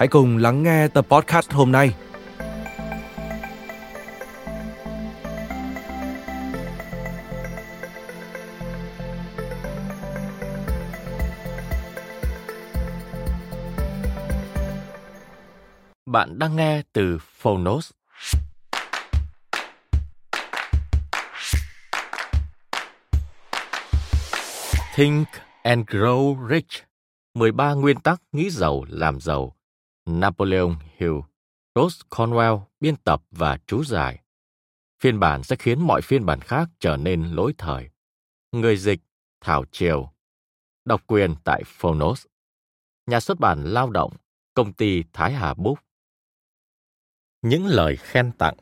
hãy cùng lắng nghe tập podcast hôm nay. Bạn đang nghe từ Phonos. Think and Grow Rich 13 nguyên tắc nghĩ giàu, làm giàu Napoleon Hill, Rose Cornwell, biên tập và chú giải Phiên bản sẽ khiến mọi phiên bản khác trở nên lỗi thời. Người dịch, Thảo Triều Độc quyền tại Phonos Nhà xuất bản Lao động, Công ty Thái Hà Book những lời khen tặng.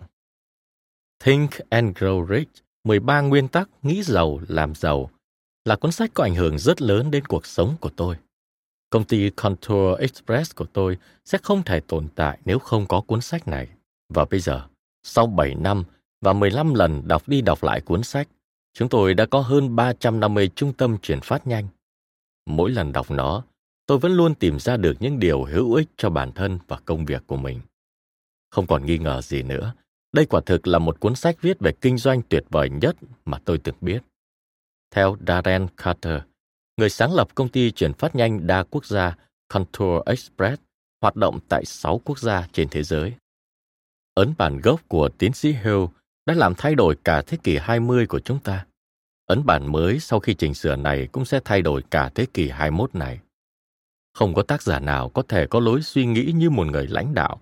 Think and Grow Rich 13 nguyên tắc nghĩ giàu làm giàu, là cuốn sách có ảnh hưởng rất lớn đến cuộc sống của tôi. Công ty Contour Express của tôi sẽ không thể tồn tại nếu không có cuốn sách này. Và bây giờ, sau 7 năm và 15 lần đọc đi đọc lại cuốn sách, chúng tôi đã có hơn 350 trung tâm chuyển phát nhanh. Mỗi lần đọc nó, tôi vẫn luôn tìm ra được những điều hữu ích cho bản thân và công việc của mình. Không còn nghi ngờ gì nữa, đây quả thực là một cuốn sách viết về kinh doanh tuyệt vời nhất mà tôi từng biết. Theo Darren Carter, người sáng lập công ty chuyển phát nhanh đa quốc gia Contour Express, hoạt động tại 6 quốc gia trên thế giới. Ấn bản gốc của tiến sĩ Hill đã làm thay đổi cả thế kỷ 20 của chúng ta. Ấn bản mới sau khi chỉnh sửa này cũng sẽ thay đổi cả thế kỷ 21 này. Không có tác giả nào có thể có lối suy nghĩ như một người lãnh đạo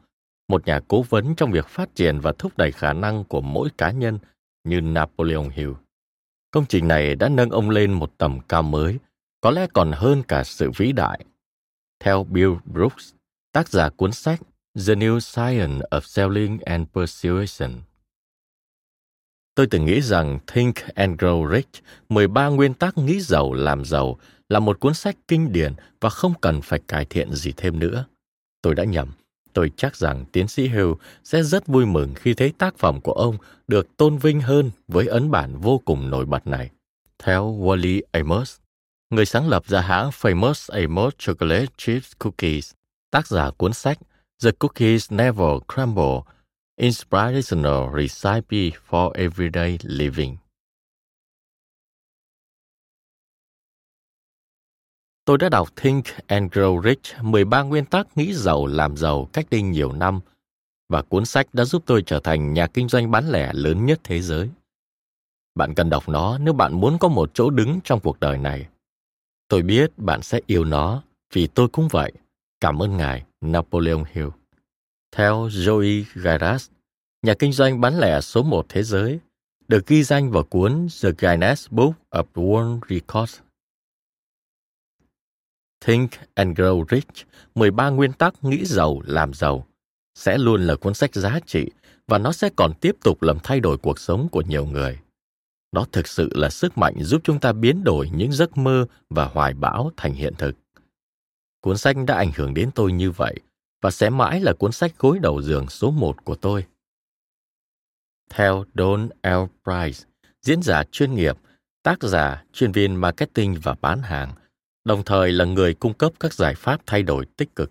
một nhà cố vấn trong việc phát triển và thúc đẩy khả năng của mỗi cá nhân như Napoleon Hill. Công trình này đã nâng ông lên một tầm cao mới, có lẽ còn hơn cả sự vĩ đại. Theo Bill Brooks, tác giả cuốn sách The New Science of Selling and Persuasion. Tôi từng nghĩ rằng Think and Grow Rich, 13 nguyên tắc nghĩ giàu làm giàu là một cuốn sách kinh điển và không cần phải cải thiện gì thêm nữa. Tôi đã nhầm Tôi chắc rằng tiến sĩ Hill sẽ rất vui mừng khi thấy tác phẩm của ông được tôn vinh hơn với ấn bản vô cùng nổi bật này. Theo Wally Amos, người sáng lập ra hãng Famous Amos Chocolate Chip Cookies, tác giả cuốn sách The Cookies Never Crumble, Inspirational Recipe for Everyday Living. Tôi đã đọc Think and Grow Rich 13 nguyên tắc nghĩ giàu làm giàu cách đây nhiều năm và cuốn sách đã giúp tôi trở thành nhà kinh doanh bán lẻ lớn nhất thế giới. Bạn cần đọc nó nếu bạn muốn có một chỗ đứng trong cuộc đời này. Tôi biết bạn sẽ yêu nó vì tôi cũng vậy. Cảm ơn ngài Napoleon Hill. Theo Joey Gairas, nhà kinh doanh bán lẻ số một thế giới, được ghi danh vào cuốn The Guinness Book of World Records Think and Grow Rich, 13 nguyên tắc nghĩ giàu làm giàu, sẽ luôn là cuốn sách giá trị và nó sẽ còn tiếp tục làm thay đổi cuộc sống của nhiều người đó thực sự là sức mạnh giúp chúng ta biến đổi những giấc mơ và hoài bão thành hiện thực. Cuốn sách đã ảnh hưởng đến tôi như vậy và sẽ mãi là cuốn sách gối đầu giường số một của tôi. Theo Don L. Price, diễn giả chuyên nghiệp, tác giả, chuyên viên marketing và bán hàng – đồng thời là người cung cấp các giải pháp thay đổi tích cực.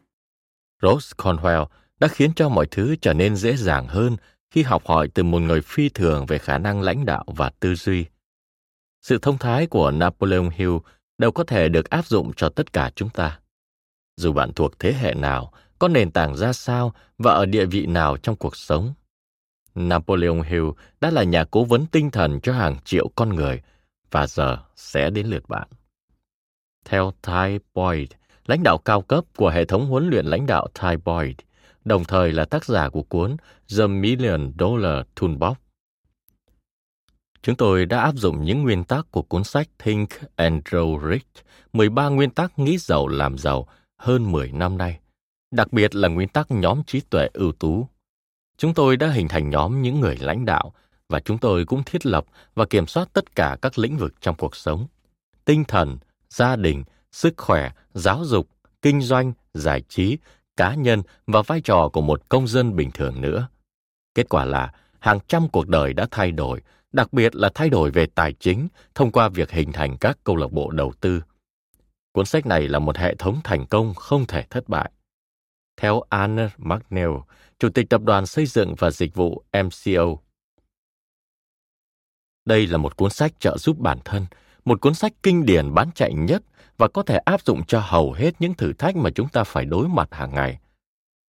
Rose Conwell đã khiến cho mọi thứ trở nên dễ dàng hơn khi học hỏi từ một người phi thường về khả năng lãnh đạo và tư duy. Sự thông thái của Napoleon Hill đều có thể được áp dụng cho tất cả chúng ta. Dù bạn thuộc thế hệ nào có nền tảng ra sao và ở địa vị nào trong cuộc sống. Napoleon Hill đã là nhà cố vấn tinh thần cho hàng triệu con người và giờ sẽ đến lượt bạn. Theo Ty Boyd, lãnh đạo cao cấp của hệ thống huấn luyện lãnh đạo Ty Boyd, đồng thời là tác giả của cuốn The Million Dollar Toolbox. Chúng tôi đã áp dụng những nguyên tắc của cuốn sách Think and Grow Rich, 13 nguyên tắc nghĩ giàu làm giàu hơn 10 năm nay, đặc biệt là nguyên tắc nhóm trí tuệ ưu tú. Chúng tôi đã hình thành nhóm những người lãnh đạo và chúng tôi cũng thiết lập và kiểm soát tất cả các lĩnh vực trong cuộc sống. Tinh thần, gia đình, sức khỏe, giáo dục, kinh doanh, giải trí, cá nhân và vai trò của một công dân bình thường nữa. Kết quả là hàng trăm cuộc đời đã thay đổi, đặc biệt là thay đổi về tài chính thông qua việc hình thành các câu lạc bộ đầu tư. Cuốn sách này là một hệ thống thành công không thể thất bại. Theo Anne McNeil, Chủ tịch Tập đoàn Xây dựng và Dịch vụ MCO. Đây là một cuốn sách trợ giúp bản thân, một cuốn sách kinh điển bán chạy nhất và có thể áp dụng cho hầu hết những thử thách mà chúng ta phải đối mặt hàng ngày.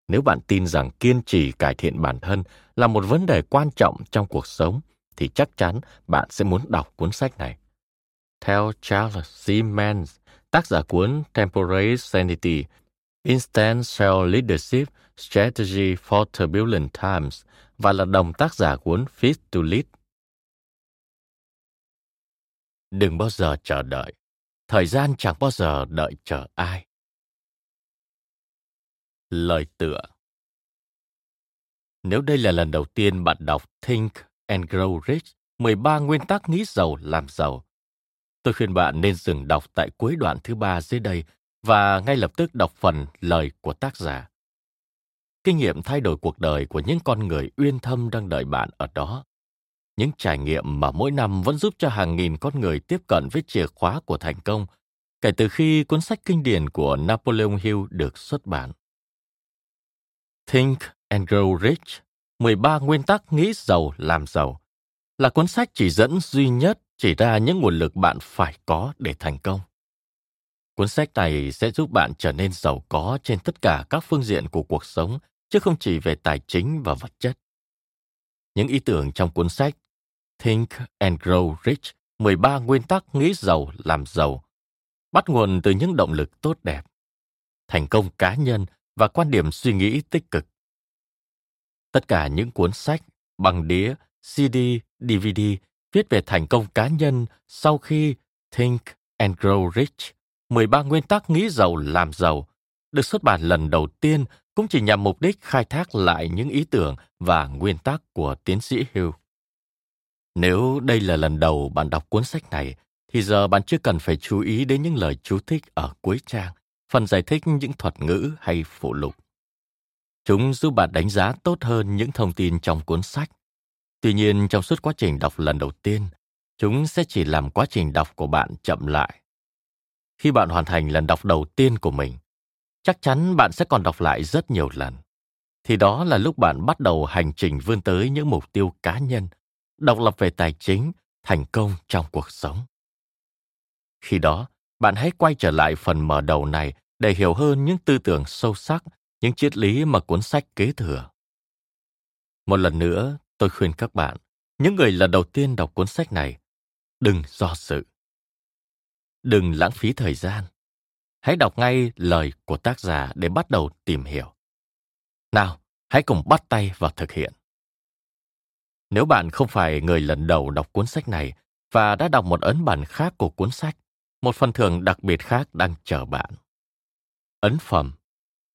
Nếu bạn tin rằng kiên trì cải thiện bản thân là một vấn đề quan trọng trong cuộc sống, thì chắc chắn bạn sẽ muốn đọc cuốn sách này. Theo Charles C. Tác giả cuốn Temporary Sanity, Instant Cell Leadership Strategy for Turbulent Times và là đồng tác giả cuốn Fit to Lead. Đừng bao giờ chờ đợi. Thời gian chẳng bao giờ đợi chờ ai. Lời tựa Nếu đây là lần đầu tiên bạn đọc Think and Grow Rich, 13 nguyên tắc nghĩ giàu làm giàu, tôi khuyên bạn nên dừng đọc tại cuối đoạn thứ ba dưới đây và ngay lập tức đọc phần lời của tác giả. Kinh nghiệm thay đổi cuộc đời của những con người uyên thâm đang đợi bạn ở đó. Những trải nghiệm mà mỗi năm vẫn giúp cho hàng nghìn con người tiếp cận với chìa khóa của thành công kể từ khi cuốn sách kinh điển của Napoleon Hill được xuất bản. Think and Grow Rich 13 nguyên tắc nghĩ giàu làm giàu là cuốn sách chỉ dẫn duy nhất chỉ ra những nguồn lực bạn phải có để thành công. Cuốn sách này sẽ giúp bạn trở nên giàu có trên tất cả các phương diện của cuộc sống, chứ không chỉ về tài chính và vật chất. Những ý tưởng trong cuốn sách Think and Grow Rich 13 nguyên tắc nghĩ giàu làm giàu bắt nguồn từ những động lực tốt đẹp, thành công cá nhân và quan điểm suy nghĩ tích cực. Tất cả những cuốn sách, bằng đĩa, CD, DVD viết về thành công cá nhân sau khi Think and Grow Rich 13 nguyên tắc nghĩ giàu làm giàu được xuất bản lần đầu tiên cũng chỉ nhằm mục đích khai thác lại những ý tưởng và nguyên tắc của tiến sĩ Hill. Nếu đây là lần đầu bạn đọc cuốn sách này, thì giờ bạn chưa cần phải chú ý đến những lời chú thích ở cuối trang, phần giải thích những thuật ngữ hay phụ lục. Chúng giúp bạn đánh giá tốt hơn những thông tin trong cuốn sách. Tuy nhiên, trong suốt quá trình đọc lần đầu tiên, chúng sẽ chỉ làm quá trình đọc của bạn chậm lại khi bạn hoàn thành lần đọc đầu tiên của mình chắc chắn bạn sẽ còn đọc lại rất nhiều lần thì đó là lúc bạn bắt đầu hành trình vươn tới những mục tiêu cá nhân độc lập về tài chính, thành công trong cuộc sống. Khi đó, bạn hãy quay trở lại phần mở đầu này để hiểu hơn những tư tưởng sâu sắc, những triết lý mà cuốn sách kế thừa. Một lần nữa, tôi khuyên các bạn, những người lần đầu tiên đọc cuốn sách này, đừng do dự. Đừng lãng phí thời gian. Hãy đọc ngay lời của tác giả để bắt đầu tìm hiểu. Nào, hãy cùng bắt tay vào thực hiện nếu bạn không phải người lần đầu đọc cuốn sách này và đã đọc một ấn bản khác của cuốn sách một phần thưởng đặc biệt khác đang chờ bạn ấn phẩm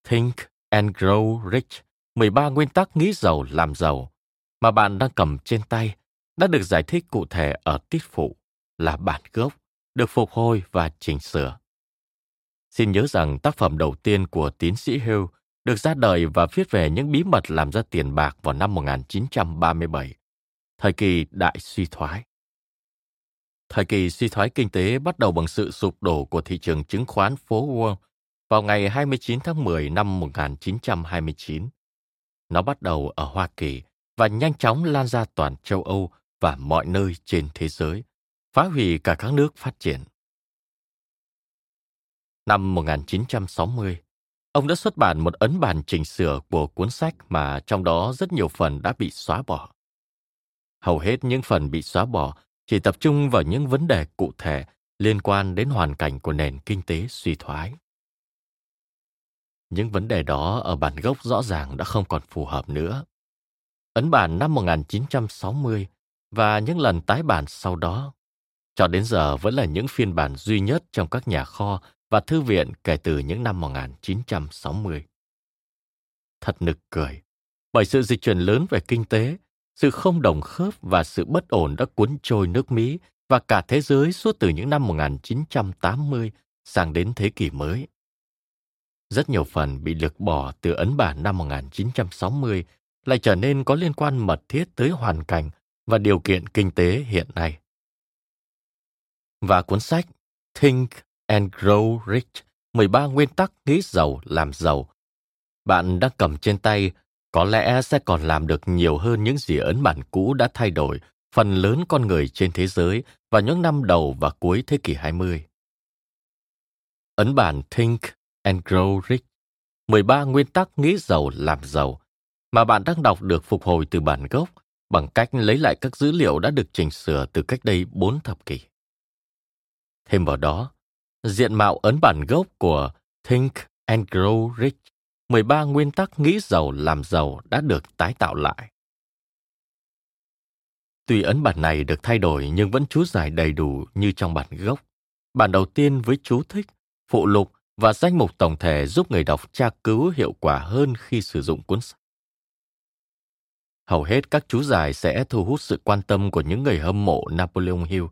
think and grow rich 13 nguyên tắc nghĩ giàu làm giàu mà bạn đang cầm trên tay đã được giải thích cụ thể ở tiết phụ là bản gốc được phục hồi và chỉnh sửa. Xin nhớ rằng tác phẩm đầu tiên của tiến sĩ Hill được ra đời và viết về những bí mật làm ra tiền bạc vào năm 1937, thời kỳ đại suy thoái. Thời kỳ suy thoái kinh tế bắt đầu bằng sự sụp đổ của thị trường chứng khoán phố Wall vào ngày 29 tháng 10 năm 1929. Nó bắt đầu ở Hoa Kỳ và nhanh chóng lan ra toàn châu Âu và mọi nơi trên thế giới, phá hủy cả các nước phát triển. Năm 1960, ông đã xuất bản một ấn bản chỉnh sửa của cuốn sách mà trong đó rất nhiều phần đã bị xóa bỏ. Hầu hết những phần bị xóa bỏ chỉ tập trung vào những vấn đề cụ thể liên quan đến hoàn cảnh của nền kinh tế suy thoái. Những vấn đề đó ở bản gốc rõ ràng đã không còn phù hợp nữa. Ấn bản năm 1960 và những lần tái bản sau đó cho đến giờ vẫn là những phiên bản duy nhất trong các nhà kho và thư viện kể từ những năm 1960. Thật nực cười, bởi sự dịch chuyển lớn về kinh tế, sự không đồng khớp và sự bất ổn đã cuốn trôi nước Mỹ và cả thế giới suốt từ những năm 1980 sang đến thế kỷ mới. Rất nhiều phần bị lược bỏ từ ấn bản năm 1960 lại trở nên có liên quan mật thiết tới hoàn cảnh và điều kiện kinh tế hiện nay. Và cuốn sách Think and Grow Rich 13 nguyên tắc nghĩ giàu làm giàu bạn đang cầm trên tay có lẽ sẽ còn làm được nhiều hơn những gì ấn bản cũ đã thay đổi phần lớn con người trên thế giới vào những năm đầu và cuối thế kỷ 20. Ấn bản Think and Grow Rich 13 nguyên tắc nghĩ giàu làm giàu mà bạn đang đọc được phục hồi từ bản gốc bằng cách lấy lại các dữ liệu đã được chỉnh sửa từ cách đây 4 thập kỷ. Thêm vào đó, diện mạo ấn bản gốc của Think and Grow Rich 13 nguyên tắc nghĩ giàu làm giàu đã được tái tạo lại. Tuy ấn bản này được thay đổi nhưng vẫn chú giải đầy đủ như trong bản gốc. Bản đầu tiên với chú thích, phụ lục và danh mục tổng thể giúp người đọc tra cứu hiệu quả hơn khi sử dụng cuốn sách. Hầu hết các chú giải sẽ thu hút sự quan tâm của những người hâm mộ Napoleon Hill,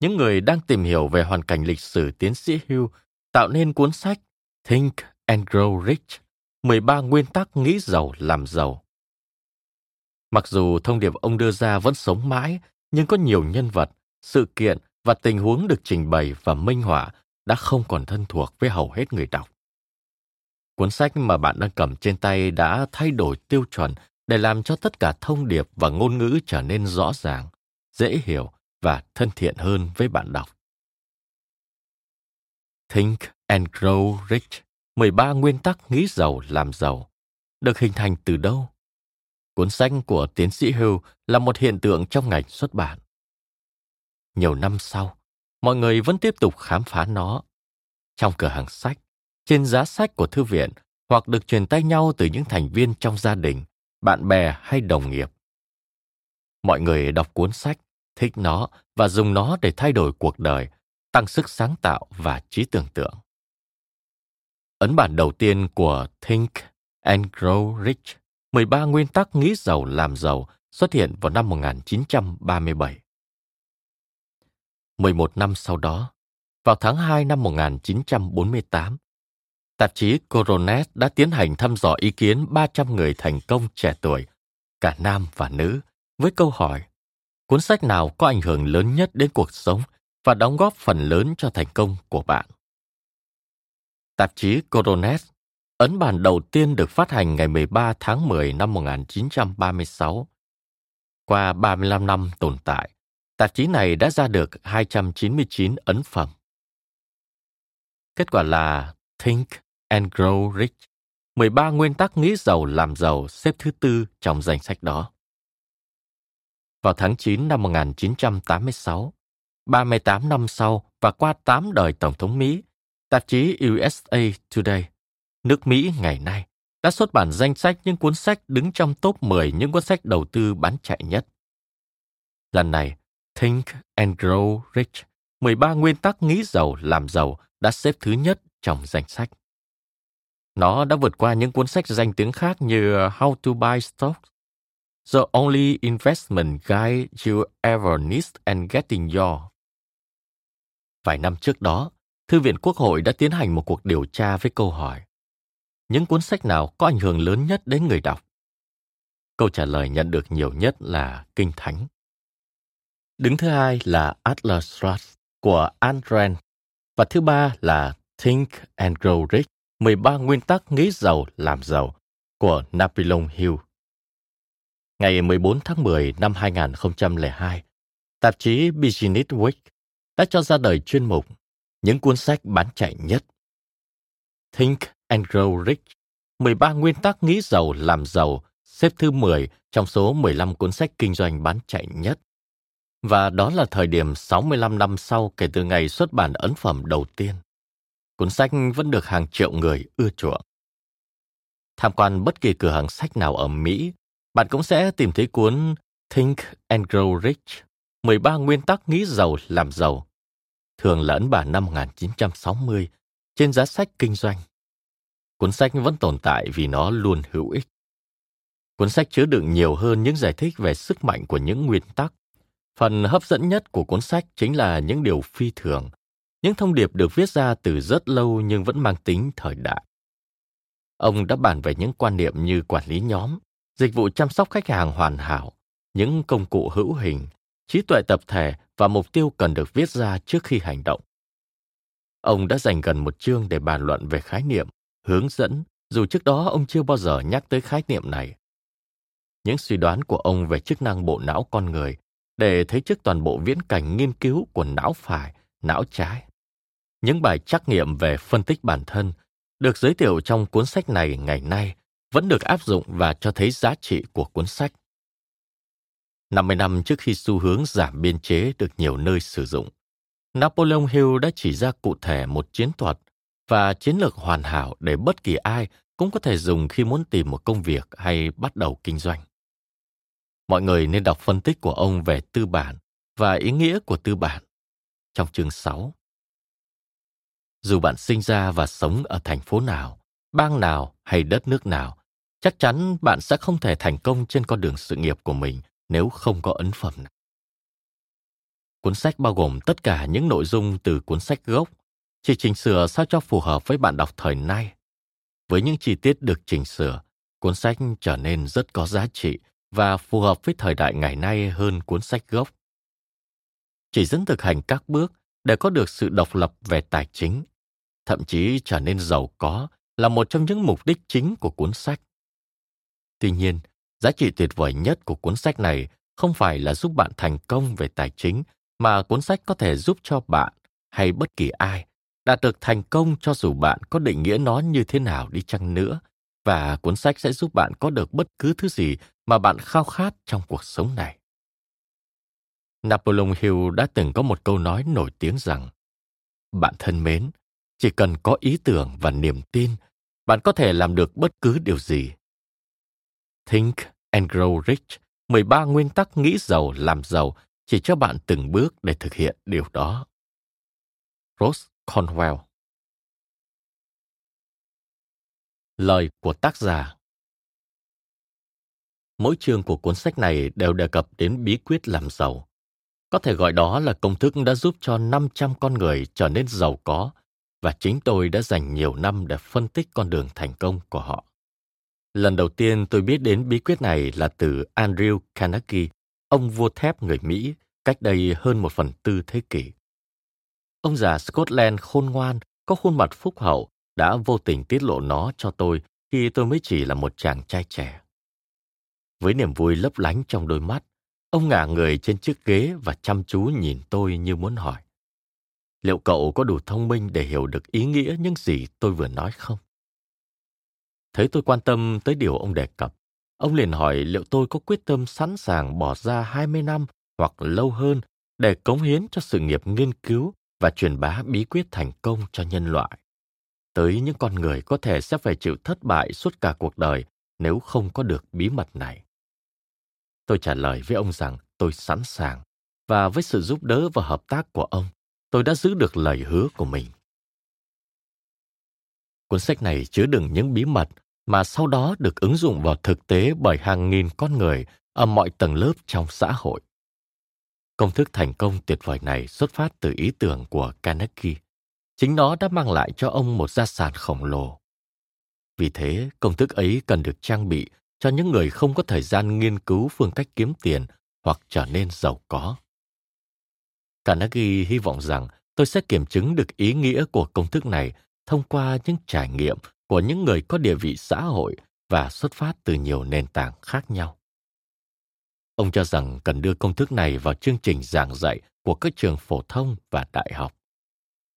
những người đang tìm hiểu về hoàn cảnh lịch sử tiến sĩ Hill, tạo nên cuốn sách Think and Grow Rich, 13 nguyên tắc nghĩ giàu làm giàu. Mặc dù thông điệp ông đưa ra vẫn sống mãi, nhưng có nhiều nhân vật, sự kiện và tình huống được trình bày và minh họa đã không còn thân thuộc với hầu hết người đọc. Cuốn sách mà bạn đang cầm trên tay đã thay đổi tiêu chuẩn để làm cho tất cả thông điệp và ngôn ngữ trở nên rõ ràng, dễ hiểu và thân thiện hơn với bạn đọc. Think and Grow Rich 13 nguyên tắc nghĩ giàu làm giàu được hình thành từ đâu? Cuốn sách của tiến sĩ Hill là một hiện tượng trong ngành xuất bản. Nhiều năm sau, mọi người vẫn tiếp tục khám phá nó. Trong cửa hàng sách, trên giá sách của thư viện hoặc được truyền tay nhau từ những thành viên trong gia đình, bạn bè hay đồng nghiệp. Mọi người đọc cuốn sách, thích nó và dùng nó để thay đổi cuộc đời, tăng sức sáng tạo và trí tưởng tượng. Ấn bản đầu tiên của Think and Grow Rich, 13 nguyên tắc nghĩ giàu làm giàu xuất hiện vào năm 1937. 11 năm sau đó, vào tháng 2 năm 1948, tạp chí Coronet đã tiến hành thăm dò ý kiến 300 người thành công trẻ tuổi, cả nam và nữ, với câu hỏi cuốn sách nào có ảnh hưởng lớn nhất đến cuộc sống và đóng góp phần lớn cho thành công của bạn. Tạp chí Coronet, ấn bản đầu tiên được phát hành ngày 13 tháng 10 năm 1936. Qua 35 năm tồn tại, tạp chí này đã ra được 299 ấn phẩm. Kết quả là Think and Grow Rich, 13 nguyên tắc nghĩ giàu làm giàu xếp thứ tư trong danh sách đó. Vào tháng 9 năm 1986, 38 năm sau và qua 8 đời Tổng thống Mỹ, tạp chí USA Today, nước Mỹ ngày nay, đã xuất bản danh sách những cuốn sách đứng trong top 10 những cuốn sách đầu tư bán chạy nhất. Lần này, Think and Grow Rich, 13 nguyên tắc nghĩ giàu làm giàu đã xếp thứ nhất trong danh sách. Nó đã vượt qua những cuốn sách danh tiếng khác như How to Buy Stocks, The Only Investment Guide You Ever Need and Getting Your. Vài năm trước đó, Thư viện Quốc hội đã tiến hành một cuộc điều tra với câu hỏi Những cuốn sách nào có ảnh hưởng lớn nhất đến người đọc? Câu trả lời nhận được nhiều nhất là Kinh Thánh. Đứng thứ hai là Atlas Shrugged của Andren và thứ ba là Think and Grow Rich, 13 nguyên tắc nghĩ giàu làm giàu của Napoleon Hill. Ngày 14 tháng 10 năm 2002, tạp chí Business Week đã cho ra đời chuyên mục những cuốn sách bán chạy nhất. Think and Grow Rich, 13 nguyên tắc nghĩ giàu làm giàu, xếp thứ 10 trong số 15 cuốn sách kinh doanh bán chạy nhất. Và đó là thời điểm 65 năm sau kể từ ngày xuất bản ấn phẩm đầu tiên. Cuốn sách vẫn được hàng triệu người ưa chuộng. Tham quan bất kỳ cửa hàng sách nào ở Mỹ, bạn cũng sẽ tìm thấy cuốn Think and Grow Rich, 13 nguyên tắc nghĩ giàu làm giàu, thường là ấn bản năm 1960 trên giá sách kinh doanh. Cuốn sách vẫn tồn tại vì nó luôn hữu ích. Cuốn sách chứa đựng nhiều hơn những giải thích về sức mạnh của những nguyên tắc. Phần hấp dẫn nhất của cuốn sách chính là những điều phi thường, những thông điệp được viết ra từ rất lâu nhưng vẫn mang tính thời đại. Ông đã bàn về những quan niệm như quản lý nhóm, dịch vụ chăm sóc khách hàng hoàn hảo, những công cụ hữu hình, trí tuệ tập thể và mục tiêu cần được viết ra trước khi hành động. Ông đã dành gần một chương để bàn luận về khái niệm, hướng dẫn, dù trước đó ông chưa bao giờ nhắc tới khái niệm này. Những suy đoán của ông về chức năng bộ não con người để thấy trước toàn bộ viễn cảnh nghiên cứu của não phải, não trái. Những bài trắc nghiệm về phân tích bản thân được giới thiệu trong cuốn sách này ngày nay vẫn được áp dụng và cho thấy giá trị của cuốn sách. 50 năm trước khi xu hướng giảm biên chế được nhiều nơi sử dụng, Napoleon Hill đã chỉ ra cụ thể một chiến thuật và chiến lược hoàn hảo để bất kỳ ai cũng có thể dùng khi muốn tìm một công việc hay bắt đầu kinh doanh. Mọi người nên đọc phân tích của ông về tư bản và ý nghĩa của tư bản. Trong chương 6, dù bạn sinh ra và sống ở thành phố nào, bang nào hay đất nước nào, chắc chắn bạn sẽ không thể thành công trên con đường sự nghiệp của mình nếu không có ấn phẩm này. Cuốn sách bao gồm tất cả những nội dung từ cuốn sách gốc, chỉ chỉnh sửa sao cho phù hợp với bạn đọc thời nay. Với những chi tiết được chỉnh sửa, cuốn sách trở nên rất có giá trị và phù hợp với thời đại ngày nay hơn cuốn sách gốc. Chỉ dẫn thực hành các bước để có được sự độc lập về tài chính, thậm chí trở nên giàu có là một trong những mục đích chính của cuốn sách. Tuy nhiên, giá trị tuyệt vời nhất của cuốn sách này không phải là giúp bạn thành công về tài chính mà cuốn sách có thể giúp cho bạn hay bất kỳ ai đạt được thành công cho dù bạn có định nghĩa nó như thế nào đi chăng nữa và cuốn sách sẽ giúp bạn có được bất cứ thứ gì mà bạn khao khát trong cuộc sống này. Napoleon Hill đã từng có một câu nói nổi tiếng rằng Bạn thân mến, chỉ cần có ý tưởng và niềm tin, bạn có thể làm được bất cứ điều gì. Think and Grow Rich, 13 nguyên tắc nghĩ giàu làm giàu chỉ cho bạn từng bước để thực hiện điều đó. Rose Conwell. Lời của tác giả Mỗi chương của cuốn sách này đều đề cập đến bí quyết làm giàu. Có thể gọi đó là công thức đã giúp cho 500 con người trở nên giàu có và chính tôi đã dành nhiều năm để phân tích con đường thành công của họ. Lần đầu tiên tôi biết đến bí quyết này là từ Andrew Carnegie, ông vua thép người Mỹ, cách đây hơn một phần tư thế kỷ. Ông già Scotland khôn ngoan, có khuôn mặt phúc hậu, đã vô tình tiết lộ nó cho tôi khi tôi mới chỉ là một chàng trai trẻ. Với niềm vui lấp lánh trong đôi mắt, ông ngả người trên chiếc ghế và chăm chú nhìn tôi như muốn hỏi. Liệu cậu có đủ thông minh để hiểu được ý nghĩa những gì tôi vừa nói không? Thấy tôi quan tâm tới điều ông đề cập, ông liền hỏi liệu tôi có quyết tâm sẵn sàng bỏ ra 20 năm hoặc lâu hơn để cống hiến cho sự nghiệp nghiên cứu và truyền bá bí quyết thành công cho nhân loại. Tới những con người có thể sẽ phải chịu thất bại suốt cả cuộc đời nếu không có được bí mật này. Tôi trả lời với ông rằng tôi sẵn sàng và với sự giúp đỡ và hợp tác của ông, tôi đã giữ được lời hứa của mình. Cuốn sách này chứa đựng những bí mật mà sau đó được ứng dụng vào thực tế bởi hàng nghìn con người ở mọi tầng lớp trong xã hội. Công thức thành công tuyệt vời này xuất phát từ ý tưởng của Carnegie. Chính nó đã mang lại cho ông một gia sản khổng lồ. Vì thế, công thức ấy cần được trang bị cho những người không có thời gian nghiên cứu phương cách kiếm tiền hoặc trở nên giàu có. Carnegie hy vọng rằng tôi sẽ kiểm chứng được ý nghĩa của công thức này thông qua những trải nghiệm của những người có địa vị xã hội và xuất phát từ nhiều nền tảng khác nhau. Ông cho rằng cần đưa công thức này vào chương trình giảng dạy của các trường phổ thông và đại học.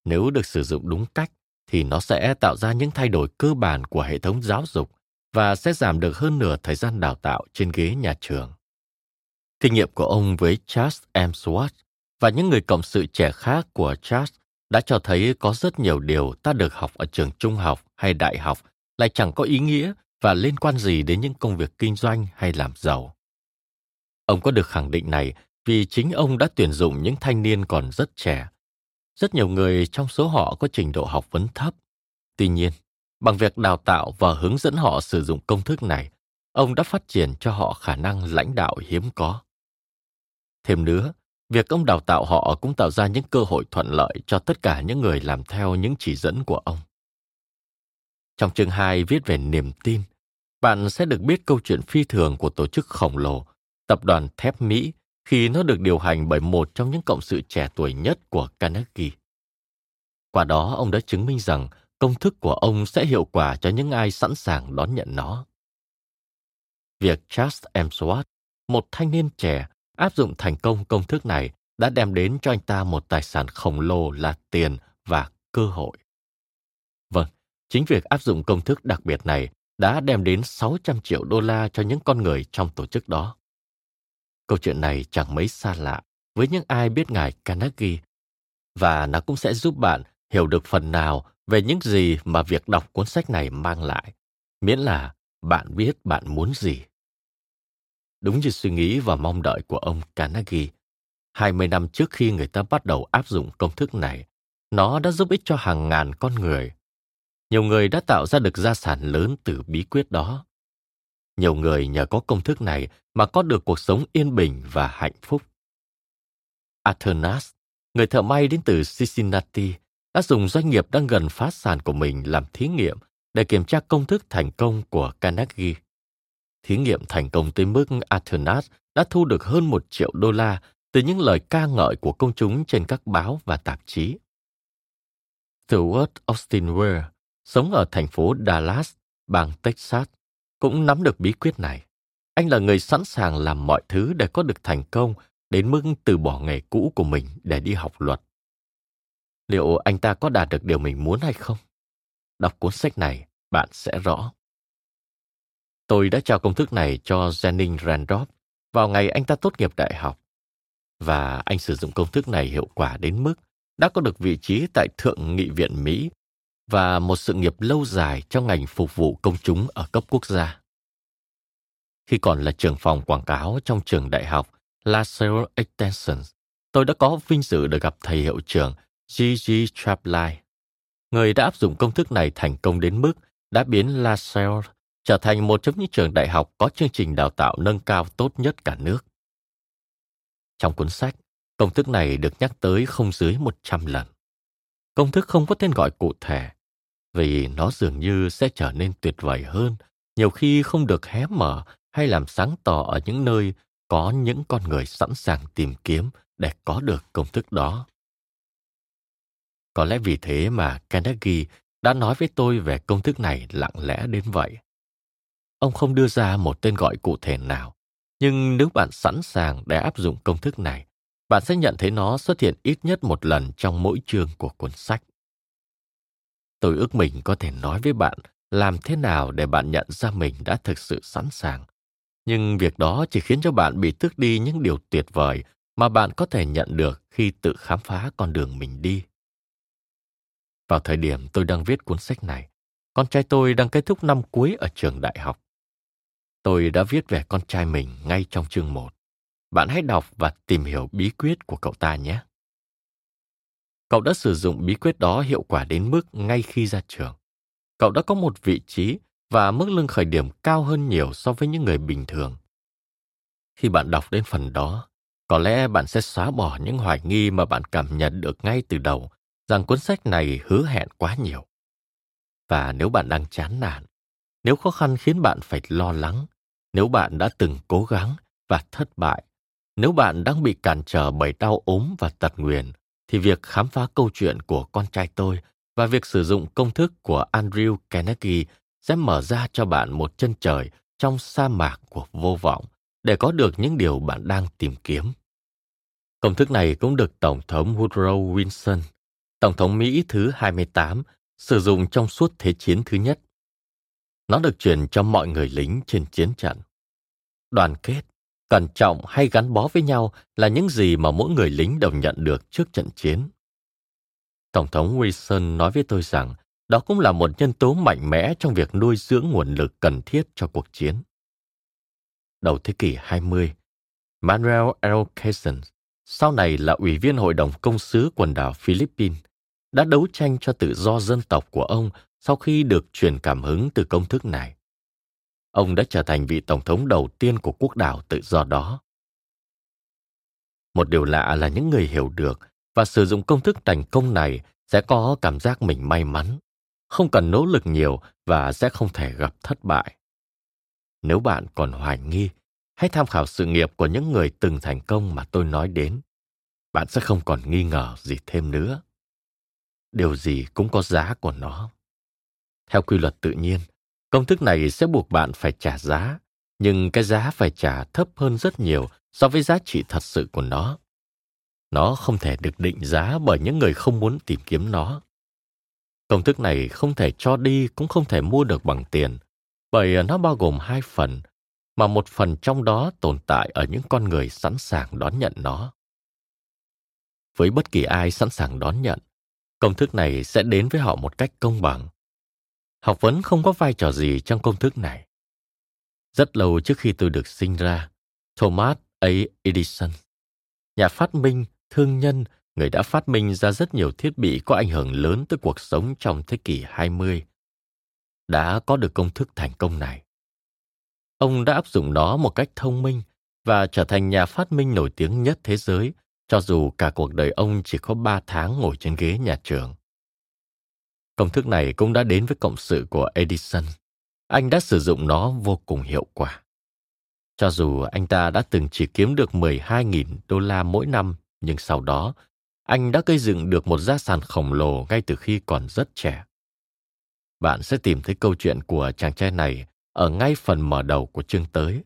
Nếu được sử dụng đúng cách, thì nó sẽ tạo ra những thay đổi cơ bản của hệ thống giáo dục và sẽ giảm được hơn nửa thời gian đào tạo trên ghế nhà trường. Kinh nghiệm của ông với Charles M. Schwartz và những người cộng sự trẻ khác của Charles đã cho thấy có rất nhiều điều ta được học ở trường trung học hay đại học lại chẳng có ý nghĩa và liên quan gì đến những công việc kinh doanh hay làm giàu. Ông có được khẳng định này vì chính ông đã tuyển dụng những thanh niên còn rất trẻ. Rất nhiều người trong số họ có trình độ học vấn thấp. Tuy nhiên, bằng việc đào tạo và hướng dẫn họ sử dụng công thức này, ông đã phát triển cho họ khả năng lãnh đạo hiếm có. Thêm nữa, việc ông đào tạo họ cũng tạo ra những cơ hội thuận lợi cho tất cả những người làm theo những chỉ dẫn của ông. Trong chương 2 viết về niềm tin, bạn sẽ được biết câu chuyện phi thường của tổ chức khổng lồ, tập đoàn thép Mỹ khi nó được điều hành bởi một trong những cộng sự trẻ tuổi nhất của Carnegie. Qua đó, ông đã chứng minh rằng công thức của ông sẽ hiệu quả cho những ai sẵn sàng đón nhận nó. Việc Charles M. Swart, một thanh niên trẻ, áp dụng thành công công thức này đã đem đến cho anh ta một tài sản khổng lồ là tiền và cơ hội. Vâng, chính việc áp dụng công thức đặc biệt này đã đem đến 600 triệu đô la cho những con người trong tổ chức đó. Câu chuyện này chẳng mấy xa lạ với những ai biết ngài Carnegie và nó cũng sẽ giúp bạn hiểu được phần nào về những gì mà việc đọc cuốn sách này mang lại, miễn là bạn biết bạn muốn gì. Đúng như suy nghĩ và mong đợi của ông Carnegie, 20 năm trước khi người ta bắt đầu áp dụng công thức này, nó đã giúp ích cho hàng ngàn con người. Nhiều người đã tạo ra được gia sản lớn từ bí quyết đó. Nhiều người nhờ có công thức này mà có được cuộc sống yên bình và hạnh phúc. Athanas, người thợ may đến từ Cincinnati, đã dùng doanh nghiệp đang gần phá sản của mình làm thí nghiệm để kiểm tra công thức thành công của Carnegie. Thí nghiệm thành công tới mức Arthur đã thu được hơn một triệu đô la từ những lời ca ngợi của công chúng trên các báo và tạp chí. Stuart Austin Ware, sống ở thành phố Dallas, bang Texas, cũng nắm được bí quyết này. Anh là người sẵn sàng làm mọi thứ để có được thành công, đến mức từ bỏ nghề cũ của mình để đi học luật. Liệu anh ta có đạt được điều mình muốn hay không? Đọc cuốn sách này, bạn sẽ rõ. Tôi đã trao công thức này cho Jennings Randolph vào ngày anh ta tốt nghiệp đại học. Và anh sử dụng công thức này hiệu quả đến mức đã có được vị trí tại Thượng nghị viện Mỹ và một sự nghiệp lâu dài trong ngành phục vụ công chúng ở cấp quốc gia. Khi còn là trưởng phòng quảng cáo trong trường đại học LaSalle Extension, tôi đã có vinh dự được gặp thầy hiệu trưởng G.G. Chaplin, người đã áp dụng công thức này thành công đến mức đã biến LaSalle trở thành một trong những trường đại học có chương trình đào tạo nâng cao tốt nhất cả nước. Trong cuốn sách, công thức này được nhắc tới không dưới 100 lần. Công thức không có tên gọi cụ thể, vì nó dường như sẽ trở nên tuyệt vời hơn, nhiều khi không được hé mở hay làm sáng tỏ ở những nơi có những con người sẵn sàng tìm kiếm để có được công thức đó. Có lẽ vì thế mà Carnegie đã nói với tôi về công thức này lặng lẽ đến vậy. Ông không đưa ra một tên gọi cụ thể nào, nhưng nếu bạn sẵn sàng để áp dụng công thức này, bạn sẽ nhận thấy nó xuất hiện ít nhất một lần trong mỗi chương của cuốn sách. Tôi ước mình có thể nói với bạn làm thế nào để bạn nhận ra mình đã thực sự sẵn sàng. Nhưng việc đó chỉ khiến cho bạn bị tước đi những điều tuyệt vời mà bạn có thể nhận được khi tự khám phá con đường mình đi. Vào thời điểm tôi đang viết cuốn sách này, con trai tôi đang kết thúc năm cuối ở trường đại học. Tôi đã viết về con trai mình ngay trong chương 1. Bạn hãy đọc và tìm hiểu bí quyết của cậu ta nhé. Cậu đã sử dụng bí quyết đó hiệu quả đến mức ngay khi ra trường. Cậu đã có một vị trí và mức lương khởi điểm cao hơn nhiều so với những người bình thường. Khi bạn đọc đến phần đó, có lẽ bạn sẽ xóa bỏ những hoài nghi mà bạn cảm nhận được ngay từ đầu rằng cuốn sách này hứa hẹn quá nhiều. Và nếu bạn đang chán nản, nếu khó khăn khiến bạn phải lo lắng, nếu bạn đã từng cố gắng và thất bại, nếu bạn đang bị cản trở bởi đau ốm và tật nguyền, thì việc khám phá câu chuyện của con trai tôi và việc sử dụng công thức của Andrew Carnegie sẽ mở ra cho bạn một chân trời trong sa mạc của vô vọng để có được những điều bạn đang tìm kiếm. Công thức này cũng được Tổng thống Woodrow Wilson, Tổng thống Mỹ thứ 28, sử dụng trong suốt Thế chiến thứ nhất. Nó được truyền cho mọi người lính trên chiến trận. Đoàn kết, cẩn trọng hay gắn bó với nhau là những gì mà mỗi người lính đều nhận được trước trận chiến. Tổng thống Wilson nói với tôi rằng đó cũng là một nhân tố mạnh mẽ trong việc nuôi dưỡng nguồn lực cần thiết cho cuộc chiến. Đầu thế kỷ 20, Manuel L. Casson, sau này là Ủy viên Hội đồng Công sứ quần đảo Philippines, đã đấu tranh cho tự do dân tộc của ông sau khi được truyền cảm hứng từ công thức này. Ông đã trở thành vị tổng thống đầu tiên của quốc đảo tự do đó. Một điều lạ là những người hiểu được và sử dụng công thức thành công này sẽ có cảm giác mình may mắn, không cần nỗ lực nhiều và sẽ không thể gặp thất bại. Nếu bạn còn hoài nghi, hãy tham khảo sự nghiệp của những người từng thành công mà tôi nói đến. Bạn sẽ không còn nghi ngờ gì thêm nữa. Điều gì cũng có giá của nó. Theo quy luật tự nhiên, công thức này sẽ buộc bạn phải trả giá, nhưng cái giá phải trả thấp hơn rất nhiều so với giá trị thật sự của nó. Nó không thể được định giá bởi những người không muốn tìm kiếm nó. Công thức này không thể cho đi cũng không thể mua được bằng tiền, bởi nó bao gồm hai phần, mà một phần trong đó tồn tại ở những con người sẵn sàng đón nhận nó. Với bất kỳ ai sẵn sàng đón nhận, công thức này sẽ đến với họ một cách công bằng. Học vấn không có vai trò gì trong công thức này. Rất lâu trước khi tôi được sinh ra, Thomas A. Edison, nhà phát minh, thương nhân, người đã phát minh ra rất nhiều thiết bị có ảnh hưởng lớn tới cuộc sống trong thế kỷ 20, đã có được công thức thành công này. Ông đã áp dụng nó một cách thông minh và trở thành nhà phát minh nổi tiếng nhất thế giới, cho dù cả cuộc đời ông chỉ có 3 tháng ngồi trên ghế nhà trường. Công thức này cũng đã đến với cộng sự của Edison. Anh đã sử dụng nó vô cùng hiệu quả. Cho dù anh ta đã từng chỉ kiếm được 12.000 đô la mỗi năm, nhưng sau đó, anh đã gây dựng được một gia sản khổng lồ ngay từ khi còn rất trẻ. Bạn sẽ tìm thấy câu chuyện của chàng trai này ở ngay phần mở đầu của chương tới.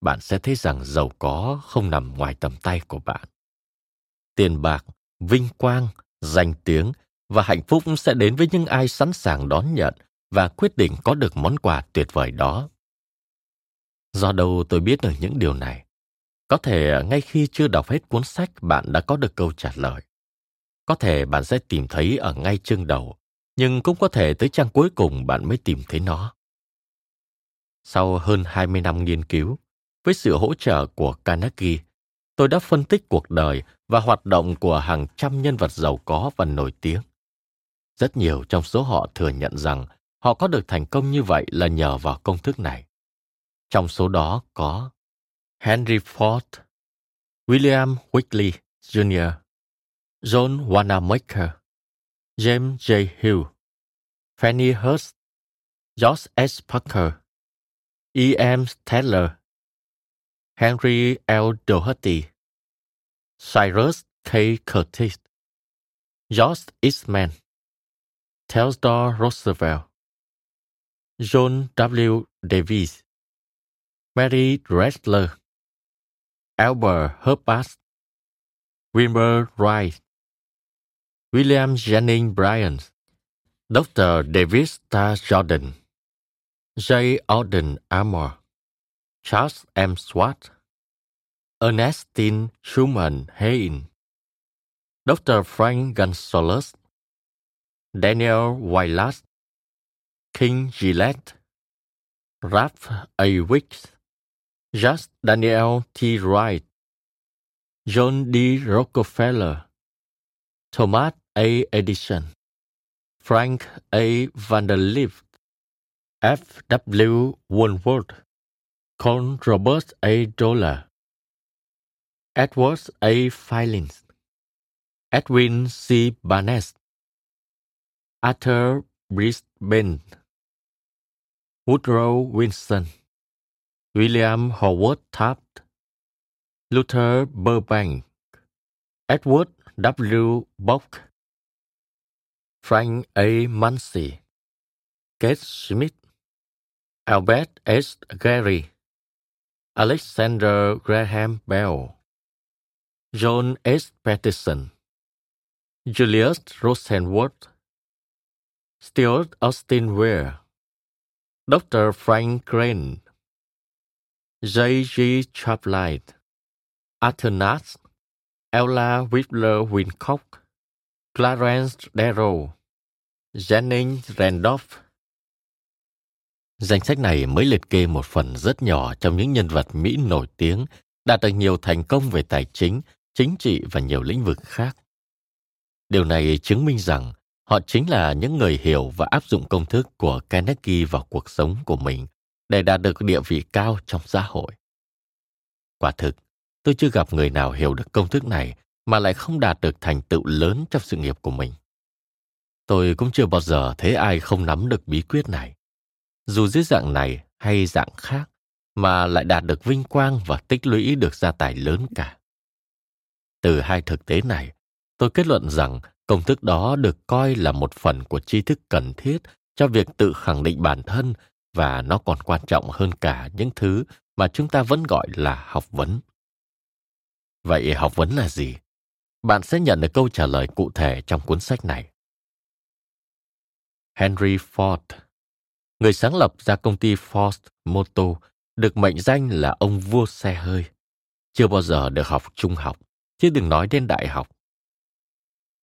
Bạn sẽ thấy rằng giàu có không nằm ngoài tầm tay của bạn. Tiền bạc, vinh quang, danh tiếng và hạnh phúc sẽ đến với những ai sẵn sàng đón nhận và quyết định có được món quà tuyệt vời đó. Do đâu tôi biết được những điều này? Có thể ngay khi chưa đọc hết cuốn sách bạn đã có được câu trả lời. Có thể bạn sẽ tìm thấy ở ngay chương đầu, nhưng cũng có thể tới trang cuối cùng bạn mới tìm thấy nó. Sau hơn 20 năm nghiên cứu, với sự hỗ trợ của Carnegie, tôi đã phân tích cuộc đời và hoạt động của hàng trăm nhân vật giàu có và nổi tiếng. Rất nhiều trong số họ thừa nhận rằng họ có được thành công như vậy là nhờ vào công thức này. Trong số đó có Henry Ford, William Wrigley Jr., John Wanamaker, James J. Hill, Fanny Hurst, George S. Parker, E. M. Taylor, Henry L. Doherty, Cyrus K. Curtis, George Eastman, Theodore Roosevelt, John W. Davis, Mary Dressler, Albert Hubbard, Wilbur Wright, William Jennings Bryan, Dr. David Starr Jordan, J. Alden Armour, Charles M. Swart, Ernestine Schumann Hayne, Dr. Frank Gonzalez, Daniel Wylas, King Gillette, Ralph A. Wicks, Just Daniel T. Wright, John D. Rockefeller, Thomas A. Edison, Frank A. Vanderlift, F. W. Woolworth, Con Robert A. Dollar, Edward A. Filings, Edwin C. Barnes, Arthur Brisbane, Woodrow Wilson, William Howard Taft, Luther Burbank, Edward W. Bock, Frank A. Munsey, Kate Smith, Albert S. Gary, Alexander Graham Bell, John S. Patterson, Julius Rosenworth, Stuart Austin Weir, Dr. Frank Crane, J.G. Chaplight, Arthur Nash, Ella Whitler Wincock, Clarence Darrow, Jennings Randolph. Danh sách này mới liệt kê một phần rất nhỏ trong những nhân vật Mỹ nổi tiếng đạt được nhiều thành công về tài chính, chính trị và nhiều lĩnh vực khác. Điều này chứng minh rằng họ chính là những người hiểu và áp dụng công thức của Carnegie vào cuộc sống của mình để đạt được địa vị cao trong xã hội. Quả thực, tôi chưa gặp người nào hiểu được công thức này mà lại không đạt được thành tựu lớn trong sự nghiệp của mình. Tôi cũng chưa bao giờ thấy ai không nắm được bí quyết này. Dù dưới dạng này hay dạng khác, mà lại đạt được vinh quang và tích lũy được gia tài lớn cả. Từ hai thực tế này, tôi kết luận rằng công thức đó được coi là một phần của tri thức cần thiết cho việc tự khẳng định bản thân và nó còn quan trọng hơn cả những thứ mà chúng ta vẫn gọi là học vấn. Vậy học vấn là gì? Bạn sẽ nhận được câu trả lời cụ thể trong cuốn sách này. Henry Ford, người sáng lập ra công ty Ford Motor, được mệnh danh là ông vua xe hơi. Chưa bao giờ được học trung học, chứ đừng nói đến đại học.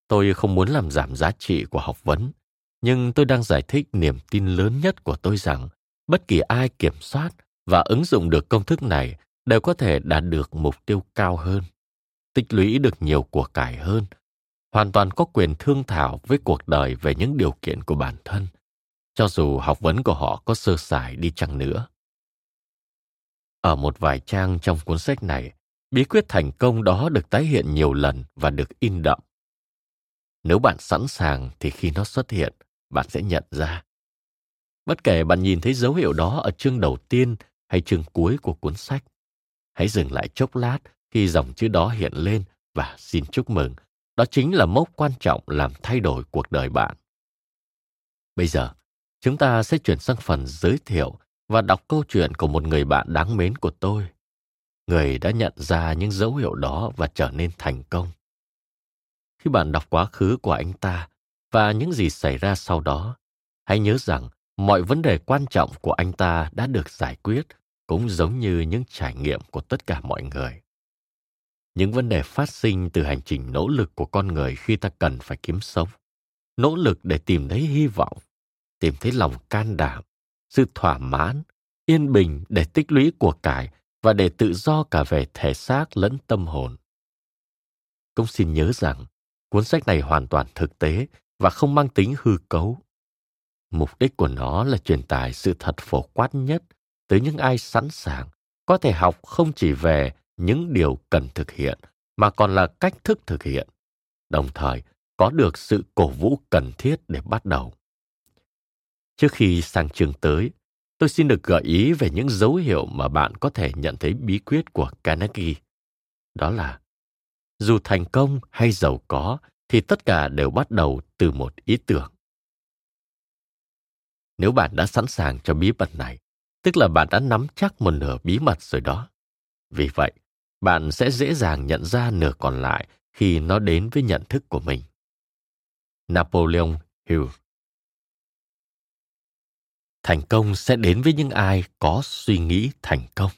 Tôi không muốn làm giảm giá trị của học vấn, nhưng tôi đang giải thích niềm tin lớn nhất của tôi rằng bất kỳ ai kiểm soát và ứng dụng được công thức này đều có thể đạt được mục tiêu cao hơn, tích lũy được nhiều của cải hơn, hoàn toàn có quyền thương thảo với cuộc đời về những điều kiện của bản thân, cho dù học vấn của họ có sơ sài đi chăng nữa. Ở một vài trang trong cuốn sách này, bí quyết thành công đó được tái hiện nhiều lần và được in đậm. Nếu bạn sẵn sàng thì khi nó xuất hiện, bạn sẽ nhận ra. Bất kể bạn nhìn thấy dấu hiệu đó ở chương đầu tiên hay chương cuối của cuốn sách, hãy dừng lại chốc lát khi dòng chữ đó hiện lên và xin chúc mừng. Đó chính là mốc quan trọng làm thay đổi cuộc đời bạn. Bây giờ, chúng ta sẽ chuyển sang phần giới thiệu và đọc câu chuyện của một người bạn đáng mến của tôi. Người đã nhận ra những dấu hiệu đó và trở nên thành công. Khi bạn đọc quá khứ của anh ta và những gì xảy ra sau đó, hãy nhớ rằng mọi vấn đề quan trọng của anh ta đã được giải quyết cũng giống như những trải nghiệm của tất cả mọi người. Những vấn đề phát sinh từ hành trình nỗ lực của con người khi ta cần phải kiếm sống. Nỗ lực để tìm thấy hy vọng tìm thấy lòng can đảm sự thỏa mãn yên bình để tích lũy của cải và để tự do cả về thể xác lẫn tâm hồn. Cũng xin nhớ rằng cuốn sách này hoàn toàn thực tế và không mang tính hư cấu. Mục đích của nó là truyền tải sự thật phổ quát nhất tới những ai sẵn sàng, có thể học không chỉ về những điều cần thực hiện, mà còn là cách thức thực hiện, đồng thời có được sự cổ vũ cần thiết để bắt đầu. Trước khi sang chương tới, tôi xin được gợi ý về những dấu hiệu mà bạn có thể nhận thấy bí quyết của carnegie. Đó là dù thành công hay giàu có, thì tất cả đều bắt đầu từ một ý tưởng nếu bạn đã sẵn sàng cho bí mật này, tức là bạn đã nắm chắc một nửa bí mật rồi đó vì vậy, bạn sẽ dễ dàng nhận ra nửa còn lại khi nó đến với nhận thức của mình. Napoleon Hill Thành công sẽ đến với những ai có suy nghĩ thành công.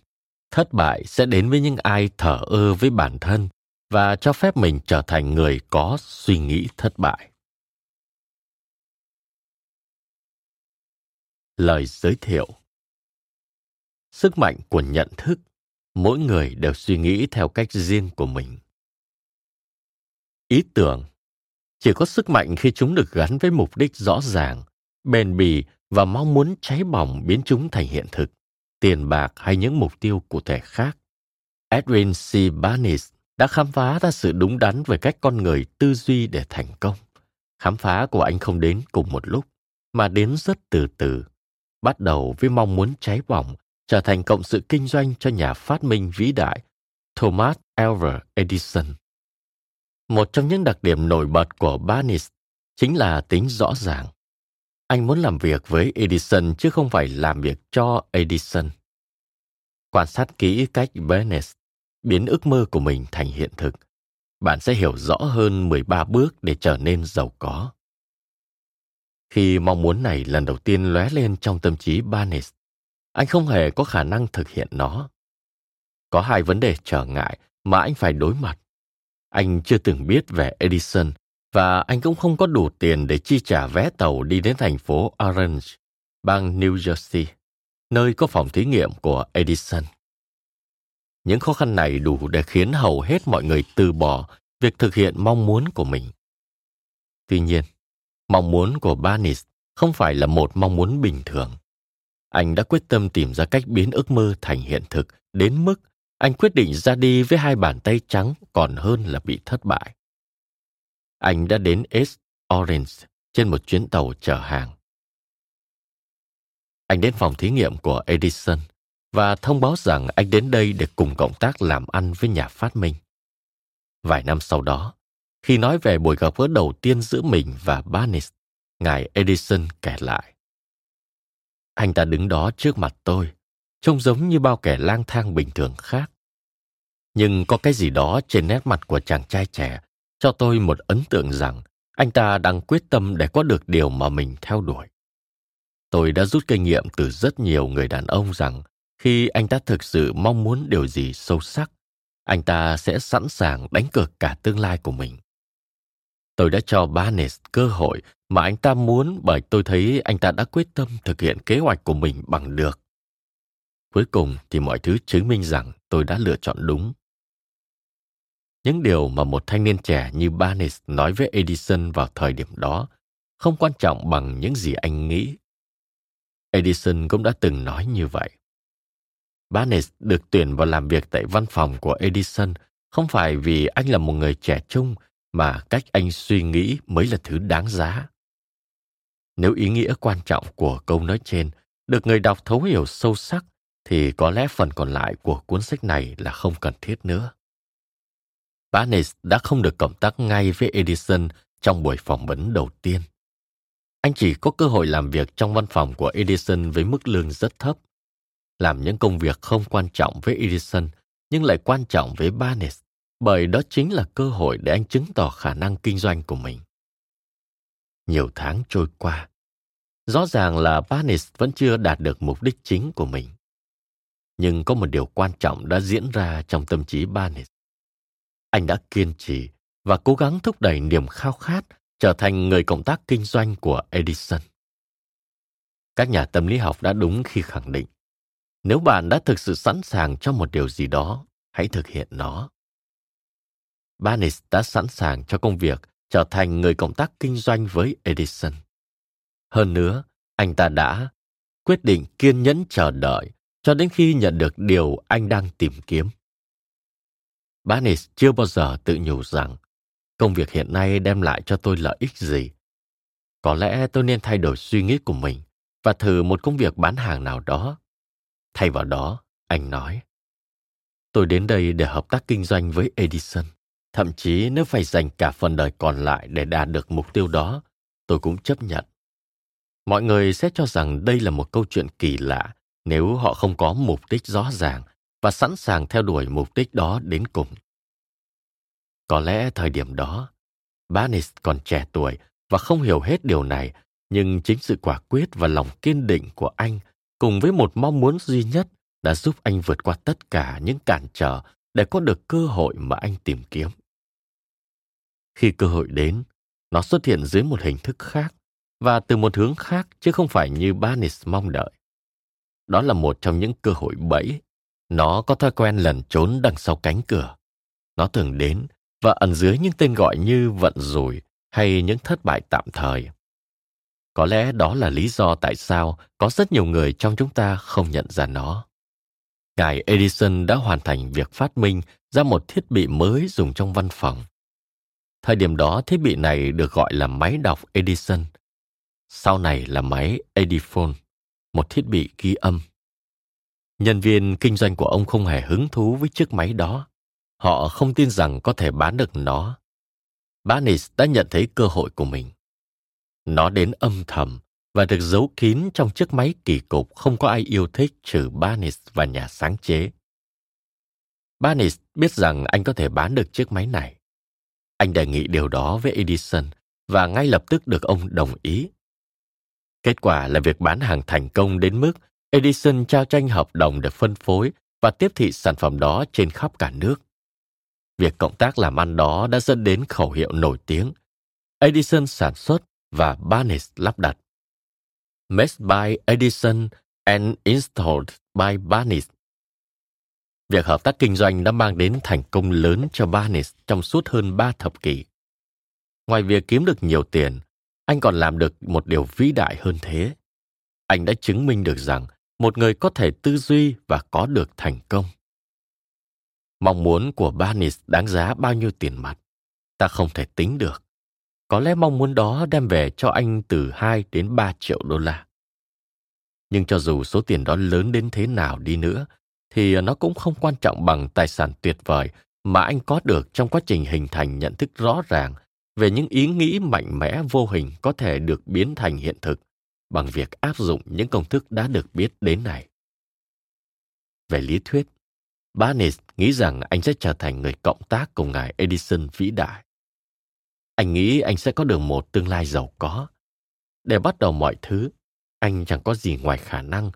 Thất bại sẽ đến với những ai thở ơ với bản thân và cho phép mình trở thành người có suy nghĩ thất bại. Lời giới thiệu. Sức mạnh của nhận thức. Mỗi người đều suy nghĩ theo cách riêng của mình. Ý tưởng. Chỉ có sức mạnh khi chúng được gắn với mục đích rõ ràng, bền bỉ và mong muốn cháy bỏng biến chúng thành hiện thực, tiền bạc hay những mục tiêu cụ thể khác. Edwin c. Barnes đã khám phá ra sự đúng đắn về cách con người tư duy để thành công khám phá của anh không đến cùng một lúc, mà đến rất từ từ, bắt đầu với mong muốn cháy bỏng, trở thành cộng sự kinh doanh cho nhà phát minh vĩ đại Thomas Alva Edison. Một trong những đặc điểm nổi bật của Barnes chính là tính rõ ràng. Anh muốn làm việc với Edison chứ không phải làm việc cho Edison. Quan sát kỹ cách Barnes biến ước mơ của mình thành hiện thực, bạn sẽ hiểu rõ hơn 13 bước để trở nên giàu có. Khi mong muốn này lần đầu tiên lóe lên trong tâm trí Barnes, anh không hề có khả năng thực hiện nó. Có hai vấn đề trở ngại mà anh phải đối mặt. Anh chưa từng biết về Edison và anh cũng không có đủ tiền để chi trả vé tàu đi đến thành phố Orange, bang New Jersey, nơi có phòng thí nghiệm của Edison. Những khó khăn này đủ để khiến hầu hết mọi người từ bỏ việc thực hiện mong muốn của mình. Tuy nhiên, mong muốn của Barnes không phải là một mong muốn bình thường. Anh đã quyết tâm tìm ra cách biến ước mơ thành hiện thực đến mức anh quyết định ra đi với hai bàn tay trắng còn hơn là bị thất bại. Anh đã đến East Orange trên một chuyến tàu chở hàng. Anh đến phòng thí nghiệm của Edison và thông báo rằng anh đến đây để cùng cộng tác làm ăn với nhà phát minh. Vài năm sau đó, khi nói về buổi gặp gỡ đầu tiên giữa mình và Barnes, ngài Edison kể lại. Anh ta đứng đó trước mặt tôi, trông giống như bao kẻ lang thang bình thường khác. Nhưng có cái gì đó trên nét mặt của chàng trai trẻ cho tôi một ấn tượng rằng anh ta đang quyết tâm để có được điều mà mình theo đuổi. Tôi đã rút kinh nghiệm từ rất nhiều người đàn ông rằng khi anh ta thực sự mong muốn điều gì sâu sắc, anh ta sẽ sẵn sàng đánh cược cả tương lai của mình. Tôi đã cho Barnes cơ hội mà anh ta muốn bởi tôi thấy anh ta đã quyết tâm thực hiện kế hoạch của mình bằng được. Cuối cùng thì mọi thứ chứng minh rằng tôi đã lựa chọn đúng. Những điều mà một thanh niên trẻ như Barnes nói với Edison vào thời điểm đó không quan trọng bằng những gì anh nghĩ. Edison cũng đã từng nói như vậy. Barnes được tuyển vào làm việc tại văn phòng của Edison không phải vì anh là một người trẻ trung, mà cách anh suy nghĩ mới là thứ đáng giá. Nếu ý nghĩa quan trọng của câu nói trên được người đọc thấu hiểu sâu sắc, thì có lẽ phần còn lại của cuốn sách này là không cần thiết nữa. Barnes đã không được cộng tác ngay với Edison trong buổi phỏng vấn đầu tiên. Anh chỉ có cơ hội làm việc trong văn phòng của Edison với mức lương rất thấp. Làm những công việc không quan trọng với Edison nhưng lại quan trọng với Barnes bởi đó chính là cơ hội để anh chứng tỏ khả năng kinh doanh của mình. Nhiều tháng trôi qua, rõ ràng là Barnes vẫn chưa đạt được mục đích chính của mình. Nhưng có một điều quan trọng đã diễn ra trong tâm trí Barnes. Anh đã kiên trì và cố gắng thúc đẩy niềm khao khát trở thành người cộng tác kinh doanh của Edison. Các nhà tâm lý học đã đúng khi khẳng định, nếu bạn đã thực sự sẵn sàng cho một điều gì đó, hãy thực hiện nó. Barnes đã sẵn sàng cho công việc trở thành người cộng tác kinh doanh với Edison. Hơn nữa, anh ta đã quyết định kiên nhẫn chờ đợi cho đến khi nhận được điều anh đang tìm kiếm. Barnes chưa bao giờ tự nhủ rằng công việc hiện nay đem lại cho tôi lợi ích gì. Có lẽ tôi nên thay đổi suy nghĩ của mình và thử một công việc bán hàng nào đó. Thay vào đó, anh nói, tôi đến đây để hợp tác kinh doanh với Edison. Thậm chí nếu phải dành cả phần đời còn lại để đạt được mục tiêu đó, tôi cũng chấp nhận. Mọi người sẽ cho rằng đây là một câu chuyện kỳ lạ nếu họ không có mục đích rõ ràng và sẵn sàng theo đuổi mục đích đó đến cùng. Có lẽ thời điểm đó, Barnes còn trẻ tuổi và không hiểu hết điều này, nhưng chính sự quả quyết và lòng kiên định của anh cùng với một mong muốn duy nhất đã giúp anh vượt qua tất cả những cản trở để có được cơ hội mà anh tìm kiếm. Khi cơ hội đến, nó xuất hiện dưới một hình thức khác và từ một hướng khác chứ không phải như Barnes mong đợi. Đó là một trong những cơ hội bẫy. Nó có thói quen lẩn trốn đằng sau cánh cửa. Nó thường đến và ẩn dưới những tên gọi như vận rủi hay những thất bại tạm thời. Có lẽ đó là lý do tại sao có rất nhiều người trong chúng ta không nhận ra nó. Ngài Edison đã hoàn thành việc phát minh ra một thiết bị mới dùng trong văn phòng. Thời điểm đó thiết bị này được gọi là máy đọc Edison. Sau này là máy Ediphone, một thiết bị ghi âm. Nhân viên kinh doanh của ông không hề hứng thú với chiếc máy đó. Họ không tin rằng có thể bán được nó. Barnes đã nhận thấy cơ hội của mình. Nó đến âm thầm và được giấu kín trong chiếc máy kỳ cục không có ai yêu thích trừ Barnes và nhà sáng chế. Barnes biết rằng anh có thể bán được chiếc máy này. Anh đề nghị điều đó với Edison và ngay lập tức được ông đồng ý. Kết quả là việc bán hàng thành công đến mức Edison trao tranh hợp đồng để phân phối và tiếp thị sản phẩm đó trên khắp cả nước. Việc cộng tác làm ăn đó đã dẫn đến khẩu hiệu nổi tiếng Edison sản xuất và Barnes lắp đặt. Made by Edison and installed by Barnes. Việc hợp tác kinh doanh đã mang đến thành công lớn cho Barnes trong suốt hơn ba thập kỷ. Ngoài việc kiếm được nhiều tiền, anh còn làm được một điều vĩ đại hơn thế. Anh đã chứng minh được rằng một người có thể tư duy và có được thành công. Mong muốn của Barnes đáng giá bao nhiêu tiền mặt? Ta không thể tính được. Có lẽ mong muốn đó đem về cho anh từ 2 đến 3 triệu đô la. Nhưng cho dù số tiền đó lớn đến thế nào đi nữa, thì nó cũng không quan trọng bằng tài sản tuyệt vời mà anh có được trong quá trình hình thành nhận thức rõ ràng về những ý nghĩ mạnh mẽ vô hình có thể được biến thành hiện thực bằng việc áp dụng những công thức đã được biết đến này. Về lý thuyết, Barnes nghĩ rằng anh sẽ trở thành người cộng tác cùng ngài Edison vĩ đại. Anh nghĩ anh sẽ có được một tương lai giàu có. Để bắt đầu mọi thứ, anh chẳng có gì ngoài khả năng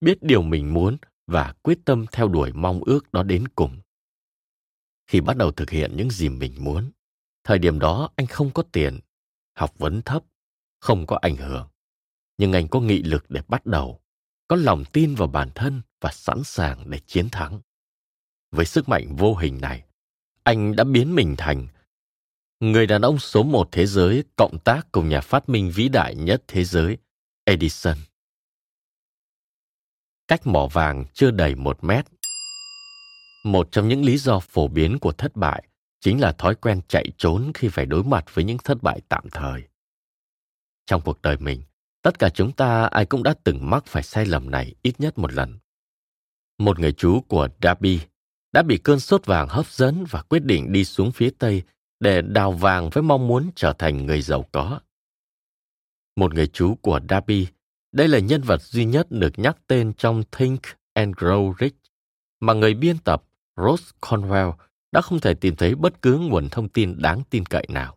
biết điều mình muốn và quyết tâm theo đuổi mong ước đó đến cùng. Khi bắt đầu thực hiện những gì mình muốn, thời điểm đó anh không có tiền, học vấn thấp, không có ảnh hưởng. Nhưng anh có nghị lực để bắt đầu, có lòng tin vào bản thân và sẵn sàng để chiến thắng. Với sức mạnh vô hình này, anh đã biến mình thành người đàn ông số một thế giới cộng tác cùng nhà phát minh vĩ đại nhất thế giới, Edison. Cách mỏ vàng chưa đầy một mét. Một trong những lý do phổ biến của thất bại chính là thói quen chạy trốn khi phải đối mặt với những thất bại tạm thời. Trong cuộc đời mình, tất cả chúng ta ai cũng đã từng mắc phải sai lầm này ít nhất một lần. Một người chú của Derby đã bị cơn sốt vàng hấp dẫn và quyết định đi xuống phía Tây để đào vàng với mong muốn trở thành người giàu có. Một người chú của Darby, đây là nhân vật duy nhất được nhắc tên trong Think and Grow Rich, mà người biên tập Ross Conwell đã không thể tìm thấy bất cứ nguồn thông tin đáng tin cậy nào.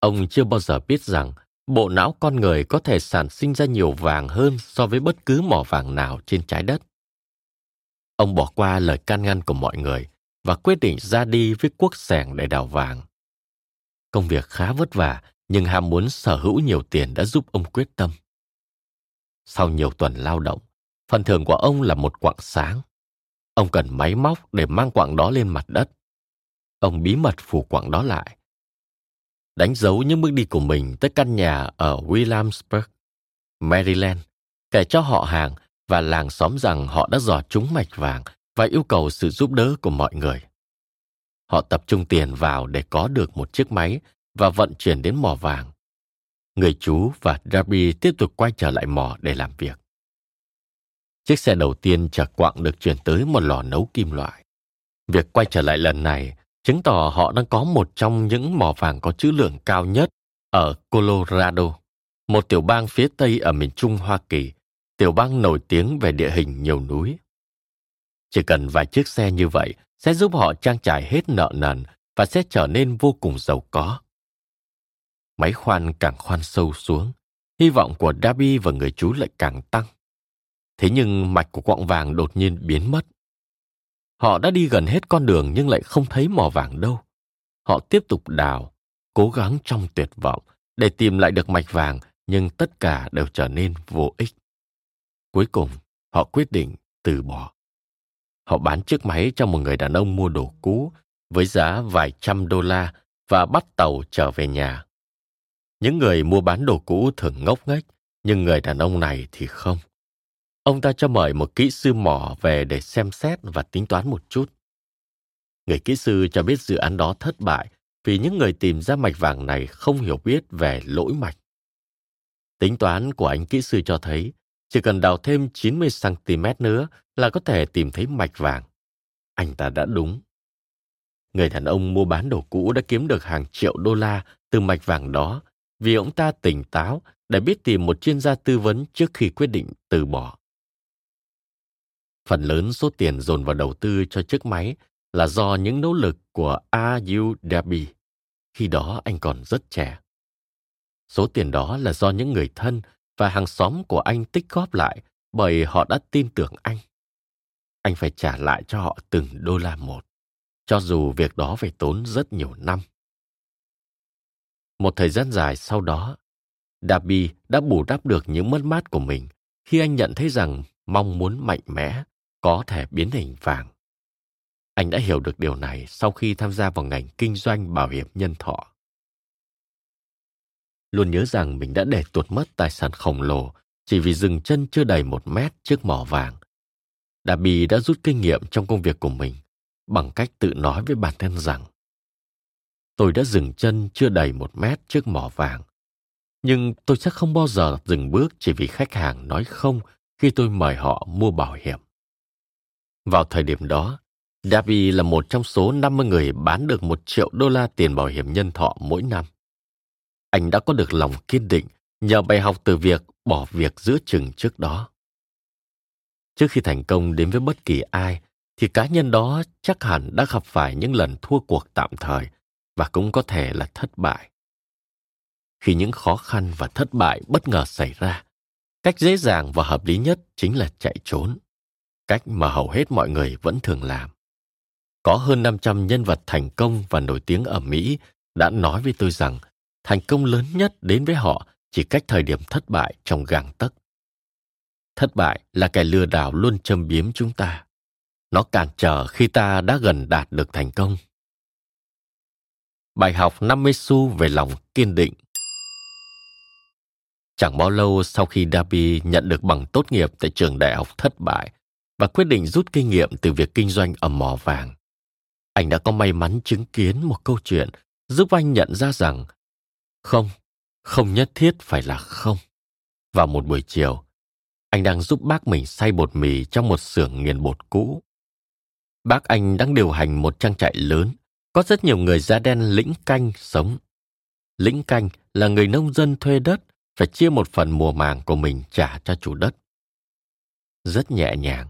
Ông chưa bao giờ biết rằng bộ não con người có thể sản sinh ra nhiều vàng hơn so với bất cứ mỏ vàng nào trên trái đất. Ông bỏ qua lời can ngăn của mọi người và quyết định ra đi với cuốc sẻng để đào vàng. Công việc khá vất vả, nhưng ham muốn sở hữu nhiều tiền đã giúp ông quyết tâm. Sau nhiều tuần lao động, phần thưởng của ông là một quặng sáng. Ông cần máy móc để mang quặng đó lên mặt đất. Ông bí mật phủ quặng đó lại. Đánh dấu những bước đi của mình tới căn nhà ở Williamsburg, Maryland, kể cho họ hàng và làng xóm rằng họ đã dò trúng mạch vàng và yêu cầu sự giúp đỡ của mọi người. Họ tập trung tiền vào để có được một chiếc máy và vận chuyển đến mỏ vàng. Người chú và Darby tiếp tục quay trở lại mỏ để làm việc. Chiếc xe đầu tiên chở quặng được chuyển tới một lò nấu kim loại. Việc quay trở lại lần này chứng tỏ họ đang có một trong những mỏ vàng có trữ lượng cao nhất ở Colorado, một tiểu bang phía tây ở miền trung Hoa Kỳ, tiểu bang nổi tiếng về địa hình nhiều núi. Chỉ cần vài chiếc xe như vậy sẽ giúp họ trang trải hết nợ nần và sẽ trở nên vô cùng giàu có. Máy khoan càng khoan sâu xuống, hy vọng của Darby và người chú lại càng tăng. Thế nhưng mạch của quặng vàng đột nhiên biến mất. Họ đã đi gần hết con đường nhưng lại không thấy mỏ vàng đâu. Họ tiếp tục đào, cố gắng trong tuyệt vọng để tìm lại được mạch vàng nhưng tất cả đều trở nên vô ích. Cuối cùng, họ quyết định từ bỏ. Họ bán chiếc máy cho một người đàn ông mua đồ cũ với giá vài trăm đô la và bắt tàu trở về nhà. Những người mua bán đồ cũ thường ngốc nghếch, nhưng người đàn ông này thì không. Ông ta cho mời một kỹ sư mỏ về để xem xét và tính toán một chút. Người kỹ sư cho biết dự án đó thất bại vì những người tìm ra mạch vàng này không hiểu biết về lỗi mạch. Tính toán của anh kỹ sư cho thấy chỉ cần đào thêm 90cm nữa là có thể tìm thấy mạch vàng. Anh ta đã đúng. Người đàn ông mua bán đồ cũ đã kiếm được hàng triệu đô la từ mạch vàng đó vì ông ta tỉnh táo để biết tìm một chuyên gia tư vấn trước khi quyết định từ bỏ. Phần lớn số tiền dồn vào đầu tư cho chiếc máy là do những nỗ lực của A.U. Derby Khi đó anh còn rất trẻ. Số tiền đó là do những người thân và hàng xóm của anh tích góp lại bởi họ đã tin tưởng anh. Anh phải trả lại cho họ từng đô la một, cho dù việc đó phải tốn rất nhiều năm. Một thời gian dài sau đó, Darby đã bù đắp được những mất mát của mình khi anh nhận thấy rằng mong muốn mạnh mẽ có thể biến hình vàng. Anh đã hiểu được điều này sau khi tham gia vào ngành kinh doanh bảo hiểm nhân thọ. Luôn nhớ rằng mình đã để tuột mất tài sản khổng lồ chỉ vì dừng chân chưa đầy một mét trước mỏ vàng. Darby đã rút kinh nghiệm trong công việc của mình bằng cách tự nói với bản thân rằng tôi đã dừng chân chưa đầy một mét trước mỏ vàng nhưng tôi sẽ không bao giờ dừng bước chỉ vì khách hàng nói không khi tôi mời họ mua bảo hiểm. Vào thời điểm đó, Darby là một trong số 50 người bán được một triệu đô la tiền bảo hiểm nhân thọ mỗi năm. Anh đã có được lòng kiên định nhờ bài học từ việc bỏ việc giữa chừng trước đó. Trước khi thành công đến với bất kỳ ai, thì cá nhân đó chắc hẳn đã gặp phải những lần thua cuộc tạm thời và cũng có thể là thất bại. Khi những khó khăn và thất bại bất ngờ xảy ra, cách dễ dàng và hợp lý nhất chính là chạy trốn. Cách mà hầu hết mọi người vẫn thường làm. Có hơn 500 nhân vật thành công và nổi tiếng ở Mỹ đã nói với tôi rằng thành công lớn nhất đến với họ chỉ cách thời điểm thất bại trong gang tấc. Thất bại là kẻ lừa đảo luôn châm biếm chúng ta. Nó cản trở khi ta đã gần đạt được thành công. Bài học 50 xu về lòng kiên định Chẳng bao lâu sau khi Darby nhận được bằng tốt nghiệp tại trường đại học thất bại và quyết định rút kinh nghiệm từ việc kinh doanh ở mỏ vàng, anh đã có may mắn chứng kiến một câu chuyện giúp anh nhận ra rằng không, không nhất thiết phải là không. Vào một buổi chiều, anh đang giúp bác mình xay bột mì trong một xưởng nghiền bột cũ. Bác anh đang điều hành một trang trại lớn, có rất nhiều người da đen lĩnh canh sống. Lĩnh canh là người nông dân thuê đất phải chia một phần mùa màng của mình trả cho chủ đất. Rất nhẹ nhàng,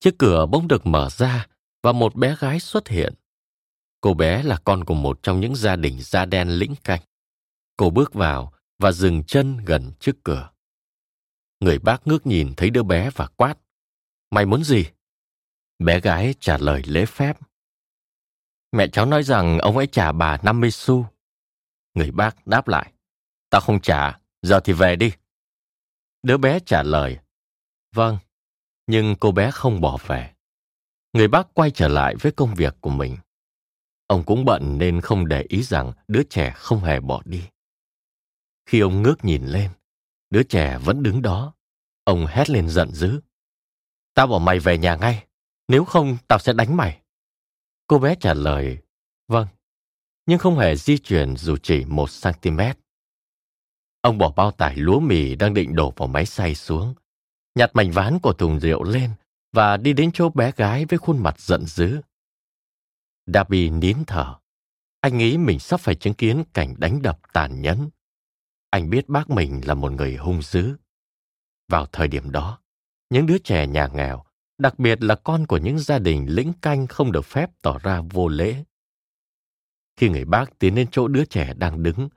chiếc cửa bỗng được mở ra và một bé gái xuất hiện. Cô bé là con của một trong những gia đình da đen lĩnh canh. Cô bước vào và dừng chân gần trước cửa. Người bác ngước nhìn thấy đứa bé và quát. Mày muốn gì? Bé gái trả lời lễ phép. Mẹ cháu nói rằng ông ấy trả bà 50 xu. Người bác đáp lại. Tao không trả, giờ thì về đi. Đứa bé trả lời. Vâng, nhưng cô bé không bỏ về. Người bác quay trở lại với công việc của mình. Ông cũng bận nên không để ý rằng đứa trẻ không hề bỏ đi. Khi ông ngước nhìn lên, đứa trẻ vẫn đứng đó. Ông hét lên giận dữ. Tao bảo mày về nhà ngay, nếu không tao sẽ đánh mày. Cô bé trả lời, vâng, nhưng không hề di chuyển dù chỉ một cm. Ông bỏ bao tải lúa mì đang định đổ vào máy xay xuống, nhặt mảnh ván của thùng rượu lên và đi đến chỗ bé gái với khuôn mặt giận dữ. Darby nín thở. Anh nghĩ mình sắp phải chứng kiến cảnh đánh đập tàn nhẫn. Anh biết bác mình là một người hung dữ. Vào thời điểm đó, những đứa trẻ nhà nghèo, đặc biệt là con của những gia đình lĩnh canh không được phép tỏ ra vô lễ. Khi người bác tiến đến chỗ đứa trẻ đang đứng,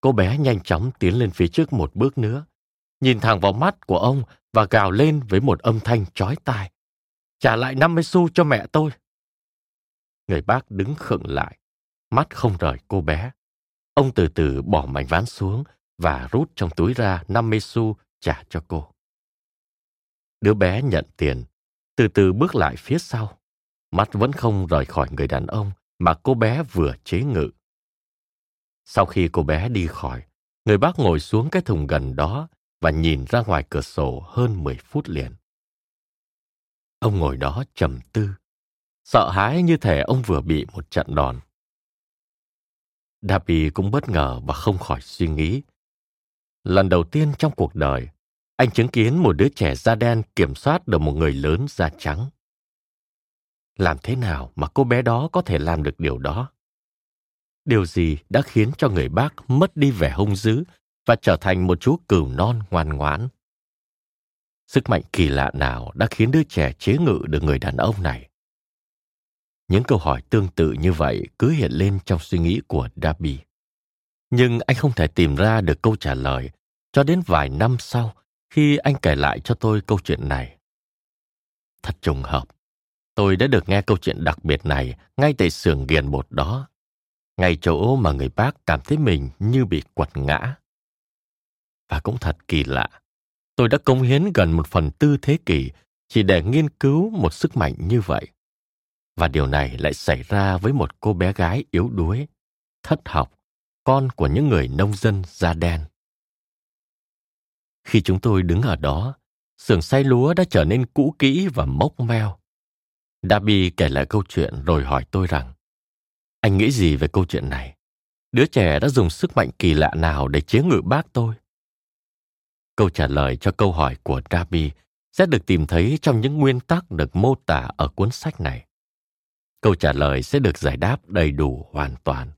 cô bé nhanh chóng tiến lên phía trước một bước nữa, nhìn thẳng vào mắt của ông và gào lên với một âm thanh chói tai. Trả lại 50 xu cho mẹ tôi. Người bác đứng khựng lại, mắt không rời cô bé. Ông từ từ bỏ mảnh ván xuống và rút trong túi ra 50 xu trả cho cô. Đứa bé nhận tiền, từ từ bước lại phía sau. Mắt vẫn không rời khỏi người đàn ông mà cô bé vừa chế ngự. Sau khi cô bé đi khỏi, người bác ngồi xuống cái thùng gần đó và nhìn ra ngoài cửa sổ hơn 10 phút liền. Ông ngồi đó trầm tư, sợ hãi như thể ông vừa bị một trận đòn. Darby cũng bất ngờ và không khỏi suy nghĩ. Lần đầu tiên trong cuộc đời, anh chứng kiến một đứa trẻ da đen kiểm soát được một người lớn da trắng. Làm thế nào mà cô bé đó có thể làm được điều đó? Điều gì đã khiến cho người bác mất đi vẻ hung dữ và trở thành một chú cừu non ngoan ngoãn? Sức mạnh kỳ lạ nào đã khiến đứa trẻ chế ngự được người đàn ông này? Những câu hỏi tương tự như vậy cứ hiện lên trong suy nghĩ của Darby. Nhưng anh không thể tìm ra được câu trả lời cho đến vài năm sau khi anh kể lại cho tôi câu chuyện này. Thật trùng hợp, tôi đã được nghe câu chuyện đặc biệt này ngay tại xưởng nghiền bột đó, ngay chỗ mà người bác cảm thấy mình như bị quật ngã. Và cũng thật kỳ lạ, tôi đã công hiến gần một phần tư thế kỷ chỉ để nghiên cứu một sức mạnh như vậy. Và điều này lại xảy ra với một cô bé gái yếu đuối, thất học, con của những người nông dân da đen. Khi chúng tôi đứng ở đó, xưởng xay lúa đã trở nên cũ kỹ và mốc meo. Darby kể lại câu chuyện rồi hỏi tôi rằng, anh nghĩ gì về câu chuyện này? Đứa trẻ đã dùng sức mạnh kỳ lạ nào để chế ngự bác tôi? Câu trả lời cho câu hỏi của Darby sẽ được tìm thấy trong những nguyên tắc được mô tả ở cuốn sách này. Câu trả lời sẽ được giải đáp đầy đủ hoàn toàn.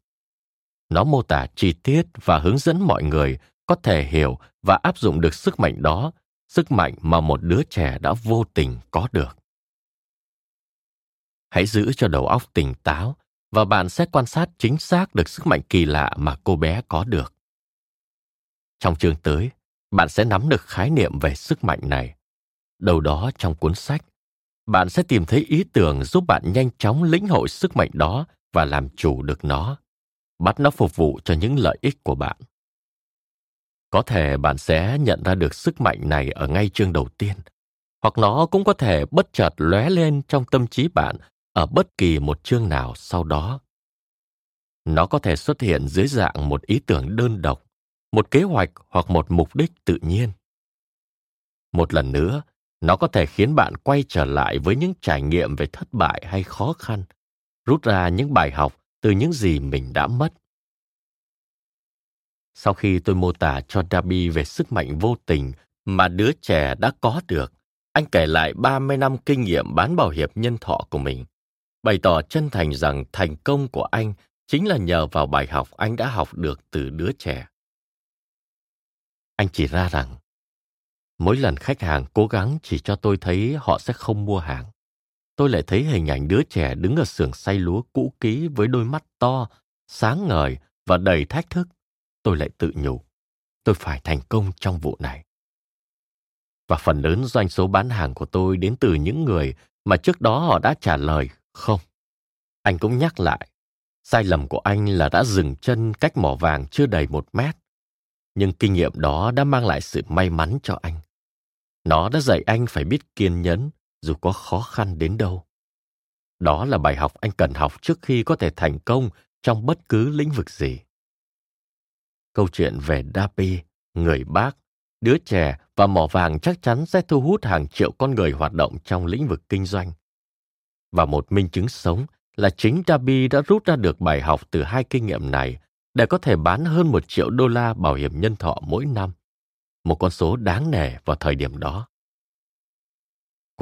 Nó mô tả chi tiết và hướng dẫn mọi người có thể hiểu và áp dụng được sức mạnh đó, sức mạnh mà một đứa trẻ đã vô tình có được. Hãy giữ cho đầu óc tỉnh táo và bạn sẽ quan sát chính xác được sức mạnh kỳ lạ mà cô bé có được. Trong chương tới, bạn sẽ nắm được khái niệm về sức mạnh này. Đầu đó trong cuốn sách, bạn sẽ tìm thấy ý tưởng giúp bạn nhanh chóng lĩnh hội sức mạnh đó và làm chủ được nó, bắt nó phục vụ cho những lợi ích của bạn. Có thể bạn sẽ nhận ra được sức mạnh này ở ngay chương đầu tiên, hoặc nó cũng có thể bất chợt lóe lên trong tâm trí bạn ở bất kỳ một chương nào sau đó. Nó có thể xuất hiện dưới dạng một ý tưởng đơn độc, một kế hoạch hoặc một mục đích tự nhiên. Một lần nữa, nó có thể khiến bạn quay trở lại với những trải nghiệm về thất bại hay khó khăn, rút ra những bài học từ những gì mình đã mất. Sau khi tôi mô tả cho Darby về sức mạnh vô tình mà đứa trẻ đã có được, anh kể lại 30 năm kinh nghiệm bán bảo hiểm nhân thọ của mình, bày tỏ chân thành rằng thành công của anh chính là nhờ vào bài học anh đã học được từ đứa trẻ. Anh chỉ ra rằng, mỗi lần khách hàng cố gắng chỉ cho tôi thấy họ sẽ không mua hàng, tôi lại thấy hình ảnh đứa trẻ đứng ở xưởng xay lúa cũ kỹ với đôi mắt to, sáng ngời và đầy thách thức tôi lại tự nhủ, tôi phải thành công trong vụ này. Và phần lớn doanh số bán hàng của tôi đến từ những người mà trước đó họ đã trả lời không. Anh cũng nhắc lại, sai lầm của anh là đã dừng chân cách mỏ vàng chưa đầy một mét. Nhưng kinh nghiệm đó đã mang lại sự may mắn cho anh. Nó đã dạy anh phải biết kiên nhẫn dù có khó khăn đến đâu. Đó là bài học anh cần học trước khi có thể thành công trong bất cứ lĩnh vực gì. Câu chuyện về Dapi, người bác, đứa trẻ và mỏ vàng chắc chắn sẽ thu hút hàng triệu con người hoạt động trong lĩnh vực kinh doanh. Và một minh chứng sống là chính Dabi đã rút ra được bài học từ hai kinh nghiệm này để có thể bán hơn một triệu đô la bảo hiểm nhân thọ mỗi năm, một con số đáng nể vào thời điểm đó.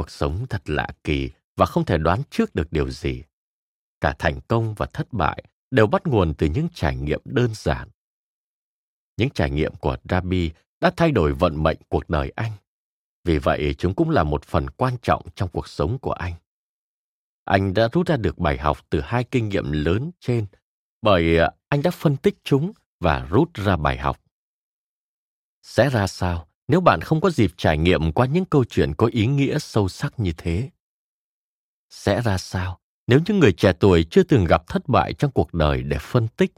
Cuộc sống thật lạ kỳ và không thể đoán trước được điều gì. Cả thành công và thất bại đều bắt nguồn từ những trải nghiệm đơn giản những trải nghiệm của Rabi đã thay đổi vận mệnh cuộc đời anh. Vì vậy, chúng cũng là một phần quan trọng trong cuộc sống của anh. Anh đã rút ra được bài học từ hai kinh nghiệm lớn trên bởi à, anh đã phân tích chúng và rút ra bài học. Sẽ ra sao nếu bạn không có dịp trải nghiệm qua những câu chuyện có ý nghĩa sâu sắc như thế? Sẽ ra sao nếu những người trẻ tuổi chưa từng gặp thất bại trong cuộc đời để phân tích?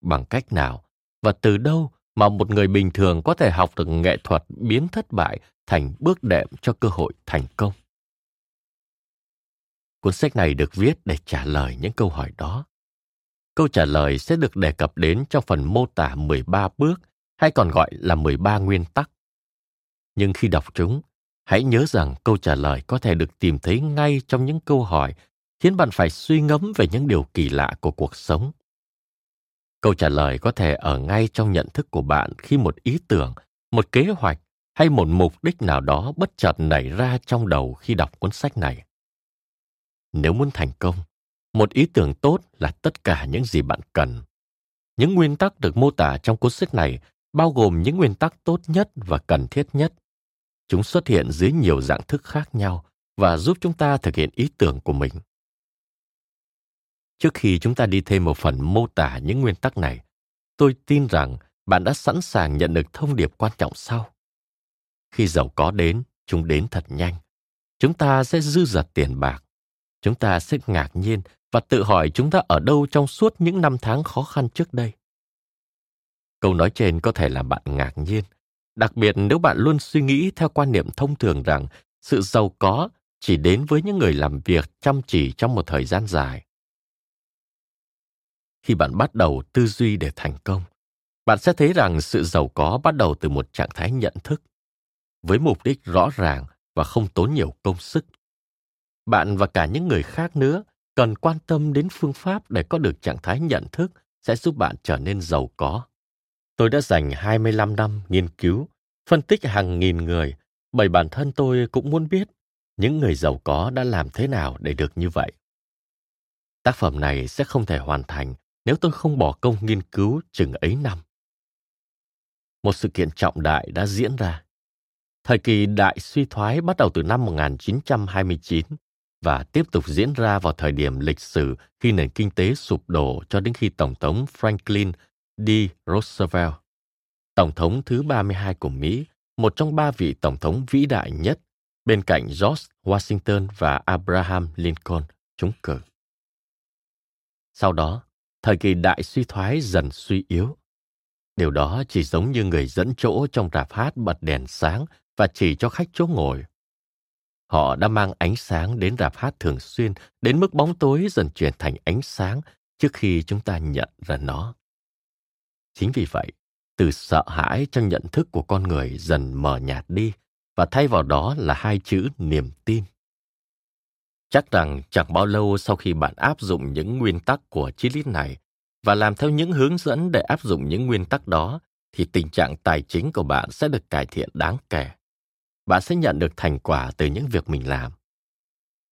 Bằng cách nào và từ đâu mà một người bình thường có thể học được nghệ thuật biến thất bại thành bước đệm cho cơ hội thành công. Cuốn sách này được viết để trả lời những câu hỏi đó. Câu trả lời sẽ được đề cập đến trong phần mô tả 13 bước hay còn gọi là 13 nguyên tắc. Nhưng khi đọc chúng, hãy nhớ rằng câu trả lời có thể được tìm thấy ngay trong những câu hỏi khiến bạn phải suy ngẫm về những điều kỳ lạ của cuộc sống. Câu trả lời có thể ở ngay trong nhận thức của bạn khi một ý tưởng một kế hoạch hay một mục đích nào đó bất chợt nảy ra trong đầu khi đọc cuốn sách này. Nếu muốn thành công một ý tưởng tốt là tất cả những gì bạn cần. Những nguyên tắc được mô tả trong cuốn sách này bao gồm những nguyên tắc tốt nhất và cần thiết nhất chúng xuất hiện dưới nhiều dạng thức khác nhau và giúp chúng ta thực hiện ý tưởng của mình Trước khi chúng ta đi thêm một phần mô tả những nguyên tắc này, tôi tin rằng bạn đã sẵn sàng nhận được thông điệp quan trọng sau. Khi giàu có đến, chúng đến thật nhanh. Chúng ta sẽ dư dật tiền bạc. Chúng ta sẽ ngạc nhiên và tự hỏi chúng ta ở đâu trong suốt những năm tháng khó khăn trước đây. Câu nói trên có thể làm bạn ngạc nhiên, đặc biệt nếu bạn luôn suy nghĩ theo quan niệm thông thường rằng sự giàu có chỉ đến với những người làm việc chăm chỉ trong một thời gian dài. Khi bạn bắt đầu tư duy để thành công, bạn sẽ thấy rằng sự giàu có bắt đầu từ một trạng thái nhận thức với mục đích rõ ràng và không tốn nhiều công sức. Bạn và cả những người khác nữa cần quan tâm đến phương pháp để có được trạng thái nhận thức sẽ giúp bạn trở nên giàu có. Tôi đã dành 25 năm nghiên cứu, phân tích hàng nghìn người, bởi bản thân tôi cũng muốn biết những người giàu có đã làm thế nào để được như vậy. Tác phẩm này sẽ không thể hoàn thành nếu tôi không bỏ công nghiên cứu chừng ấy năm. Một sự kiện trọng đại đã diễn ra. Thời kỳ đại suy thoái bắt đầu từ năm 1929 và tiếp tục diễn ra vào thời điểm lịch sử khi nền kinh tế sụp đổ cho đến khi Tổng thống Franklin D. Roosevelt, Tổng thống thứ 32 của Mỹ, một trong ba vị Tổng thống vĩ đại nhất, bên cạnh George Washington và Abraham Lincoln, trúng cử. Sau đó, thời kỳ đại suy thoái dần suy yếu. Điều đó chỉ giống như người dẫn chỗ trong rạp hát bật đèn sáng và chỉ cho khách chỗ ngồi. Họ đã mang ánh sáng đến rạp hát thường xuyên, đến mức bóng tối dần chuyển thành ánh sáng trước khi chúng ta nhận ra nó. Chính vì vậy, từ sợ hãi trong nhận thức của con người dần mờ nhạt đi và thay vào đó là hai chữ niềm tin. Chắc rằng chẳng bao lâu sau khi bạn áp dụng những nguyên tắc của triết lý này và làm theo những hướng dẫn để áp dụng những nguyên tắc đó, thì tình trạng tài chính của bạn sẽ được cải thiện đáng kể. Bạn sẽ nhận được thành quả từ những việc mình làm.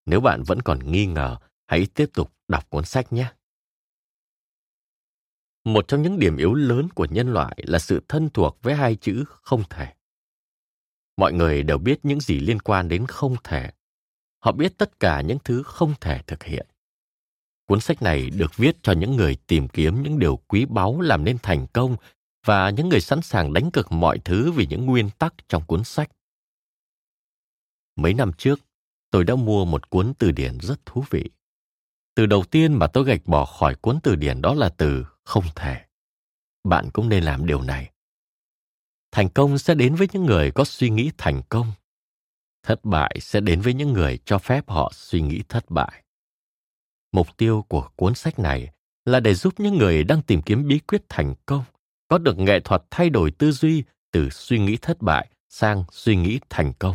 Nếu bạn vẫn còn nghi ngờ, hãy tiếp tục đọc cuốn sách nhé. Một trong những điểm yếu lớn của nhân loại là sự thân thuộc với hai chữ không thể. Mọi người đều biết những gì liên quan đến không thể họ biết tất cả những thứ không thể thực hiện. Cuốn sách này được viết cho những người tìm kiếm những điều quý báu làm nên thành công và những người sẵn sàng đánh cực mọi thứ vì những nguyên tắc trong cuốn sách. Mấy năm trước, tôi đã mua một cuốn từ điển rất thú vị. Từ đầu tiên mà tôi gạch bỏ khỏi cuốn từ điển đó là từ không thể. Bạn cũng nên làm điều này. Thành công sẽ đến với những người có suy nghĩ thành công thất bại sẽ đến với những người cho phép họ suy nghĩ thất bại mục tiêu của cuốn sách này là để giúp những người đang tìm kiếm bí quyết thành công, có được nghệ thuật thay đổi tư duy từ suy nghĩ thất bại sang suy nghĩ thành công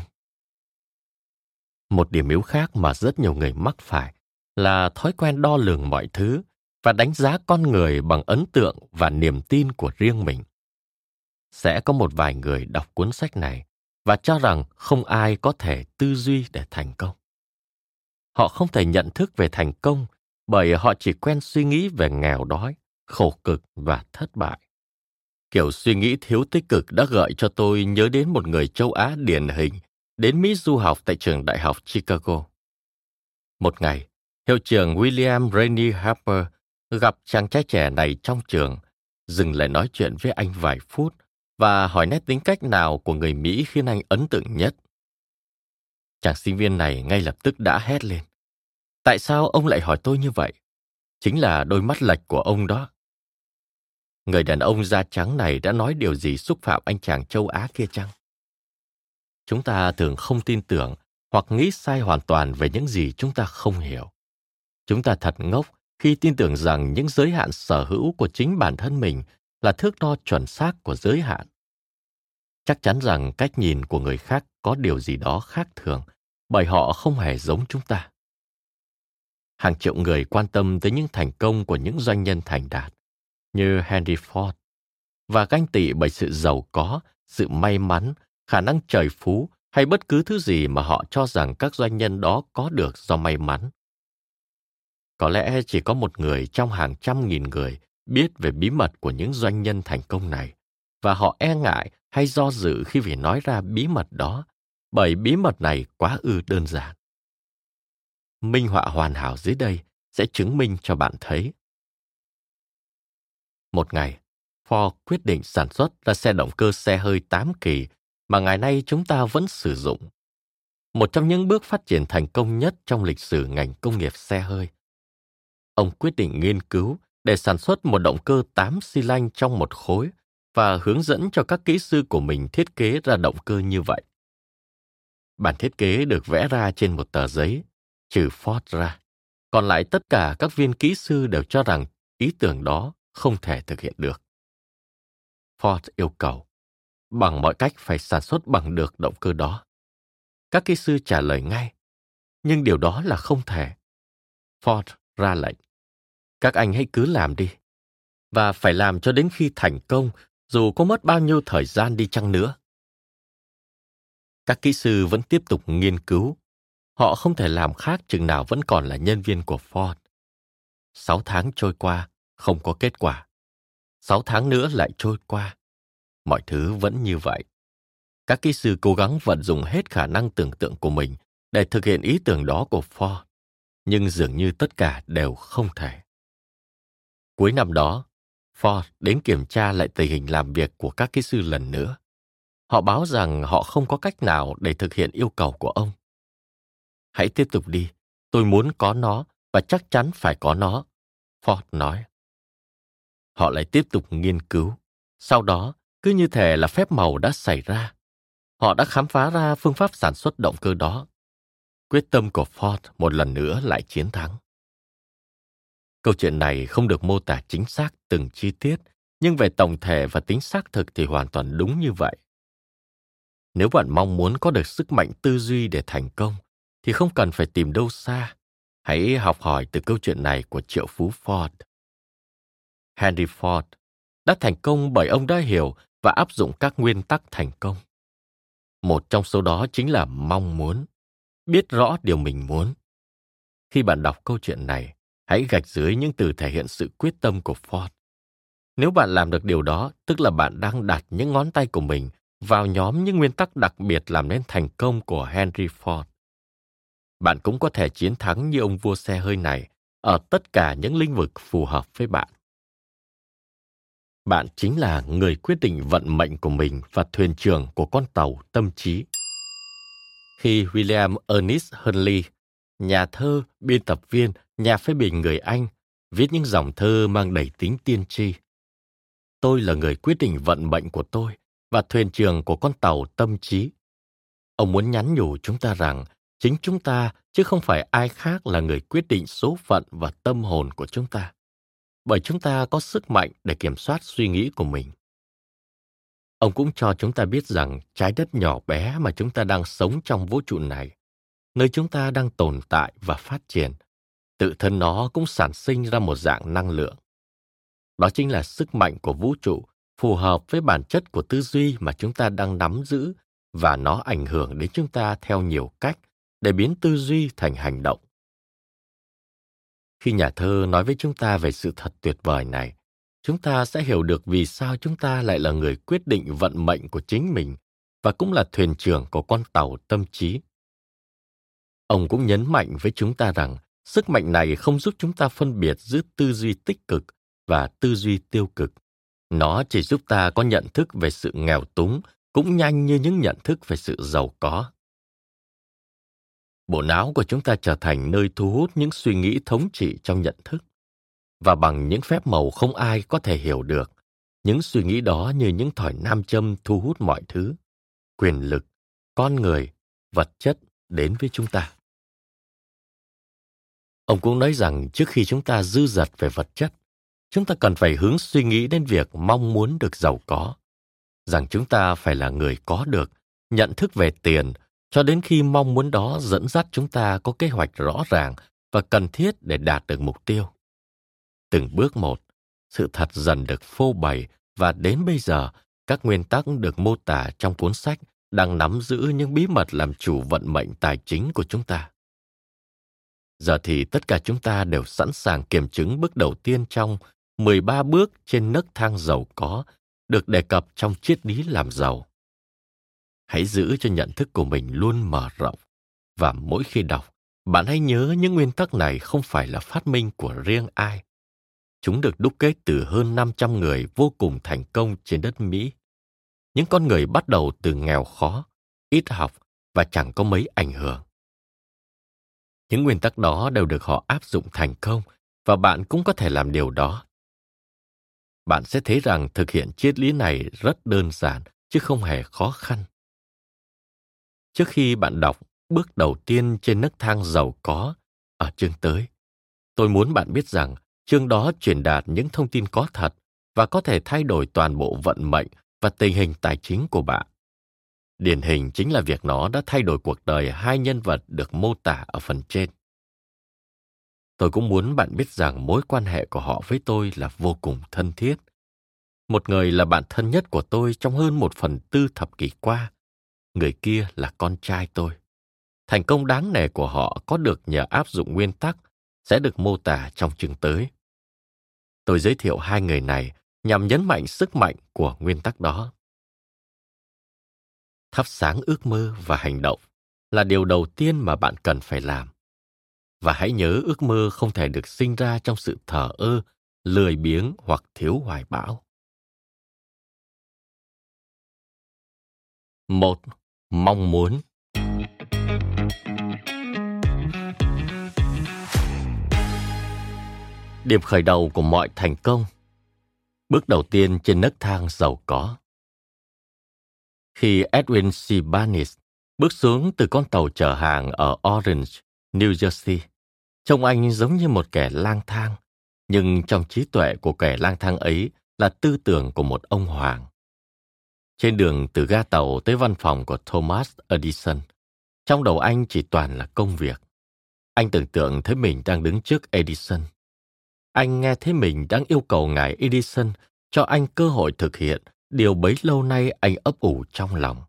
một điểm yếu khác mà rất nhiều người mắc phải là thói quen đo lường mọi thứ và đánh giá con người bằng ấn tượng và niềm tin của riêng mình. Sẽ có một vài người đọc cuốn sách này và cho rằng không ai có thể tư duy để thành công. Họ không thể nhận thức về thành công bởi họ chỉ quen suy nghĩ về nghèo đói, khổ cực và thất bại. Kiểu suy nghĩ thiếu tích cực đã gợi cho tôi nhớ đến một người châu á điển hình đến mỹ du học tại trường đại học chicago. Một ngày hiệu trưởng william rainey harper gặp chàng trai trẻ này trong trường, dừng lại nói chuyện với anh vài phút và hỏi nét tính cách nào của người Mỹ khiến anh ấn tượng nhất. Chàng sinh viên này ngay lập tức đã hét lên. Tại sao ông lại hỏi tôi như vậy? Chính là đôi mắt lệch của ông đó. Người đàn ông da trắng này đã nói điều gì xúc phạm anh chàng châu Á kia chăng? Chúng ta thường không tin tưởng hoặc nghĩ sai hoàn toàn về những gì chúng ta không hiểu. Chúng ta thật ngốc khi tin tưởng rằng những giới hạn sở hữu của chính bản thân mình là thước đo chuẩn xác của giới hạn. Chắc chắn rằng cách nhìn của người khác có điều gì đó khác thường, bởi họ không hề giống chúng ta. Hàng triệu người quan tâm tới những thành công của những doanh nhân thành đạt, như henry ford, và ganh tị bởi sự giàu có, sự may mắn, khả năng trời phú hay bất cứ thứ gì mà họ cho rằng các doanh nhân đó có được do may mắn có lẽ chỉ có một người trong hàng trăm nghìn người biết về bí mật của những doanh nhân thành công này, và họ e ngại hay do dự khi phải nói ra bí mật đó, bởi bí mật này quá ư đơn giản minh họa hoàn hảo dưới đây sẽ chứng minh cho bạn thấy một ngày, Ford quyết định sản xuất ra xe động cơ xe hơi 8 kỳ mà ngày nay chúng ta vẫn sử dụng. Một trong những bước phát triển thành công nhất trong lịch sử ngành công nghiệp xe hơi. Ông quyết định nghiên cứu để sản xuất một động cơ 8 xi lanh trong một khối và hướng dẫn cho các kỹ sư của mình thiết kế ra động cơ như vậy. Bản thiết kế được vẽ ra trên một tờ giấy, trừ Ford ra. Còn lại tất cả các viên kỹ sư đều cho rằng ý tưởng đó không thể thực hiện được. Ford yêu cầu, bằng mọi cách phải sản xuất bằng được động cơ đó. Các kỹ sư trả lời ngay, nhưng điều đó là không thể. Ford ra lệnh, các anh hãy cứ làm đi. Và phải làm cho đến khi thành công, dù có mất bao nhiêu thời gian đi chăng nữa. Các kỹ sư vẫn tiếp tục nghiên cứu. Họ không thể làm khác chừng nào vẫn còn là nhân viên của Ford. Sáu tháng trôi qua, không có kết quả. Sáu tháng nữa lại trôi qua. Mọi thứ vẫn như vậy. Các kỹ sư cố gắng vận dụng hết khả năng tưởng tượng của mình để thực hiện ý tưởng đó của Ford, nhưng dường như tất cả đều không thể. Cuối năm đó, Ford đến kiểm tra lại tình hình làm việc của các kỹ sư lần nữa. Họ báo rằng họ không có cách nào để thực hiện yêu cầu của ông. Hãy tiếp tục đi, tôi muốn có nó và chắc chắn phải có nó, Ford nói. Họ lại tiếp tục nghiên cứu. Sau đó, cứ như thể là phép màu đã xảy ra. Họ đã khám phá ra phương pháp sản xuất động cơ đó. Quyết tâm của Ford một lần nữa lại chiến thắng. Câu chuyện này không được mô tả chính xác từng chi tiết, nhưng về tổng thể và tính xác thực thì hoàn toàn đúng như vậy. Nếu bạn mong muốn có được sức mạnh tư duy để thành công, thì không cần phải tìm đâu xa. Hãy học hỏi từ câu chuyện này của triệu phú Ford. Henry Ford đã thành công bởi ông đã hiểu và áp dụng các nguyên tắc thành công. Một trong số đó chính là mong muốn, biết rõ điều mình muốn. Khi bạn đọc câu chuyện này, hãy gạch dưới những từ thể hiện sự quyết tâm của Ford. Nếu bạn làm được điều đó, tức là bạn đang đặt những ngón tay của mình vào nhóm những nguyên tắc đặc biệt làm nên thành công của Henry Ford. Bạn cũng có thể chiến thắng như ông vua xe hơi này ở tất cả những lĩnh vực phù hợp với bạn. Bạn chính là người quyết định vận mệnh của mình và thuyền trưởng của con tàu tâm trí. Khi William Ernest Henley, nhà thơ, biên tập viên, nhà phê bình người Anh, viết những dòng thơ mang đầy tính tiên tri. Tôi là người quyết định vận mệnh của tôi và thuyền trưởng của con tàu tâm trí. Ông muốn nhắn nhủ chúng ta rằng chính chúng ta chứ không phải ai khác là người quyết định số phận và tâm hồn của chúng ta bởi chúng ta có sức mạnh để kiểm soát suy nghĩ của mình ông cũng cho chúng ta biết rằng trái đất nhỏ bé mà chúng ta đang sống trong vũ trụ này, nơi chúng ta đang tồn tại và phát triển, tự thân nó cũng sản sinh ra một dạng năng lượng. Đó chính là sức mạnh của vũ trụ, phù hợp với bản chất của tư duy mà chúng ta đang nắm giữ và nó ảnh hưởng đến chúng ta theo nhiều cách để biến tư duy thành hành động. Khi nhà thơ nói với chúng ta về sự thật tuyệt vời này chúng ta sẽ hiểu được vì sao chúng ta lại là người quyết định vận mệnh của chính mình và cũng là thuyền trưởng của con tàu tâm trí. Ông cũng nhấn mạnh với chúng ta rằng sức mạnh này không giúp chúng ta phân biệt giữa tư duy tích cực và tư duy tiêu cực. Nó chỉ giúp ta có nhận thức về sự nghèo túng cũng nhanh như những nhận thức về sự giàu có. Bộ não của chúng ta trở thành nơi thu hút những suy nghĩ thống trị trong nhận thức và bằng những phép màu không ai có thể hiểu được, những suy nghĩ đó như những thỏi nam châm thu hút mọi thứ, quyền lực, con người, vật chất đến với chúng ta. Ông cũng nói rằng trước khi chúng ta dư dật về vật chất, chúng ta cần phải hướng suy nghĩ đến việc mong muốn được giàu có, rằng chúng ta phải là người có được nhận thức về tiền cho đến khi mong muốn đó dẫn dắt chúng ta có kế hoạch rõ ràng và cần thiết để đạt được mục tiêu từng bước một. Sự thật dần được phô bày và đến bây giờ, các nguyên tắc được mô tả trong cuốn sách đang nắm giữ những bí mật làm chủ vận mệnh tài chính của chúng ta. Giờ thì tất cả chúng ta đều sẵn sàng kiểm chứng bước đầu tiên trong 13 bước trên nấc thang giàu có được đề cập trong triết lý làm giàu. Hãy giữ cho nhận thức của mình luôn mở rộng và mỗi khi đọc, bạn hãy nhớ những nguyên tắc này không phải là phát minh của riêng ai. Chúng được đúc kết từ hơn 500 người vô cùng thành công trên đất Mỹ. Những con người bắt đầu từ nghèo khó, ít học và chẳng có mấy ảnh hưởng. Những nguyên tắc đó đều được họ áp dụng thành công và bạn cũng có thể làm điều đó. Bạn sẽ thấy rằng thực hiện triết lý này rất đơn giản chứ không hề khó khăn. Trước khi bạn đọc bước đầu tiên trên nấc thang giàu có ở chương tới, tôi muốn bạn biết rằng chương đó truyền đạt những thông tin có thật và có thể thay đổi toàn bộ vận mệnh và tình hình tài chính của bạn. Điển hình chính là việc nó đã thay đổi cuộc đời hai nhân vật được mô tả ở phần trên. Tôi cũng muốn bạn biết rằng mối quan hệ của họ với tôi là vô cùng thân thiết. Một người là bạn thân nhất của tôi trong hơn một phần tư thập kỷ qua. Người kia là con trai tôi. Thành công đáng nể của họ có được nhờ áp dụng nguyên tắc sẽ được mô tả trong chương tới. Tôi giới thiệu hai người này nhằm nhấn mạnh sức mạnh của nguyên tắc đó. Thắp sáng ước mơ và hành động là điều đầu tiên mà bạn cần phải làm. Và hãy nhớ ước mơ không thể được sinh ra trong sự thờ ơ, lười biếng hoặc thiếu hoài bão. Một, mong muốn. Điểm khởi đầu của mọi thành công. Bước đầu tiên trên nấc thang giàu có. Khi Edwin C. Barnes bước xuống từ con tàu chở hàng ở Orange, New Jersey, trông anh giống như một kẻ lang thang, nhưng trong trí tuệ của kẻ lang thang ấy là tư tưởng của một ông hoàng. Trên đường từ ga tàu tới văn phòng của Thomas Edison, trong đầu anh chỉ toàn là công việc. Anh tưởng tượng thấy mình đang đứng trước Edison. Anh nghe thấy mình đang yêu cầu ngài Edison cho anh cơ hội thực hiện điều bấy lâu nay anh ấp ủ trong lòng.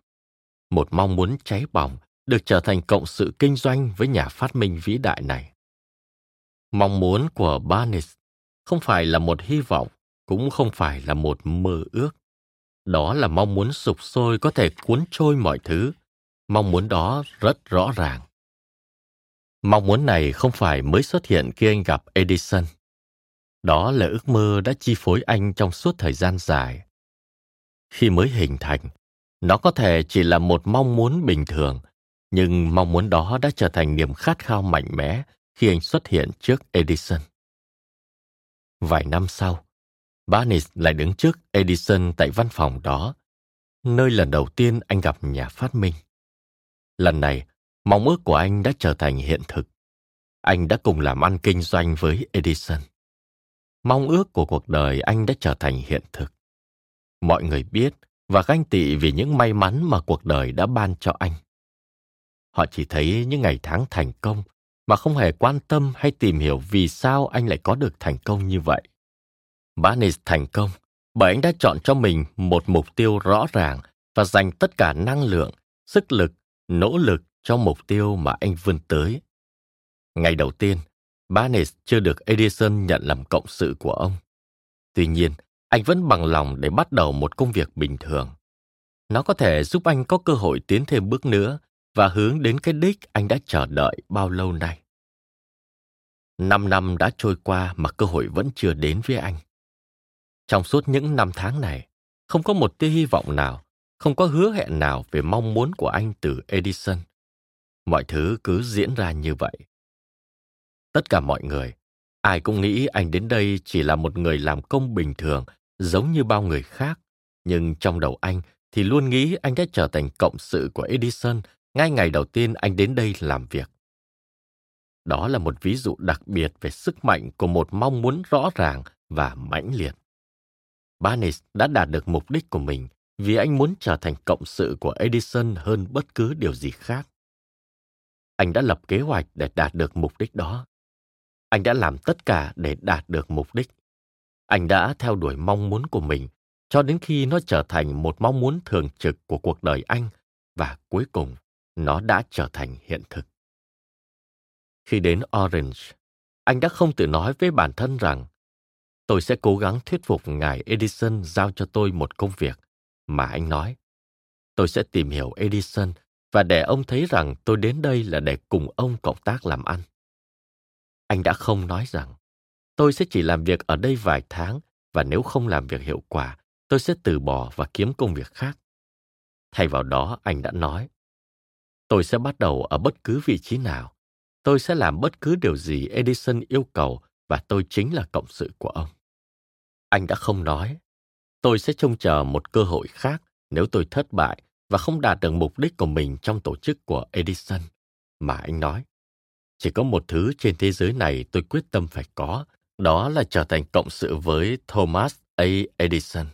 Một mong muốn cháy bỏng được trở thành cộng sự kinh doanh với nhà phát minh vĩ đại này. Mong muốn của Barnes không phải là một hy vọng, cũng không phải là một mơ ước. Đó là mong muốn sụp sôi có thể cuốn trôi mọi thứ. Mong muốn đó rất rõ ràng. Mong muốn này không phải mới xuất hiện khi anh gặp Edison. Đó là ước mơ đã chi phối anh trong suốt thời gian dài. Khi mới hình thành, nó có thể chỉ là một mong muốn bình thường, nhưng mong muốn đó đã trở thành niềm khát khao mạnh mẽ khi anh xuất hiện trước Edison. Vài năm sau, Barnes lại đứng trước Edison tại văn phòng đó, nơi lần đầu tiên anh gặp nhà phát minh. Lần này, mong ước của anh đã trở thành hiện thực. Anh đã cùng làm ăn kinh doanh với Edison. Mong ước của cuộc đời anh đã trở thành hiện thực. Mọi người biết và ganh tị vì những may mắn mà cuộc đời đã ban cho anh. Họ chỉ thấy những ngày tháng thành công mà không hề quan tâm hay tìm hiểu vì sao anh lại có được thành công như vậy. Barnes thành công bởi anh đã chọn cho mình một mục tiêu rõ ràng và dành tất cả năng lượng, sức lực, nỗ lực cho mục tiêu mà anh vươn tới. Ngày đầu tiên, Barnes chưa được Edison nhận làm cộng sự của ông. Tuy nhiên, anh vẫn bằng lòng để bắt đầu một công việc bình thường. Nó có thể giúp anh có cơ hội tiến thêm bước nữa và hướng đến cái đích anh đã chờ đợi bao lâu nay. Năm năm đã trôi qua mà cơ hội vẫn chưa đến với anh. Trong suốt những năm tháng này, không có một tia hy vọng nào, không có hứa hẹn nào về mong muốn của anh từ Edison. Mọi thứ cứ diễn ra như vậy. Tất cả mọi người, ai cũng nghĩ anh đến đây chỉ là một người làm công bình thường, giống như bao người khác. Nhưng trong đầu anh thì luôn nghĩ anh đã trở thành cộng sự của Edison ngay ngày đầu tiên anh đến đây làm việc. Đó là một ví dụ đặc biệt về sức mạnh của một mong muốn rõ ràng và mãnh liệt. Barnes đã đạt được mục đích của mình vì anh muốn trở thành cộng sự của Edison hơn bất cứ điều gì khác. Anh đã lập kế hoạch để đạt được mục đích đó. Anh đã làm tất cả để đạt được mục đích. Anh đã theo đuổi mong muốn của mình cho đến khi nó trở thành một mong muốn thường trực của cuộc đời anh và cuối cùng nó đã trở thành hiện thực. Khi đến Orange, anh đã không tự nói với bản thân rằng tôi sẽ cố gắng thuyết phục ngài Edison giao cho tôi một công việc mà anh nói. Tôi sẽ tìm hiểu Edison và để ông thấy rằng tôi đến đây là để cùng ông cộng tác làm ăn. Anh đã không nói rằng Tôi sẽ chỉ làm việc ở đây vài tháng và nếu không làm việc hiệu quả, tôi sẽ từ bỏ và kiếm công việc khác. Thay vào đó, anh đã nói, tôi sẽ bắt đầu ở bất cứ vị trí nào. Tôi sẽ làm bất cứ điều gì Edison yêu cầu và tôi chính là cộng sự của ông. Anh đã không nói, tôi sẽ trông chờ một cơ hội khác nếu tôi thất bại và không đạt được mục đích của mình trong tổ chức của Edison. Mà anh nói, chỉ có một thứ trên thế giới này tôi quyết tâm phải có, đó là trở thành cộng sự với Thomas A. Edison.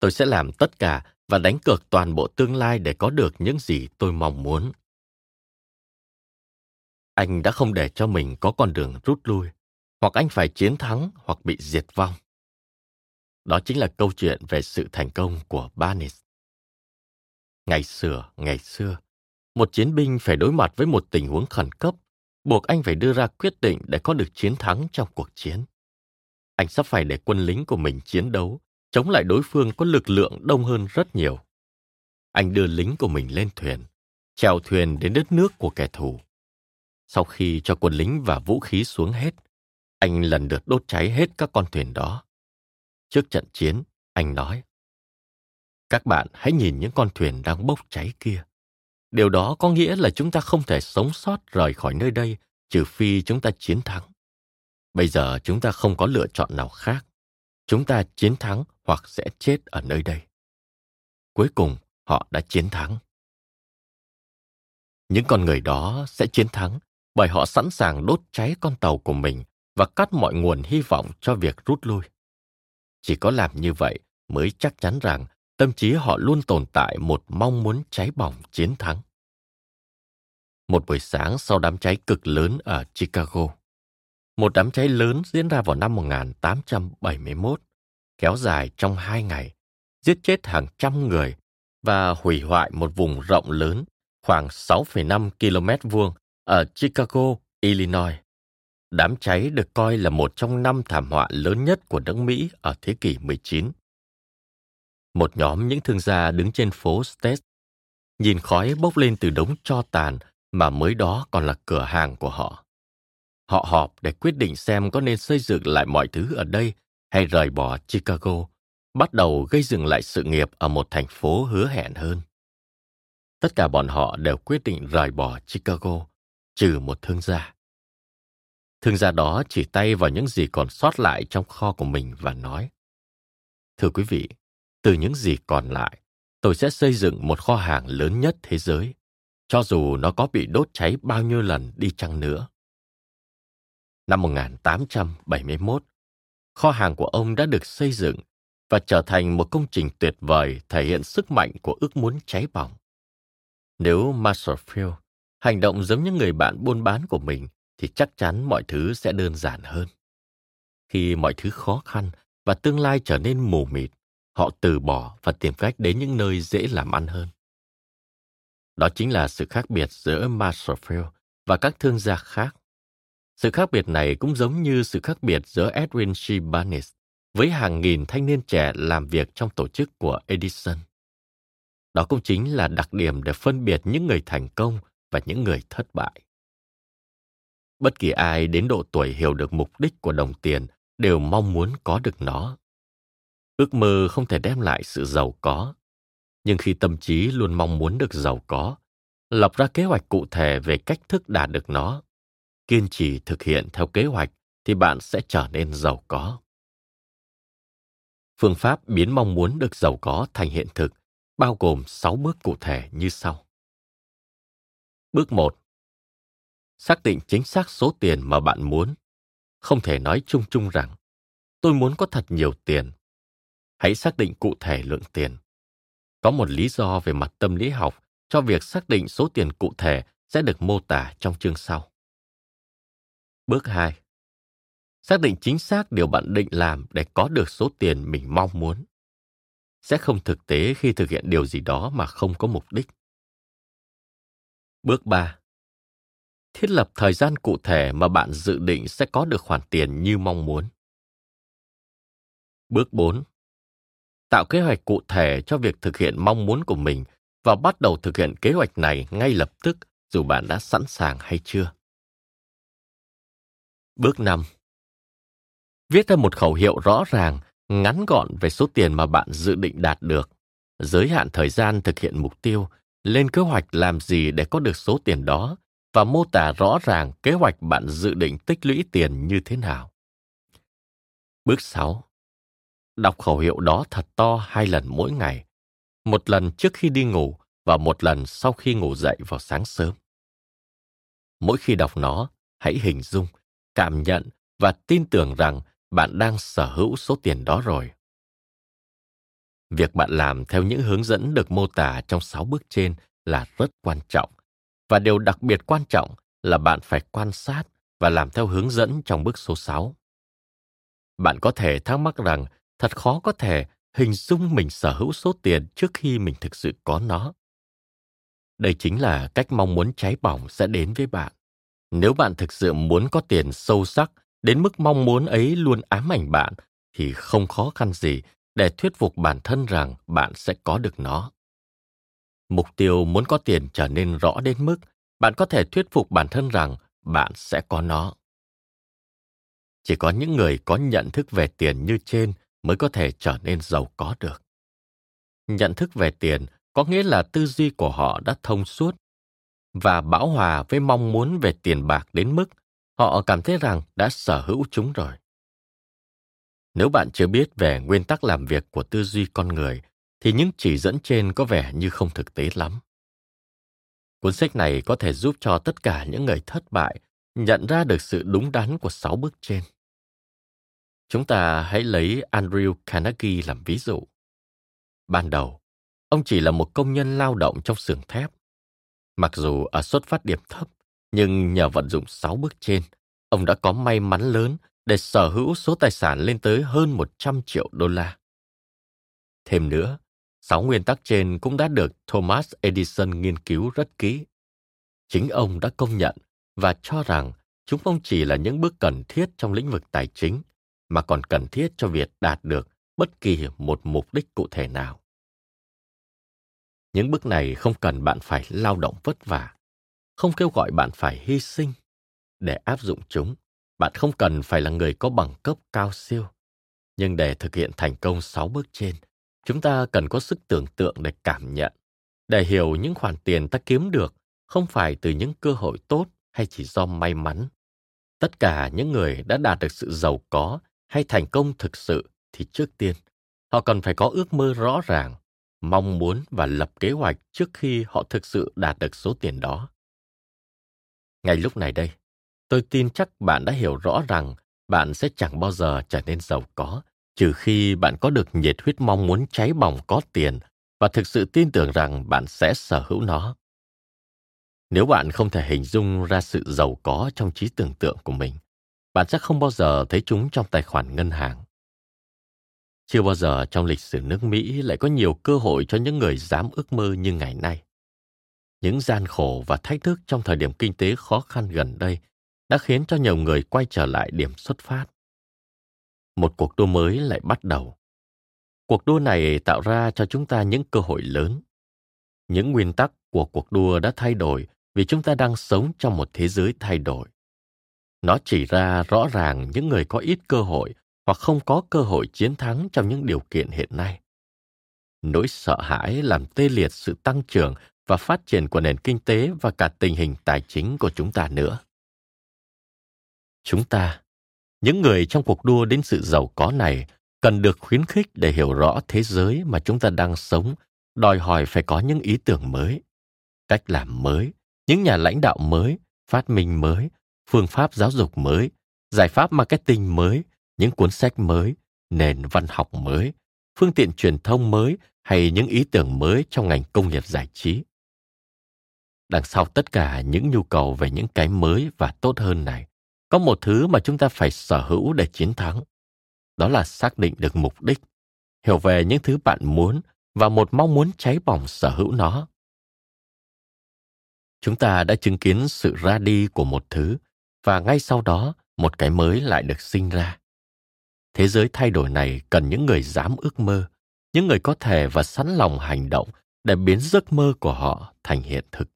Tôi sẽ làm tất cả và đánh cược toàn bộ tương lai để có được những gì tôi mong muốn. Anh đã không để cho mình có con đường rút lui, hoặc anh phải chiến thắng hoặc bị diệt vong. Đó chính là câu chuyện về sự thành công của Barnes. Ngày xưa, ngày xưa, một chiến binh phải đối mặt với một tình huống khẩn cấp, buộc anh phải đưa ra quyết định để có được chiến thắng trong cuộc chiến. Anh sắp phải để quân lính của mình chiến đấu, chống lại đối phương có lực lượng đông hơn rất nhiều. Anh đưa lính của mình lên thuyền, chèo thuyền đến đất nước của kẻ thù. Sau khi cho quân lính và vũ khí xuống hết, anh lần lượt đốt cháy hết các con thuyền đó. Trước trận chiến, anh nói, các bạn hãy nhìn những con thuyền đang bốc cháy kia. Điều đó có nghĩa là chúng ta không thể sống sót rời khỏi nơi đây trừ phi chúng ta chiến thắng. Bây giờ chúng ta không có lựa chọn nào khác. Chúng ta chiến thắng hoặc sẽ chết ở nơi đây. Cuối cùng, họ đã chiến thắng. Những con người đó sẽ chiến thắng bởi họ sẵn sàng đốt cháy con tàu của mình và cắt mọi nguồn hy vọng cho việc rút lui. Chỉ có làm như vậy mới chắc chắn rằng tâm trí họ luôn tồn tại một mong muốn cháy bỏng chiến thắng. Một buổi sáng sau đám cháy cực lớn ở Chicago, một đám cháy lớn diễn ra vào năm 1871, kéo dài trong hai ngày, giết chết hàng trăm người và hủy hoại một vùng rộng lớn khoảng 6,5 km vuông ở Chicago, Illinois. Đám cháy được coi là một trong năm thảm họa lớn nhất của nước Mỹ ở thế kỷ 19 một nhóm những thương gia đứng trên phố State, nhìn khói bốc lên từ đống cho tàn mà mới đó còn là cửa hàng của họ. Họ họp để quyết định xem có nên xây dựng lại mọi thứ ở đây hay rời bỏ Chicago, bắt đầu gây dựng lại sự nghiệp ở một thành phố hứa hẹn hơn. Tất cả bọn họ đều quyết định rời bỏ Chicago, trừ một thương gia. Thương gia đó chỉ tay vào những gì còn sót lại trong kho của mình và nói Thưa quý vị, từ những gì còn lại, tôi sẽ xây dựng một kho hàng lớn nhất thế giới, cho dù nó có bị đốt cháy bao nhiêu lần đi chăng nữa. Năm 1871, kho hàng của ông đã được xây dựng và trở thành một công trình tuyệt vời thể hiện sức mạnh của ước muốn cháy bỏng. Nếu Marshallfield hành động giống như người bạn buôn bán của mình thì chắc chắn mọi thứ sẽ đơn giản hơn. Khi mọi thứ khó khăn và tương lai trở nên mù mịt, họ từ bỏ và tìm cách đến những nơi dễ làm ăn hơn. Đó chính là sự khác biệt giữa Marshallfield và các thương gia khác. Sự khác biệt này cũng giống như sự khác biệt giữa Edwin Shibanis với hàng nghìn thanh niên trẻ làm việc trong tổ chức của Edison. Đó cũng chính là đặc điểm để phân biệt những người thành công và những người thất bại. Bất kỳ ai đến độ tuổi hiểu được mục đích của đồng tiền đều mong muốn có được nó ước mơ không thể đem lại sự giàu có nhưng khi tâm trí luôn mong muốn được giàu có lập ra kế hoạch cụ thể về cách thức đạt được nó kiên trì thực hiện theo kế hoạch thì bạn sẽ trở nên giàu có phương pháp biến mong muốn được giàu có thành hiện thực bao gồm 6 bước cụ thể như sau. Bước 1. Xác định chính xác số tiền mà bạn muốn. Không thể nói chung chung rằng, tôi muốn có thật nhiều tiền hãy xác định cụ thể lượng tiền. Có một lý do về mặt tâm lý học cho việc xác định số tiền cụ thể sẽ được mô tả trong chương sau. Bước 2. Xác định chính xác điều bạn định làm để có được số tiền mình mong muốn. Sẽ không thực tế khi thực hiện điều gì đó mà không có mục đích. Bước 3. Thiết lập thời gian cụ thể mà bạn dự định sẽ có được khoản tiền như mong muốn. Bước 4 tạo kế hoạch cụ thể cho việc thực hiện mong muốn của mình và bắt đầu thực hiện kế hoạch này ngay lập tức dù bạn đã sẵn sàng hay chưa. Bước 5. Viết ra một khẩu hiệu rõ ràng, ngắn gọn về số tiền mà bạn dự định đạt được, giới hạn thời gian thực hiện mục tiêu, lên kế hoạch làm gì để có được số tiền đó và mô tả rõ ràng kế hoạch bạn dự định tích lũy tiền như thế nào. Bước 6. Đọc khẩu hiệu đó thật to hai lần mỗi ngày, một lần trước khi đi ngủ và một lần sau khi ngủ dậy vào sáng sớm. Mỗi khi đọc nó, hãy hình dung, cảm nhận và tin tưởng rằng bạn đang sở hữu số tiền đó rồi. Việc bạn làm theo những hướng dẫn được mô tả trong 6 bước trên là rất quan trọng. Và điều đặc biệt quan trọng là bạn phải quan sát và làm theo hướng dẫn trong bước số 6. Bạn có thể thắc mắc rằng thật khó có thể hình dung mình sở hữu số tiền trước khi mình thực sự có nó. Đây chính là cách mong muốn cháy bỏng sẽ đến với bạn. Nếu bạn thực sự muốn có tiền sâu sắc đến mức mong muốn ấy luôn ám ảnh bạn, thì không khó khăn gì để thuyết phục bản thân rằng bạn sẽ có được nó. Mục tiêu muốn có tiền trở nên rõ đến mức bạn có thể thuyết phục bản thân rằng bạn sẽ có nó. Chỉ có những người có nhận thức về tiền như trên mới có thể trở nên giàu có được. Nhận thức về tiền có nghĩa là tư duy của họ đã thông suốt và bão hòa với mong muốn về tiền bạc đến mức họ cảm thấy rằng đã sở hữu chúng rồi. Nếu bạn chưa biết về nguyên tắc làm việc của tư duy con người, thì những chỉ dẫn trên có vẻ như không thực tế lắm. Cuốn sách này có thể giúp cho tất cả những người thất bại nhận ra được sự đúng đắn của sáu bước trên. Chúng ta hãy lấy Andrew Carnegie làm ví dụ. Ban đầu, ông chỉ là một công nhân lao động trong xưởng thép. Mặc dù ở xuất phát điểm thấp, nhưng nhờ vận dụng sáu bước trên, ông đã có may mắn lớn để sở hữu số tài sản lên tới hơn 100 triệu đô la. Thêm nữa, sáu nguyên tắc trên cũng đã được Thomas Edison nghiên cứu rất kỹ. Chính ông đã công nhận và cho rằng chúng không chỉ là những bước cần thiết trong lĩnh vực tài chính, mà còn cần thiết cho việc đạt được bất kỳ một mục đích cụ thể nào. Những bước này không cần bạn phải lao động vất vả, không kêu gọi bạn phải hy sinh. Để áp dụng chúng, bạn không cần phải là người có bằng cấp cao siêu. Nhưng để thực hiện thành công 6 bước trên, chúng ta cần có sức tưởng tượng để cảm nhận, để hiểu những khoản tiền ta kiếm được không phải từ những cơ hội tốt hay chỉ do may mắn. Tất cả những người đã đạt được sự giàu có hay thành công thực sự thì trước tiên, họ cần phải có ước mơ rõ ràng, mong muốn và lập kế hoạch trước khi họ thực sự đạt được số tiền đó. Ngay lúc này đây, tôi tin chắc bạn đã hiểu rõ rằng bạn sẽ chẳng bao giờ trở nên giàu có trừ khi bạn có được nhiệt huyết mong muốn cháy bỏng có tiền và thực sự tin tưởng rằng bạn sẽ sở hữu nó nếu bạn không thể hình dung ra sự giàu có trong trí tưởng tượng của mình bạn sẽ không bao giờ thấy chúng trong tài khoản ngân hàng. Chưa bao giờ trong lịch sử nước mỹ lại có nhiều cơ hội cho những người dám ước mơ như ngày nay. Những gian khổ và thách thức trong thời điểm kinh tế khó khăn gần đây đã khiến cho nhiều người quay trở lại điểm xuất phát. Một cuộc đua mới lại bắt đầu. Cuộc đua này tạo ra cho chúng ta những cơ hội lớn. Những nguyên tắc của cuộc đua đã thay đổi vì chúng ta đang sống trong một thế giới thay đổi nó chỉ ra rõ ràng những người có ít cơ hội hoặc không có cơ hội chiến thắng trong những điều kiện hiện nay. Nỗi sợ hãi làm tê liệt sự tăng trưởng và phát triển của nền kinh tế và cả tình hình tài chính của chúng ta nữa. Chúng ta, những người trong cuộc đua đến sự giàu có này, cần được khuyến khích để hiểu rõ thế giới mà chúng ta đang sống, đòi hỏi phải có những ý tưởng mới. Cách làm mới, những nhà lãnh đạo mới, phát minh mới phương pháp giáo dục mới, giải pháp marketing mới, những cuốn sách mới, nền văn học mới, phương tiện truyền thông mới hay những ý tưởng mới trong ngành công nghiệp giải trí. Đằng sau tất cả những nhu cầu về những cái mới và tốt hơn này, có một thứ mà chúng ta phải sở hữu để chiến thắng, đó là xác định được mục đích, hiểu về những thứ bạn muốn và một mong muốn cháy bỏng sở hữu nó. Chúng ta đã chứng kiến sự ra đi của một thứ và ngay sau đó một cái mới lại được sinh ra. Thế giới thay đổi này cần những người dám ước mơ những người có thể và sẵn lòng hành động để biến giấc mơ của họ thành hiện thực.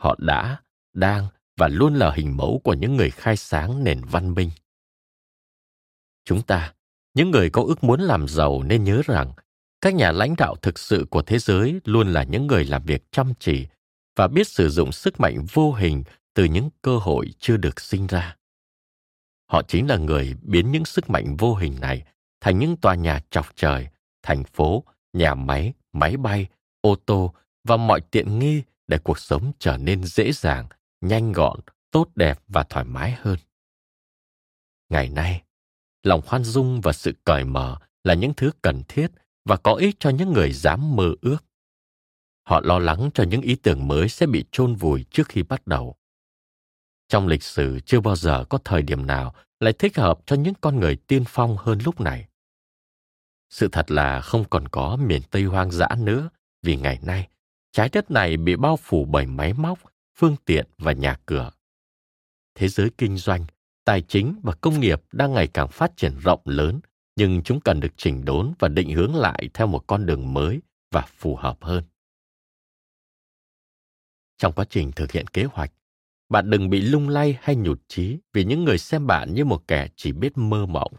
Họ đã đang và luôn là hình mẫu của những người khai sáng nền văn minh. Chúng ta, những người có ước muốn làm giàu nên nhớ rằng các nhà lãnh đạo thực sự của thế giới luôn là những người làm việc chăm chỉ và biết sử dụng sức mạnh vô hình từ những cơ hội chưa được sinh ra. Họ chính là người biến những sức mạnh vô hình này thành những tòa nhà chọc trời, thành phố, nhà máy, máy bay, ô tô và mọi tiện nghi để cuộc sống trở nên dễ dàng, nhanh gọn, tốt đẹp và thoải mái hơn. Ngày nay, lòng khoan dung và sự cởi mở là những thứ cần thiết và có ích cho những người dám mơ ước. Họ lo lắng cho những ý tưởng mới sẽ bị chôn vùi trước khi bắt đầu. Trong lịch sử chưa bao giờ có thời điểm nào lại thích hợp cho những con người tiên phong hơn lúc này. Sự thật là không còn có miền Tây hoang dã nữa vì ngày nay trái đất này bị bao phủ bởi máy móc, phương tiện và nhà cửa. Thế giới kinh doanh, tài chính và công nghiệp đang ngày càng phát triển rộng lớn, nhưng chúng cần được chỉnh đốn và định hướng lại theo một con đường mới và phù hợp hơn. Trong quá trình thực hiện kế hoạch, bạn đừng bị lung lay hay nhụt chí vì những người xem bạn như một kẻ chỉ biết mơ mộng.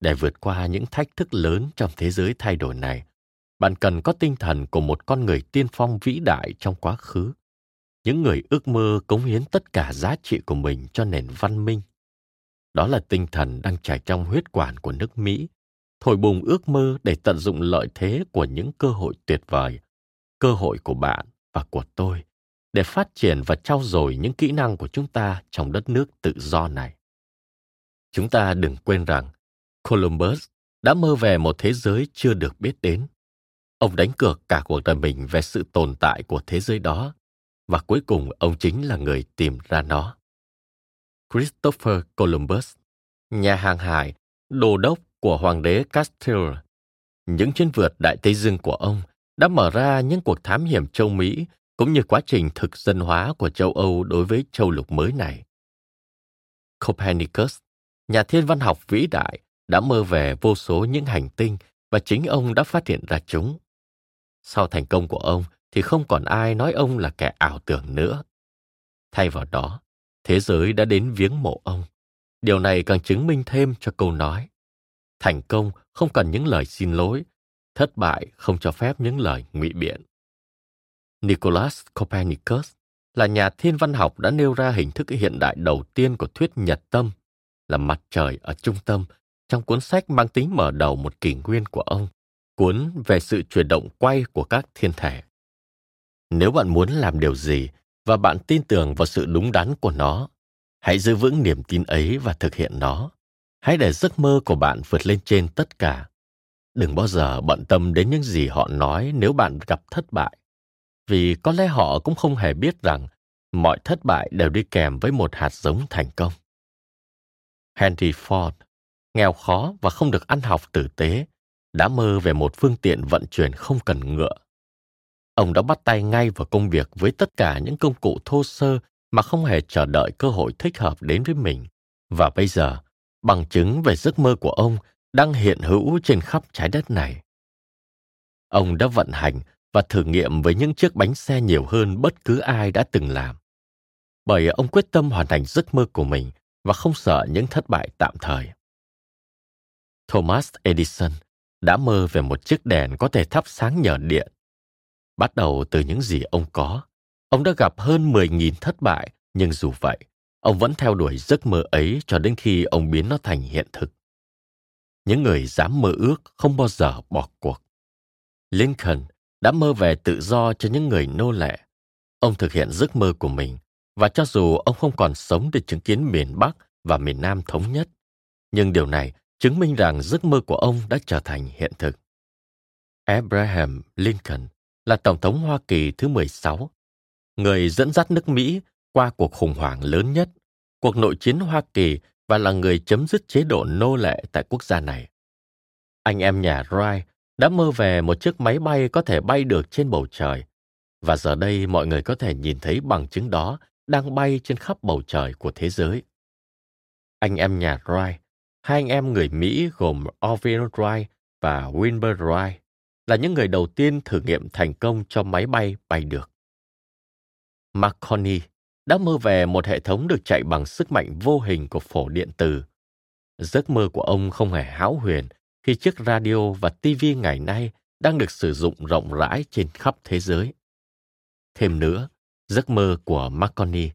Để vượt qua những thách thức lớn trong thế giới thay đổi này, bạn cần có tinh thần của một con người tiên phong vĩ đại trong quá khứ. Những người ước mơ cống hiến tất cả giá trị của mình cho nền văn minh. Đó là tinh thần đang chảy trong huyết quản của nước Mỹ, thổi bùng ước mơ để tận dụng lợi thế của những cơ hội tuyệt vời, cơ hội của bạn và của tôi để phát triển và trau dồi những kỹ năng của chúng ta trong đất nước tự do này. Chúng ta đừng quên rằng Columbus đã mơ về một thế giới chưa được biết đến. Ông đánh cược cả cuộc đời mình về sự tồn tại của thế giới đó, và cuối cùng ông chính là người tìm ra nó. Christopher Columbus, nhà hàng hải, đô đốc của hoàng đế Castile. Những chuyến vượt đại Tây Dương của ông đã mở ra những cuộc thám hiểm châu Mỹ cũng như quá trình thực dân hóa của châu Âu đối với châu lục mới này. Copernicus, nhà thiên văn học vĩ đại, đã mơ về vô số những hành tinh và chính ông đã phát hiện ra chúng. Sau thành công của ông thì không còn ai nói ông là kẻ ảo tưởng nữa. Thay vào đó, thế giới đã đến viếng mộ ông. Điều này càng chứng minh thêm cho câu nói. Thành công không cần những lời xin lỗi, thất bại không cho phép những lời ngụy biện. Nicholas Copernicus là nhà thiên văn học đã nêu ra hình thức hiện đại đầu tiên của thuyết nhật tâm, là mặt trời ở trung tâm trong cuốn sách mang tính mở đầu một kỷ nguyên của ông, cuốn về sự chuyển động quay của các thiên thể. Nếu bạn muốn làm điều gì và bạn tin tưởng vào sự đúng đắn của nó, hãy giữ vững niềm tin ấy và thực hiện nó. Hãy để giấc mơ của bạn vượt lên trên tất cả. Đừng bao giờ bận tâm đến những gì họ nói nếu bạn gặp thất bại vì có lẽ họ cũng không hề biết rằng mọi thất bại đều đi kèm với một hạt giống thành công. Henry Ford, nghèo khó và không được ăn học tử tế, đã mơ về một phương tiện vận chuyển không cần ngựa. Ông đã bắt tay ngay vào công việc với tất cả những công cụ thô sơ mà không hề chờ đợi cơ hội thích hợp đến với mình. Và bây giờ, bằng chứng về giấc mơ của ông đang hiện hữu trên khắp trái đất này. Ông đã vận hành và thử nghiệm với những chiếc bánh xe nhiều hơn bất cứ ai đã từng làm. Bởi ông quyết tâm hoàn thành giấc mơ của mình và không sợ những thất bại tạm thời. Thomas Edison đã mơ về một chiếc đèn có thể thắp sáng nhờ điện. Bắt đầu từ những gì ông có, ông đã gặp hơn 10.000 thất bại, nhưng dù vậy, ông vẫn theo đuổi giấc mơ ấy cho đến khi ông biến nó thành hiện thực. Những người dám mơ ước không bao giờ bỏ cuộc. Lincoln đã mơ về tự do cho những người nô lệ. Ông thực hiện giấc mơ của mình, và cho dù ông không còn sống để chứng kiến miền Bắc và miền Nam thống nhất, nhưng điều này chứng minh rằng giấc mơ của ông đã trở thành hiện thực. Abraham Lincoln là Tổng thống Hoa Kỳ thứ 16, người dẫn dắt nước Mỹ qua cuộc khủng hoảng lớn nhất, cuộc nội chiến Hoa Kỳ và là người chấm dứt chế độ nô lệ tại quốc gia này. Anh em nhà Wright đã mơ về một chiếc máy bay có thể bay được trên bầu trời và giờ đây mọi người có thể nhìn thấy bằng chứng đó đang bay trên khắp bầu trời của thế giới. Anh em nhà Wright, hai anh em người Mỹ gồm Orville Wright và Wilbur Wright là những người đầu tiên thử nghiệm thành công cho máy bay bay được. Marconi đã mơ về một hệ thống được chạy bằng sức mạnh vô hình của phổ điện từ. Giấc mơ của ông không hề hão huyền khi chiếc radio và TV ngày nay đang được sử dụng rộng rãi trên khắp thế giới. Thêm nữa, giấc mơ của Marconi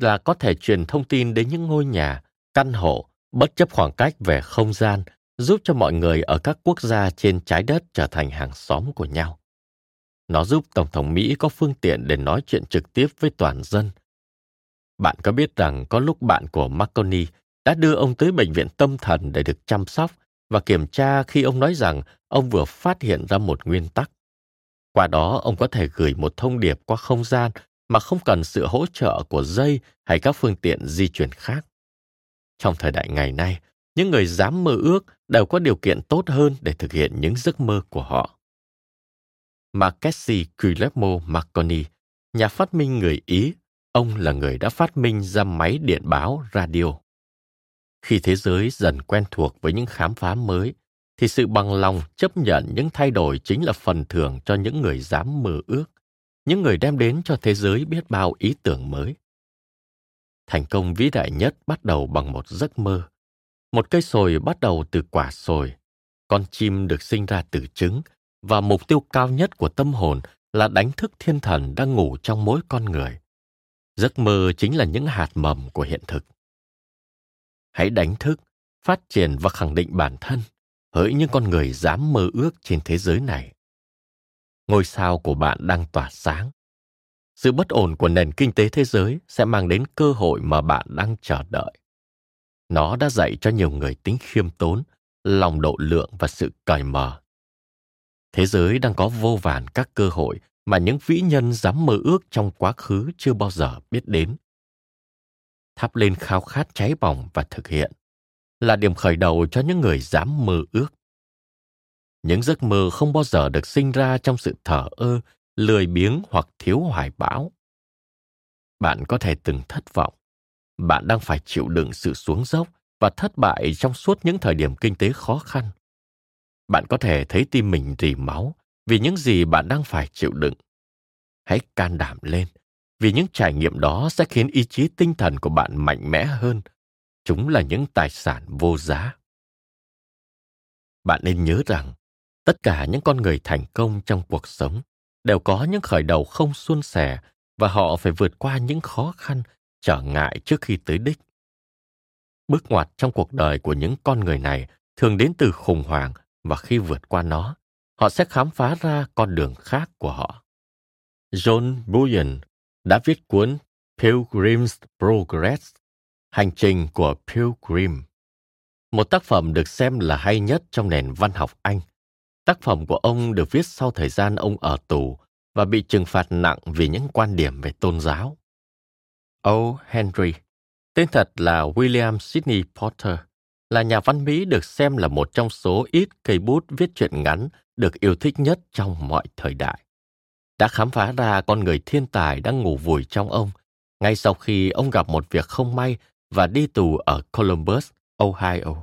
là có thể truyền thông tin đến những ngôi nhà, căn hộ, bất chấp khoảng cách về không gian, giúp cho mọi người ở các quốc gia trên trái đất trở thành hàng xóm của nhau. Nó giúp Tổng thống Mỹ có phương tiện để nói chuyện trực tiếp với toàn dân. Bạn có biết rằng có lúc bạn của Marconi đã đưa ông tới bệnh viện tâm thần để được chăm sóc và kiểm tra khi ông nói rằng ông vừa phát hiện ra một nguyên tắc. Qua đó, ông có thể gửi một thông điệp qua không gian mà không cần sự hỗ trợ của dây hay các phương tiện di chuyển khác. Trong thời đại ngày nay, những người dám mơ ước đều có điều kiện tốt hơn để thực hiện những giấc mơ của họ. Marchesi Guglielmo Marconi, nhà phát minh người Ý, ông là người đã phát minh ra máy điện báo radio. Khi thế giới dần quen thuộc với những khám phá mới, thì sự bằng lòng chấp nhận những thay đổi chính là phần thưởng cho những người dám mơ ước, những người đem đến cho thế giới biết bao ý tưởng mới. Thành công vĩ đại nhất bắt đầu bằng một giấc mơ. Một cây sồi bắt đầu từ quả sồi, con chim được sinh ra từ trứng và mục tiêu cao nhất của tâm hồn là đánh thức thiên thần đang ngủ trong mỗi con người. Giấc mơ chính là những hạt mầm của hiện thực. Hãy đánh thức, phát triển và khẳng định bản thân hỡi những con người dám mơ ước trên thế giới này. Ngôi sao của bạn đang tỏa sáng. Sự bất ổn của nền kinh tế thế giới sẽ mang đến cơ hội mà bạn đang chờ đợi. Nó đã dạy cho nhiều người tính khiêm tốn, lòng độ lượng và sự cởi mở. Thế giới đang có vô vàn các cơ hội mà những vĩ nhân dám mơ ước trong quá khứ chưa bao giờ biết đến. Thắp lên khao khát cháy bỏng và thực hiện là điểm khởi đầu cho những người dám mơ ước. Những giấc mơ không bao giờ được sinh ra trong sự thở ơ, lười biếng hoặc thiếu hoài bão. Bạn có thể từng thất vọng. Bạn đang phải chịu đựng sự xuống dốc và thất bại trong suốt những thời điểm kinh tế khó khăn. Bạn có thể thấy tim mình rỉ máu vì những gì bạn đang phải chịu đựng. Hãy can đảm lên, vì những trải nghiệm đó sẽ khiến ý chí tinh thần của bạn mạnh mẽ hơn. Chúng là những tài sản vô giá. Bạn nên nhớ rằng, tất cả những con người thành công trong cuộc sống đều có những khởi đầu không suôn sẻ và họ phải vượt qua những khó khăn, trở ngại trước khi tới đích. Bước ngoặt trong cuộc đời của những con người này thường đến từ khủng hoảng và khi vượt qua nó, họ sẽ khám phá ra con đường khác của họ. John bullion đã viết cuốn pilgrim's progress Hành trình của Pilgrim Một tác phẩm được xem là hay nhất trong nền văn học Anh. Tác phẩm của ông được viết sau thời gian ông ở tù và bị trừng phạt nặng vì những quan điểm về tôn giáo. O. Henry, tên thật là William Sidney Porter, là nhà văn Mỹ được xem là một trong số ít cây bút viết truyện ngắn được yêu thích nhất trong mọi thời đại. Đã khám phá ra con người thiên tài đang ngủ vùi trong ông, ngay sau khi ông gặp một việc không may và đi tù ở Columbus, Ohio.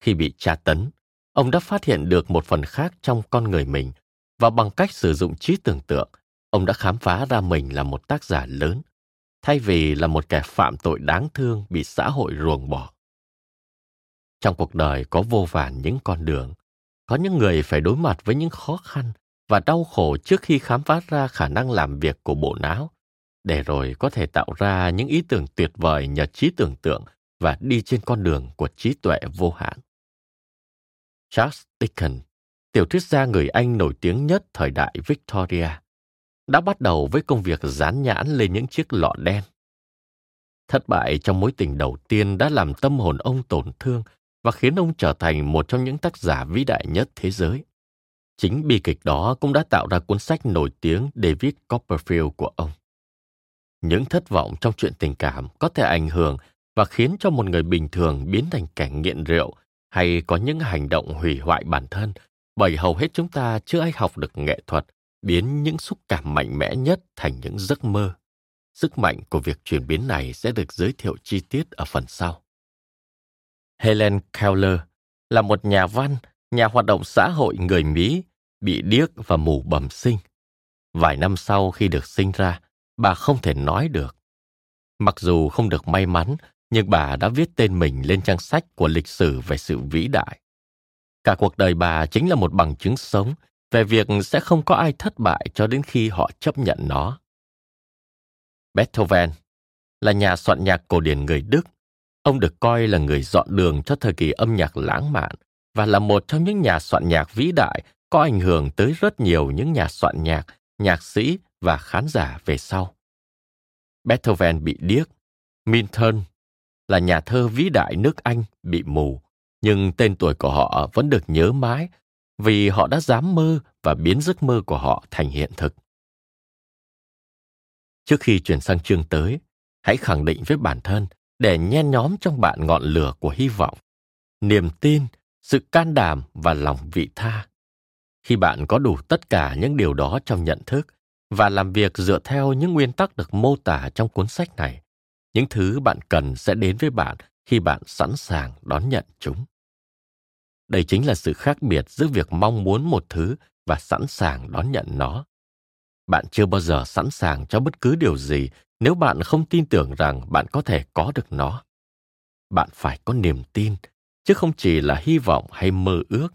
Khi bị tra tấn, ông đã phát hiện được một phần khác trong con người mình và bằng cách sử dụng trí tưởng tượng, ông đã khám phá ra mình là một tác giả lớn, thay vì là một kẻ phạm tội đáng thương bị xã hội ruồng bỏ. Trong cuộc đời có vô vàn những con đường, có những người phải đối mặt với những khó khăn và đau khổ trước khi khám phá ra khả năng làm việc của bộ não để rồi có thể tạo ra những ý tưởng tuyệt vời nhờ trí tưởng tượng và đi trên con đường của trí tuệ vô hạn. Charles Dickens, tiểu thuyết gia người Anh nổi tiếng nhất thời đại Victoria, đã bắt đầu với công việc dán nhãn lên những chiếc lọ đen. Thất bại trong mối tình đầu tiên đã làm tâm hồn ông tổn thương và khiến ông trở thành một trong những tác giả vĩ đại nhất thế giới. Chính bi kịch đó cũng đã tạo ra cuốn sách nổi tiếng David Copperfield của ông. Những thất vọng trong chuyện tình cảm có thể ảnh hưởng và khiến cho một người bình thường biến thành kẻ nghiện rượu hay có những hành động hủy hoại bản thân, bởi hầu hết chúng ta chưa ai học được nghệ thuật, biến những xúc cảm mạnh mẽ nhất thành những giấc mơ. Sức mạnh của việc chuyển biến này sẽ được giới thiệu chi tiết ở phần sau. Helen keller là một nhà văn nhà hoạt động xã hội người mỹ bị điếc và mù bẩm sinh vài năm sau khi được sinh ra bà không thể nói được. Mặc dù không được may mắn, nhưng bà đã viết tên mình lên trang sách của lịch sử về sự vĩ đại. Cả cuộc đời bà chính là một bằng chứng sống về việc sẽ không có ai thất bại cho đến khi họ chấp nhận nó. Beethoven là nhà soạn nhạc cổ điển người Đức. Ông được coi là người dọn đường cho thời kỳ âm nhạc lãng mạn và là một trong những nhà soạn nhạc vĩ đại có ảnh hưởng tới rất nhiều những nhà soạn nhạc, nhạc sĩ và khán giả về sau. Beethoven bị điếc, Milton là nhà thơ vĩ đại nước Anh bị mù, nhưng tên tuổi của họ vẫn được nhớ mãi vì họ đã dám mơ và biến giấc mơ của họ thành hiện thực. Trước khi chuyển sang chương tới, hãy khẳng định với bản thân để nhen nhóm trong bạn ngọn lửa của hy vọng, niềm tin, sự can đảm và lòng vị tha. Khi bạn có đủ tất cả những điều đó trong nhận thức và làm việc dựa theo những nguyên tắc được mô tả trong cuốn sách này, những thứ bạn cần sẽ đến với bạn khi bạn sẵn sàng đón nhận chúng. Đây chính là sự khác biệt giữa việc mong muốn một thứ và sẵn sàng đón nhận nó. Bạn chưa bao giờ sẵn sàng cho bất cứ điều gì nếu bạn không tin tưởng rằng bạn có thể có được nó. Bạn phải có niềm tin, chứ không chỉ là hy vọng hay mơ ước.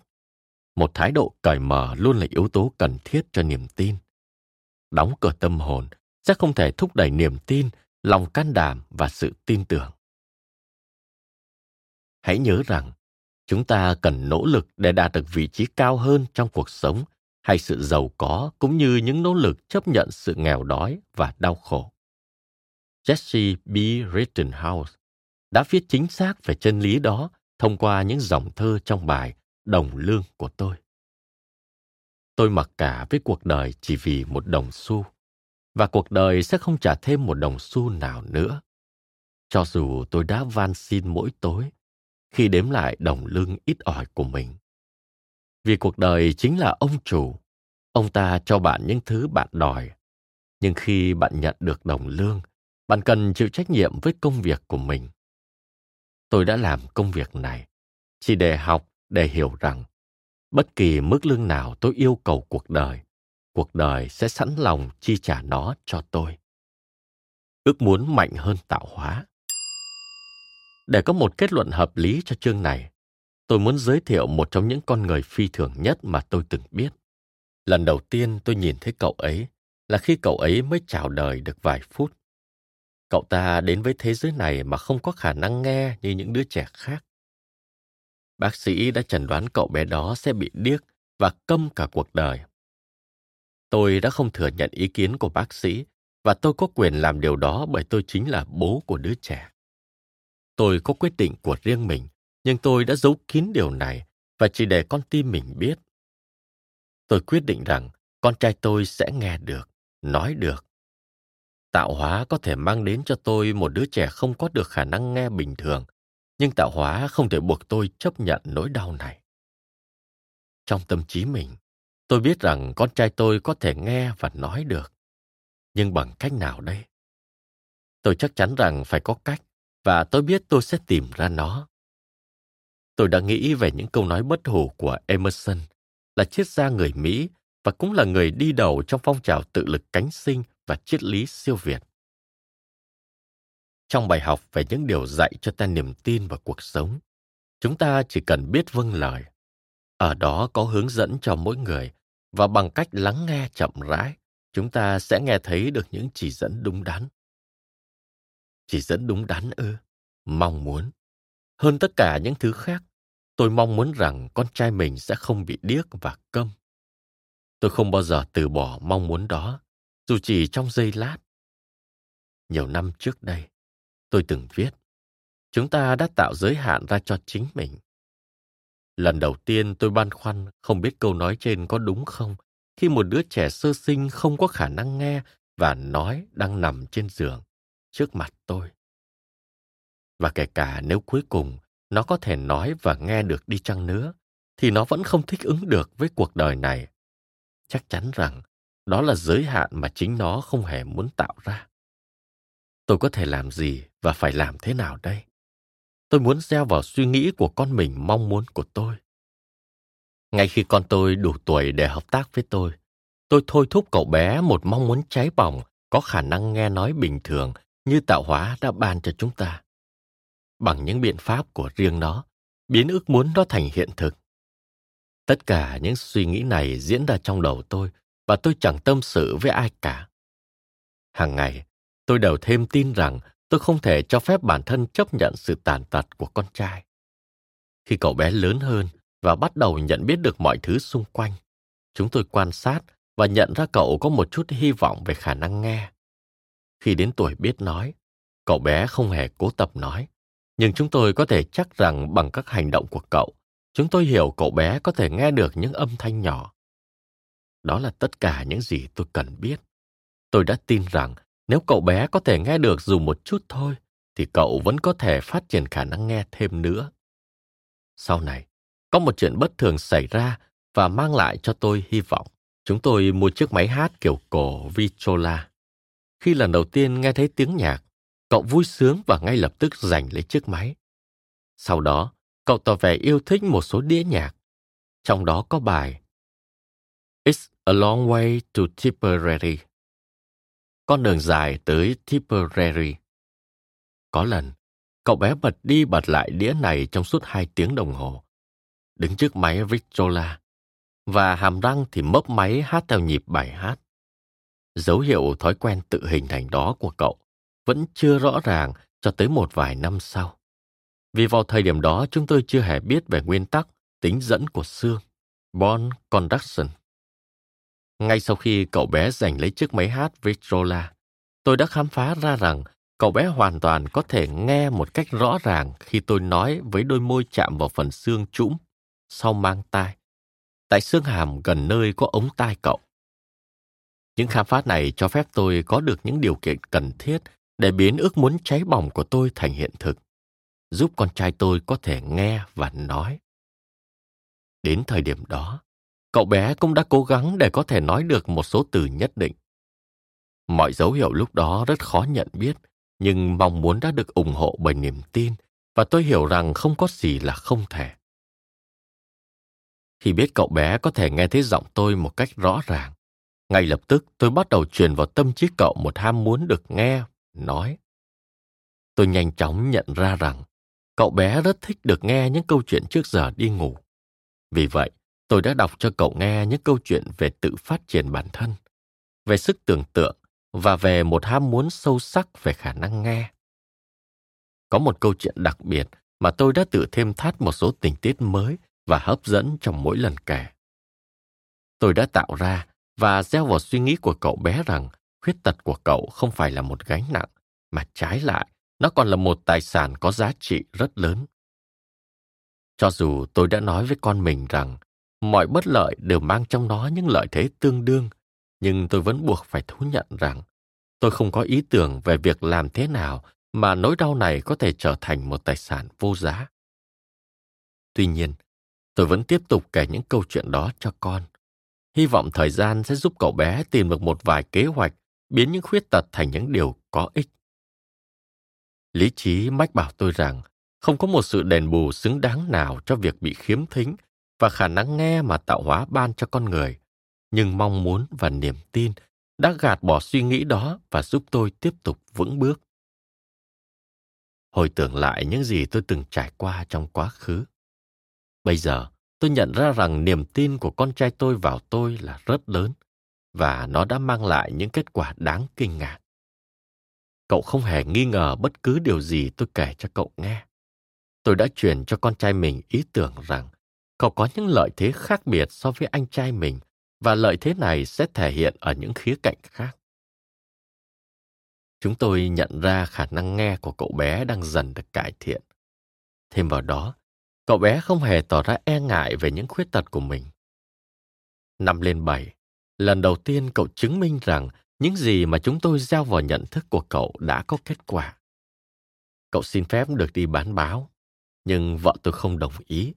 Một thái độ cởi mở luôn là yếu tố cần thiết cho niềm tin. Đóng cửa tâm hồn sẽ không thể thúc đẩy niềm tin, lòng can đảm và sự tin tưởng. Hãy nhớ rằng, chúng ta cần nỗ lực để đạt được vị trí cao hơn trong cuộc sống hay sự giàu có cũng như những nỗ lực chấp nhận sự nghèo đói và đau khổ. Jesse B. Rittenhouse đã viết chính xác về chân lý đó thông qua những dòng thơ trong bài Đồng lương của tôi. Tôi mặc cả với cuộc đời chỉ vì một đồng xu, và cuộc đời sẽ không trả thêm một đồng xu nào nữa. Cho dù tôi đã van xin mỗi tối, khi đếm lại đồng lương ít ỏi của mình. Vì cuộc đời chính là ông chủ, ông ta cho bạn những thứ bạn đòi. Nhưng khi bạn nhận được đồng lương, bạn cần chịu trách nhiệm với công việc của mình. Tôi đã làm công việc này chỉ để học, để hiểu rằng bất kỳ mức lương nào tôi yêu cầu cuộc đời, cuộc đời sẽ sẵn lòng chi trả nó cho tôi. Ước muốn mạnh hơn tạo hóa. Để có một kết luận hợp lý cho chương này, tôi muốn giới thiệu một trong những con người phi thường nhất mà tôi từng biết. Lần đầu tiên tôi nhìn thấy cậu ấy là khi cậu ấy mới chào đời được vài phút. Cậu ta đến với thế giới này mà không có khả năng nghe như những đứa trẻ khác. Bác sĩ đã chẩn đoán cậu bé đó sẽ bị điếc và câm cả cuộc đời. Tôi đã không thừa nhận ý kiến của bác sĩ và tôi có quyền làm điều đó bởi tôi chính là bố của đứa trẻ. Tôi có quyết định của riêng mình, nhưng tôi đã giấu kín điều này và chỉ để con tim mình biết. Tôi quyết định rằng con trai tôi sẽ nghe được, nói được. Tạo hóa có thể mang đến cho tôi một đứa trẻ không có được khả năng nghe bình thường, nhưng tạo hóa không thể buộc tôi chấp nhận nỗi đau này. Trong tâm trí mình, tôi biết rằng con trai tôi có thể nghe và nói được. Nhưng bằng cách nào đây? Tôi chắc chắn rằng phải có cách và tôi biết tôi sẽ tìm ra nó. Tôi đã nghĩ về những câu nói bất hủ của Emerson, là triết gia người Mỹ và cũng là người đi đầu trong phong trào tự lực cánh sinh và triết lý siêu việt. Trong bài học về những điều dạy cho ta niềm tin vào cuộc sống, chúng ta chỉ cần biết vâng lời. Ở đó có hướng dẫn cho mỗi người và bằng cách lắng nghe chậm rãi, chúng ta sẽ nghe thấy được những chỉ dẫn đúng đắn. Chỉ dẫn đúng đắn ư? Mong muốn. Hơn tất cả những thứ khác, tôi mong muốn rằng con trai mình sẽ không bị điếc và câm. Tôi không bao giờ từ bỏ mong muốn đó, dù chỉ trong giây lát. Nhiều năm trước đây, tôi từng viết, chúng ta đã tạo giới hạn ra cho chính mình. Lần đầu tiên tôi băn khoăn không biết câu nói trên có đúng không khi một đứa trẻ sơ sinh không có khả năng nghe và nói đang nằm trên giường trước mặt tôi. Và kể cả nếu cuối cùng nó có thể nói và nghe được đi chăng nữa, thì nó vẫn không thích ứng được với cuộc đời này. Chắc chắn rằng đó là giới hạn mà chính nó không hề muốn tạo ra. Tôi có thể làm gì và phải làm thế nào đây? Tôi muốn gieo vào suy nghĩ của con mình mong muốn của tôi. Ngay khi con tôi đủ tuổi để hợp tác với tôi, tôi thôi thúc cậu bé một mong muốn cháy bỏng có khả năng nghe nói bình thường như tạo hóa đã ban cho chúng ta. bằng những biện pháp của riêng nó, biến ước muốn nó thành hiện thực. Tất cả những suy nghĩ này diễn ra trong đầu tôi và tôi chẳng tâm sự với ai cả. Hàng ngày, tôi đều thêm tin rằng tôi không thể cho phép bản thân chấp nhận sự tàn tật của con trai. Khi cậu bé lớn hơn và bắt đầu nhận biết được mọi thứ xung quanh, chúng tôi quan sát và nhận ra cậu có một chút hy vọng về khả năng nghe. Khi đến tuổi biết nói, cậu bé không hề cố tập nói, nhưng chúng tôi có thể chắc rằng bằng các hành động của cậu, chúng tôi hiểu cậu bé có thể nghe được những âm thanh nhỏ. Đó là tất cả những gì tôi cần biết. Tôi đã tin rằng nếu cậu bé có thể nghe được dù một chút thôi, thì cậu vẫn có thể phát triển khả năng nghe thêm nữa. Sau này, có một chuyện bất thường xảy ra và mang lại cho tôi hy vọng. Chúng tôi mua chiếc máy hát kiểu cổ Vichola. Khi lần đầu tiên nghe thấy tiếng nhạc, cậu vui sướng và ngay lập tức giành lấy chiếc máy. Sau đó, cậu tỏ vẻ yêu thích một số đĩa nhạc. Trong đó có bài It's a long way to Tipperary. Con đường dài tới Tipperary. Có lần, cậu bé bật đi bật lại đĩa này trong suốt hai tiếng đồng hồ. Đứng trước máy Victrola, và hàm răng thì mấp máy hát theo nhịp bài hát. Dấu hiệu thói quen tự hình thành đó của cậu vẫn chưa rõ ràng cho tới một vài năm sau. Vì vào thời điểm đó chúng tôi chưa hề biết về nguyên tắc tính dẫn của xương, bond conduction. Ngay sau khi cậu bé giành lấy chiếc máy hát Victrola, tôi đã khám phá ra rằng cậu bé hoàn toàn có thể nghe một cách rõ ràng khi tôi nói với đôi môi chạm vào phần xương trũng sau mang tai, tại xương hàm gần nơi có ống tai cậu. Những khám phá này cho phép tôi có được những điều kiện cần thiết để biến ước muốn cháy bỏng của tôi thành hiện thực, giúp con trai tôi có thể nghe và nói. Đến thời điểm đó, cậu bé cũng đã cố gắng để có thể nói được một số từ nhất định. Mọi dấu hiệu lúc đó rất khó nhận biết, nhưng mong muốn đã được ủng hộ bởi niềm tin và tôi hiểu rằng không có gì là không thể. Khi biết cậu bé có thể nghe thấy giọng tôi một cách rõ ràng, ngay lập tức tôi bắt đầu truyền vào tâm trí cậu một ham muốn được nghe, nói. Tôi nhanh chóng nhận ra rằng cậu bé rất thích được nghe những câu chuyện trước giờ đi ngủ. Vì vậy, tôi đã đọc cho cậu nghe những câu chuyện về tự phát triển bản thân, về sức tưởng tượng và về một ham muốn sâu sắc về khả năng nghe. Có một câu chuyện đặc biệt mà tôi đã tự thêm thắt một số tình tiết mới và hấp dẫn trong mỗi lần kể. Tôi đã tạo ra và gieo vào suy nghĩ của cậu bé rằng khuyết tật của cậu không phải là một gánh nặng, mà trái lại, nó còn là một tài sản có giá trị rất lớn. Cho dù tôi đã nói với con mình rằng mọi bất lợi đều mang trong nó những lợi thế tương đương, nhưng tôi vẫn buộc phải thú nhận rằng tôi không có ý tưởng về việc làm thế nào mà nỗi đau này có thể trở thành một tài sản vô giá. Tuy nhiên, tôi vẫn tiếp tục kể những câu chuyện đó cho con. Hy vọng thời gian sẽ giúp cậu bé tìm được một vài kế hoạch biến những khuyết tật thành những điều có ích. Lý trí mách bảo tôi rằng không có một sự đền bù xứng đáng nào cho việc bị khiếm thính và khả năng nghe mà tạo hóa ban cho con người, nhưng mong muốn và niềm tin đã gạt bỏ suy nghĩ đó và giúp tôi tiếp tục vững bước. Hồi tưởng lại những gì tôi từng trải qua trong quá khứ. Bây giờ, tôi nhận ra rằng niềm tin của con trai tôi vào tôi là rất lớn và nó đã mang lại những kết quả đáng kinh ngạc. Cậu không hề nghi ngờ bất cứ điều gì tôi kể cho cậu nghe. Tôi đã truyền cho con trai mình ý tưởng rằng cậu có những lợi thế khác biệt so với anh trai mình và lợi thế này sẽ thể hiện ở những khía cạnh khác. Chúng tôi nhận ra khả năng nghe của cậu bé đang dần được cải thiện. Thêm vào đó, cậu bé không hề tỏ ra e ngại về những khuyết tật của mình. Năm lên bảy, lần đầu tiên cậu chứng minh rằng những gì mà chúng tôi gieo vào nhận thức của cậu đã có kết quả. Cậu xin phép được đi bán báo, nhưng vợ tôi không đồng ý.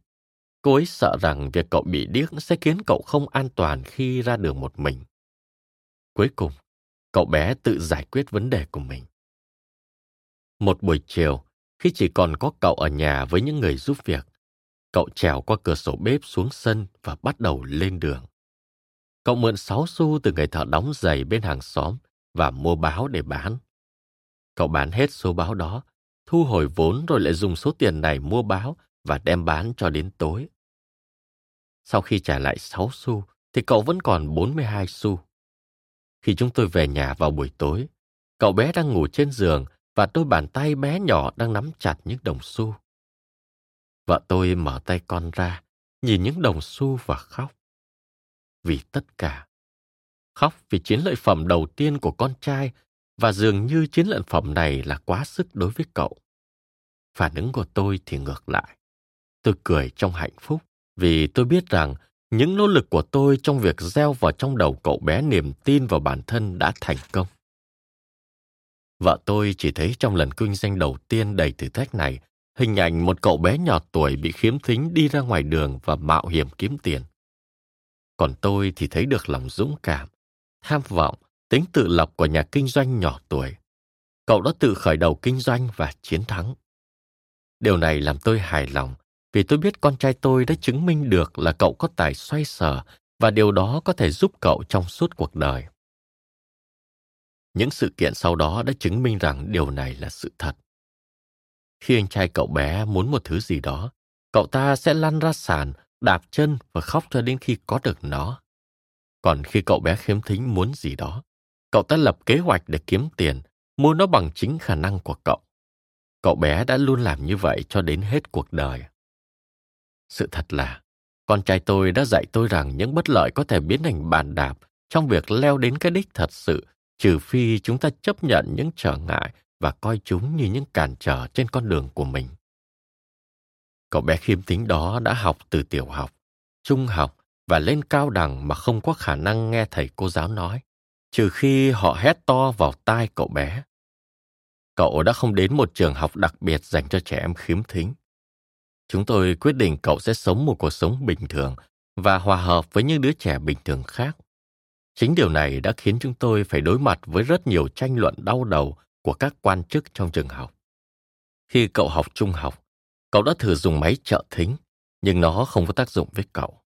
Cô ấy sợ rằng việc cậu bị điếc sẽ khiến cậu không an toàn khi ra đường một mình. Cuối cùng, cậu bé tự giải quyết vấn đề của mình. Một buổi chiều, khi chỉ còn có cậu ở nhà với những người giúp việc, cậu trèo qua cửa sổ bếp xuống sân và bắt đầu lên đường. Cậu mượn sáu xu từ người thợ đóng giày bên hàng xóm và mua báo để bán. Cậu bán hết số báo đó, thu hồi vốn rồi lại dùng số tiền này mua báo và đem bán cho đến tối. Sau khi trả lại 6 xu, thì cậu vẫn còn 42 xu. Khi chúng tôi về nhà vào buổi tối, cậu bé đang ngủ trên giường và đôi bàn tay bé nhỏ đang nắm chặt những đồng xu. Vợ tôi mở tay con ra, nhìn những đồng xu và khóc. Vì tất cả. Khóc vì chiến lợi phẩm đầu tiên của con trai và dường như chiến lợi phẩm này là quá sức đối với cậu. Phản ứng của tôi thì ngược lại. Tôi cười trong hạnh phúc vì tôi biết rằng những nỗ lực của tôi trong việc gieo vào trong đầu cậu bé niềm tin vào bản thân đã thành công. Vợ tôi chỉ thấy trong lần kinh doanh đầu tiên đầy thử thách này, hình ảnh một cậu bé nhỏ tuổi bị khiếm thính đi ra ngoài đường và mạo hiểm kiếm tiền. Còn tôi thì thấy được lòng dũng cảm, tham vọng, tính tự lập của nhà kinh doanh nhỏ tuổi. Cậu đã tự khởi đầu kinh doanh và chiến thắng. Điều này làm tôi hài lòng vì tôi biết con trai tôi đã chứng minh được là cậu có tài xoay sở và điều đó có thể giúp cậu trong suốt cuộc đời. Những sự kiện sau đó đã chứng minh rằng điều này là sự thật. Khi anh trai cậu bé muốn một thứ gì đó, cậu ta sẽ lăn ra sàn, đạp chân và khóc cho đến khi có được nó. Còn khi cậu bé khiếm thính muốn gì đó, cậu ta lập kế hoạch để kiếm tiền, mua nó bằng chính khả năng của cậu. Cậu bé đã luôn làm như vậy cho đến hết cuộc đời. Sự thật là, con trai tôi đã dạy tôi rằng những bất lợi có thể biến thành bàn đạp trong việc leo đến cái đích thật sự, trừ phi chúng ta chấp nhận những trở ngại và coi chúng như những cản trở trên con đường của mình. Cậu bé khiêm tính đó đã học từ tiểu học, trung học và lên cao đẳng mà không có khả năng nghe thầy cô giáo nói, trừ khi họ hét to vào tai cậu bé. Cậu đã không đến một trường học đặc biệt dành cho trẻ em khiếm thính. Chúng tôi quyết định cậu sẽ sống một cuộc sống bình thường và hòa hợp với những đứa trẻ bình thường khác. Chính điều này đã khiến chúng tôi phải đối mặt với rất nhiều tranh luận đau đầu của các quan chức trong trường học. Khi cậu học trung học, cậu đã thử dùng máy trợ thính, nhưng nó không có tác dụng với cậu.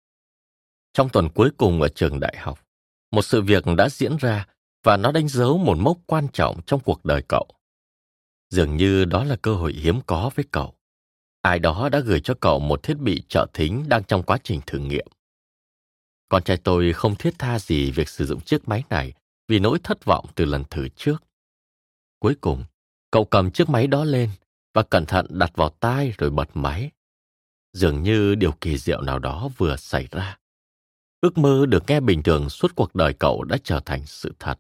Trong tuần cuối cùng ở trường đại học, một sự việc đã diễn ra và nó đánh dấu một mốc quan trọng trong cuộc đời cậu. Dường như đó là cơ hội hiếm có với cậu. Ai đó đã gửi cho cậu một thiết bị trợ thính đang trong quá trình thử nghiệm. Con trai tôi không thiết tha gì việc sử dụng chiếc máy này vì nỗi thất vọng từ lần thử trước. Cuối cùng, cậu cầm chiếc máy đó lên và cẩn thận đặt vào tai rồi bật máy. Dường như điều kỳ diệu nào đó vừa xảy ra. Ước mơ được nghe bình thường suốt cuộc đời cậu đã trở thành sự thật.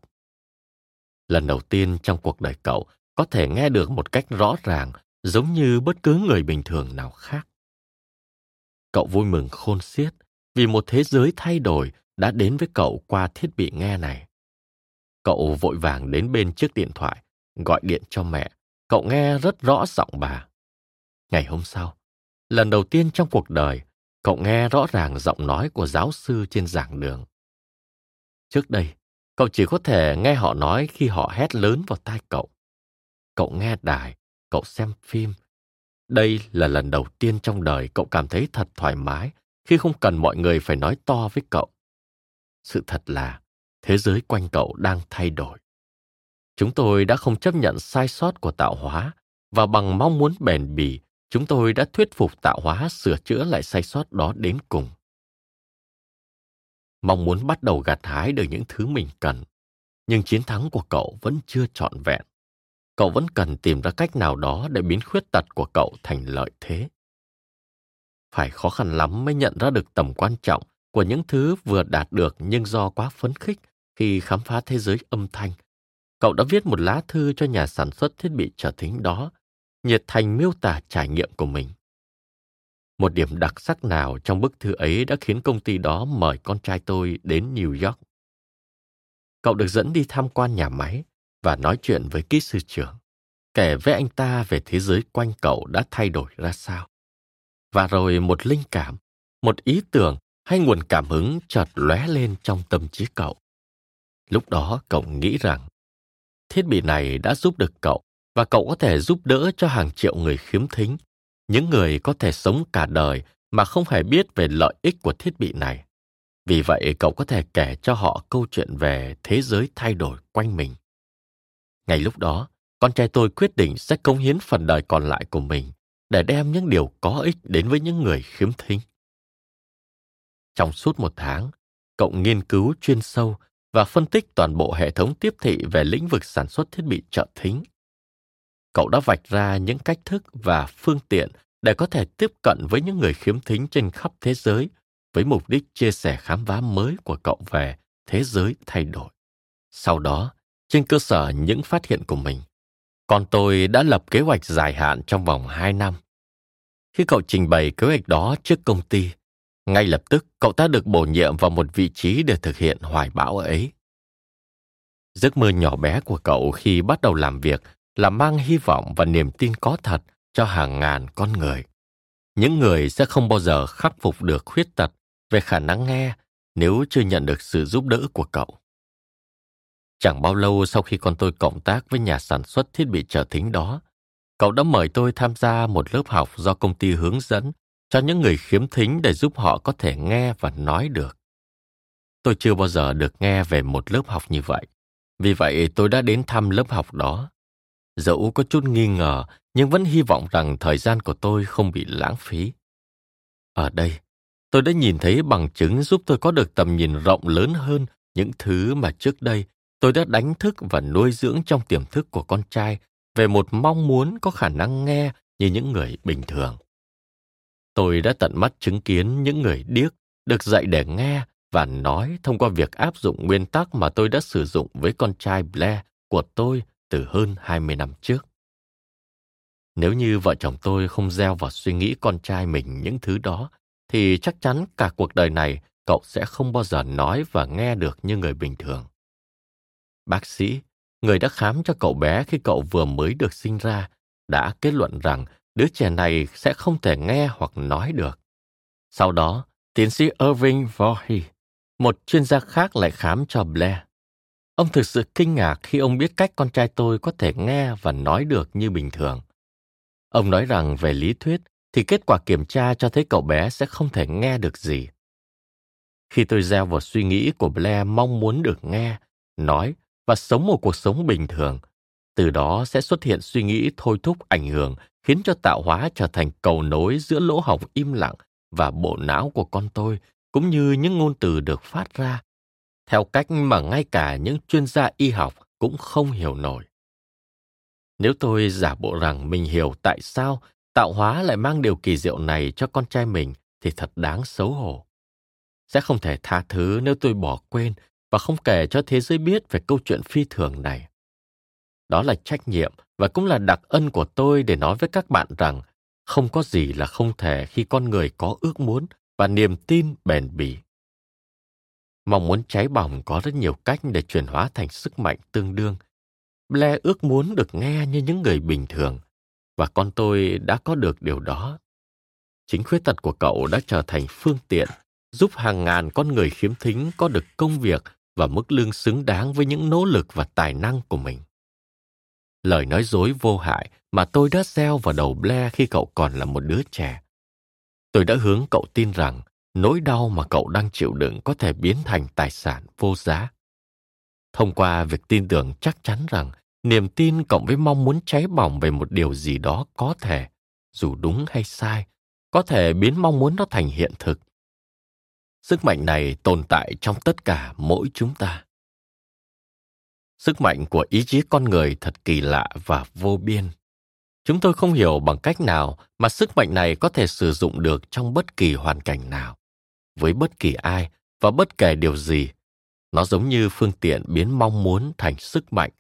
Lần đầu tiên trong cuộc đời cậu có thể nghe được một cách rõ ràng giống như bất cứ người bình thường nào khác. Cậu vui mừng khôn xiết vì một thế giới thay đổi đã đến với cậu qua thiết bị nghe này. Cậu vội vàng đến bên chiếc điện thoại, gọi điện cho mẹ. Cậu nghe rất rõ giọng bà. Ngày hôm sau, lần đầu tiên trong cuộc đời, cậu nghe rõ ràng giọng nói của giáo sư trên giảng đường. Trước đây, cậu chỉ có thể nghe họ nói khi họ hét lớn vào tai cậu. Cậu nghe đài, cậu xem phim. Đây là lần đầu tiên trong đời cậu cảm thấy thật thoải mái khi không cần mọi người phải nói to với cậu. Sự thật là thế giới quanh cậu đang thay đổi. Chúng tôi đã không chấp nhận sai sót của tạo hóa và bằng mong muốn bền bỉ, chúng tôi đã thuyết phục tạo hóa sửa chữa lại sai sót đó đến cùng. Mong muốn bắt đầu gặt hái được những thứ mình cần, nhưng chiến thắng của cậu vẫn chưa trọn vẹn cậu vẫn cần tìm ra cách nào đó để biến khuyết tật của cậu thành lợi thế. Phải khó khăn lắm mới nhận ra được tầm quan trọng của những thứ vừa đạt được nhưng do quá phấn khích khi khám phá thế giới âm thanh. Cậu đã viết một lá thư cho nhà sản xuất thiết bị trợ thính đó, nhiệt thành miêu tả trải nghiệm của mình. Một điểm đặc sắc nào trong bức thư ấy đã khiến công ty đó mời con trai tôi đến new york? Cậu được dẫn đi tham quan nhà máy và nói chuyện với kỹ sư trưởng, kể với anh ta về thế giới quanh cậu đã thay đổi ra sao. Và rồi một linh cảm, một ý tưởng hay nguồn cảm hứng chợt lóe lên trong tâm trí cậu. Lúc đó cậu nghĩ rằng thiết bị này đã giúp được cậu và cậu có thể giúp đỡ cho hàng triệu người khiếm thính, những người có thể sống cả đời mà không hề biết về lợi ích của thiết bị này. Vì vậy cậu có thể kể cho họ câu chuyện về thế giới thay đổi quanh mình. Ngay lúc đó, con trai tôi quyết định sẽ cống hiến phần đời còn lại của mình để đem những điều có ích đến với những người khiếm thính. Trong suốt một tháng, cậu nghiên cứu chuyên sâu và phân tích toàn bộ hệ thống tiếp thị về lĩnh vực sản xuất thiết bị trợ thính. Cậu đã vạch ra những cách thức và phương tiện để có thể tiếp cận với những người khiếm thính trên khắp thế giới với mục đích chia sẻ khám phá mới của cậu về thế giới thay đổi. Sau đó, trên cơ sở những phát hiện của mình, con tôi đã lập kế hoạch dài hạn trong vòng 2 năm. Khi cậu trình bày kế hoạch đó trước công ty, ngay lập tức cậu ta được bổ nhiệm vào một vị trí để thực hiện hoài bão ấy. Giấc mơ nhỏ bé của cậu khi bắt đầu làm việc là mang hy vọng và niềm tin có thật cho hàng ngàn con người. Những người sẽ không bao giờ khắc phục được khuyết tật về khả năng nghe nếu chưa nhận được sự giúp đỡ của cậu. Chẳng bao lâu sau khi con tôi cộng tác với nhà sản xuất thiết bị trợ thính đó, cậu đã mời tôi tham gia một lớp học do công ty hướng dẫn cho những người khiếm thính để giúp họ có thể nghe và nói được. Tôi chưa bao giờ được nghe về một lớp học như vậy. Vì vậy tôi đã đến thăm lớp học đó. Dẫu có chút nghi ngờ, nhưng vẫn hy vọng rằng thời gian của tôi không bị lãng phí. Ở đây, tôi đã nhìn thấy bằng chứng giúp tôi có được tầm nhìn rộng lớn hơn những thứ mà trước đây tôi đã đánh thức và nuôi dưỡng trong tiềm thức của con trai về một mong muốn có khả năng nghe như những người bình thường. Tôi đã tận mắt chứng kiến những người điếc được dạy để nghe và nói thông qua việc áp dụng nguyên tắc mà tôi đã sử dụng với con trai Blair của tôi từ hơn 20 năm trước. Nếu như vợ chồng tôi không gieo vào suy nghĩ con trai mình những thứ đó, thì chắc chắn cả cuộc đời này cậu sẽ không bao giờ nói và nghe được như người bình thường. Bác sĩ, người đã khám cho cậu bé khi cậu vừa mới được sinh ra, đã kết luận rằng đứa trẻ này sẽ không thể nghe hoặc nói được. Sau đó, tiến sĩ Irving Voorhees, một chuyên gia khác lại khám cho Blair. Ông thực sự kinh ngạc khi ông biết cách con trai tôi có thể nghe và nói được như bình thường. Ông nói rằng về lý thuyết thì kết quả kiểm tra cho thấy cậu bé sẽ không thể nghe được gì. Khi tôi gieo vào suy nghĩ của Blair mong muốn được nghe, nói và sống một cuộc sống bình thường, từ đó sẽ xuất hiện suy nghĩ thôi thúc ảnh hưởng khiến cho tạo hóa trở thành cầu nối giữa lỗ hổng im lặng và bộ não của con tôi cũng như những ngôn từ được phát ra. Theo cách mà ngay cả những chuyên gia y học cũng không hiểu nổi. Nếu tôi giả bộ rằng mình hiểu tại sao tạo hóa lại mang điều kỳ diệu này cho con trai mình thì thật đáng xấu hổ. Sẽ không thể tha thứ nếu tôi bỏ quên và không kể cho thế giới biết về câu chuyện phi thường này. Đó là trách nhiệm và cũng là đặc ân của tôi để nói với các bạn rằng không có gì là không thể khi con người có ước muốn và niềm tin bền bỉ. Mong muốn cháy bỏng có rất nhiều cách để chuyển hóa thành sức mạnh tương đương. Blair ước muốn được nghe như những người bình thường, và con tôi đã có được điều đó. Chính khuyết tật của cậu đã trở thành phương tiện giúp hàng ngàn con người khiếm thính có được công việc và mức lương xứng đáng với những nỗ lực và tài năng của mình lời nói dối vô hại mà tôi đã gieo vào đầu Blair khi cậu còn là một đứa trẻ. Tôi đã hướng cậu tin rằng nỗi đau mà cậu đang chịu đựng có thể biến thành tài sản vô giá. Thông qua việc tin tưởng chắc chắn rằng niềm tin cộng với mong muốn cháy bỏng về một điều gì đó có thể, dù đúng hay sai, có thể biến mong muốn nó thành hiện thực. Sức mạnh này tồn tại trong tất cả mỗi chúng ta. Sức mạnh của ý chí con người thật kỳ lạ và vô biên. Chúng tôi không hiểu bằng cách nào mà sức mạnh này có thể sử dụng được trong bất kỳ hoàn cảnh nào, với bất kỳ ai và bất kể điều gì. Nó giống như phương tiện biến mong muốn thành sức mạnh.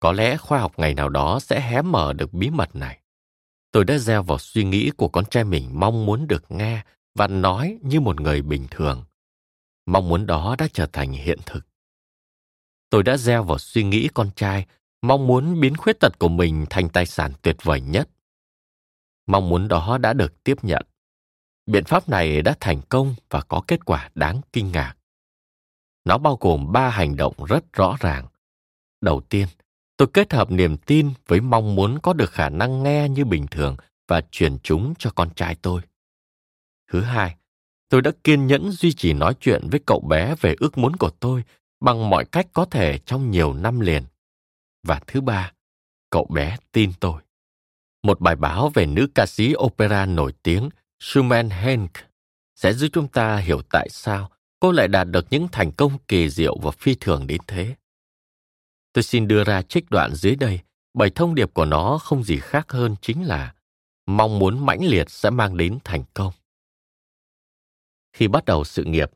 Có lẽ khoa học ngày nào đó sẽ hé mở được bí mật này. Tôi đã gieo vào suy nghĩ của con trai mình mong muốn được nghe và nói như một người bình thường. Mong muốn đó đã trở thành hiện thực. Tôi đã gieo vào suy nghĩ con trai, mong muốn biến khuyết tật của mình thành tài sản tuyệt vời nhất. Mong muốn đó đã được tiếp nhận. Biện pháp này đã thành công và có kết quả đáng kinh ngạc. Nó bao gồm ba hành động rất rõ ràng. Đầu tiên, tôi kết hợp niềm tin với mong muốn có được khả năng nghe như bình thường và truyền chúng cho con trai tôi thứ hai tôi đã kiên nhẫn duy trì nói chuyện với cậu bé về ước muốn của tôi bằng mọi cách có thể trong nhiều năm liền. Và thứ ba, cậu bé tin tôi. Một bài báo về nữ ca sĩ opera nổi tiếng Schumann Henk sẽ giúp chúng ta hiểu tại sao cô lại đạt được những thành công kỳ diệu và phi thường đến thế. Tôi xin đưa ra trích đoạn dưới đây, bởi thông điệp của nó không gì khác hơn chính là mong muốn mãnh liệt sẽ mang đến thành công. Khi bắt đầu sự nghiệp,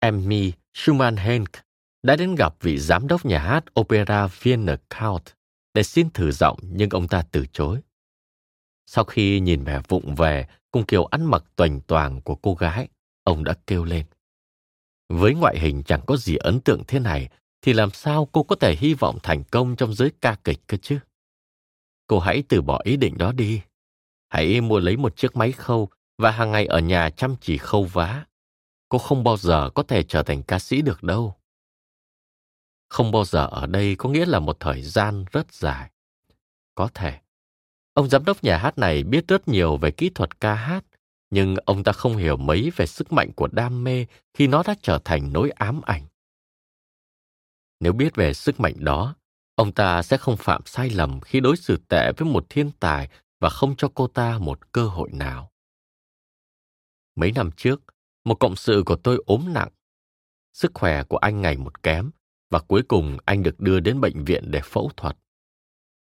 Emmy Schumann Henk đã đến gặp vị giám đốc nhà hát opera Vienna Count để xin thử giọng nhưng ông ta từ chối. Sau khi nhìn vẻ vụng về cùng kiểu ăn mặc toành toàng của cô gái, ông đã kêu lên. Với ngoại hình chẳng có gì ấn tượng thế này, thì làm sao cô có thể hy vọng thành công trong giới ca kịch cơ chứ? Cô hãy từ bỏ ý định đó đi. Hãy mua lấy một chiếc máy khâu và hàng ngày ở nhà chăm chỉ khâu vá. Cô không bao giờ có thể trở thành ca sĩ được đâu. Không bao giờ ở đây có nghĩa là một thời gian rất dài. Có thể. Ông giám đốc nhà hát này biết rất nhiều về kỹ thuật ca hát, nhưng ông ta không hiểu mấy về sức mạnh của đam mê khi nó đã trở thành nỗi ám ảnh. Nếu biết về sức mạnh đó, ông ta sẽ không phạm sai lầm khi đối xử tệ với một thiên tài và không cho cô ta một cơ hội nào. Mấy năm trước, một cộng sự của tôi ốm nặng. Sức khỏe của anh ngày một kém và cuối cùng anh được đưa đến bệnh viện để phẫu thuật.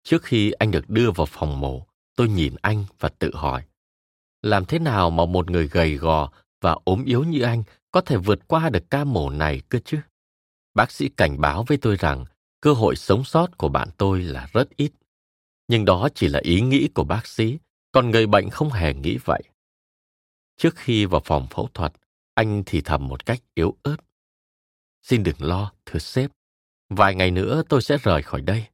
Trước khi anh được đưa vào phòng mổ, tôi nhìn anh và tự hỏi, làm thế nào mà một người gầy gò và ốm yếu như anh có thể vượt qua được ca mổ này cơ chứ? Bác sĩ cảnh báo với tôi rằng cơ hội sống sót của bạn tôi là rất ít. Nhưng đó chỉ là ý nghĩ của bác sĩ, còn người bệnh không hề nghĩ vậy. Trước khi vào phòng phẫu thuật, anh thì thầm một cách yếu ớt. Xin đừng lo, thưa sếp. Vài ngày nữa tôi sẽ rời khỏi đây.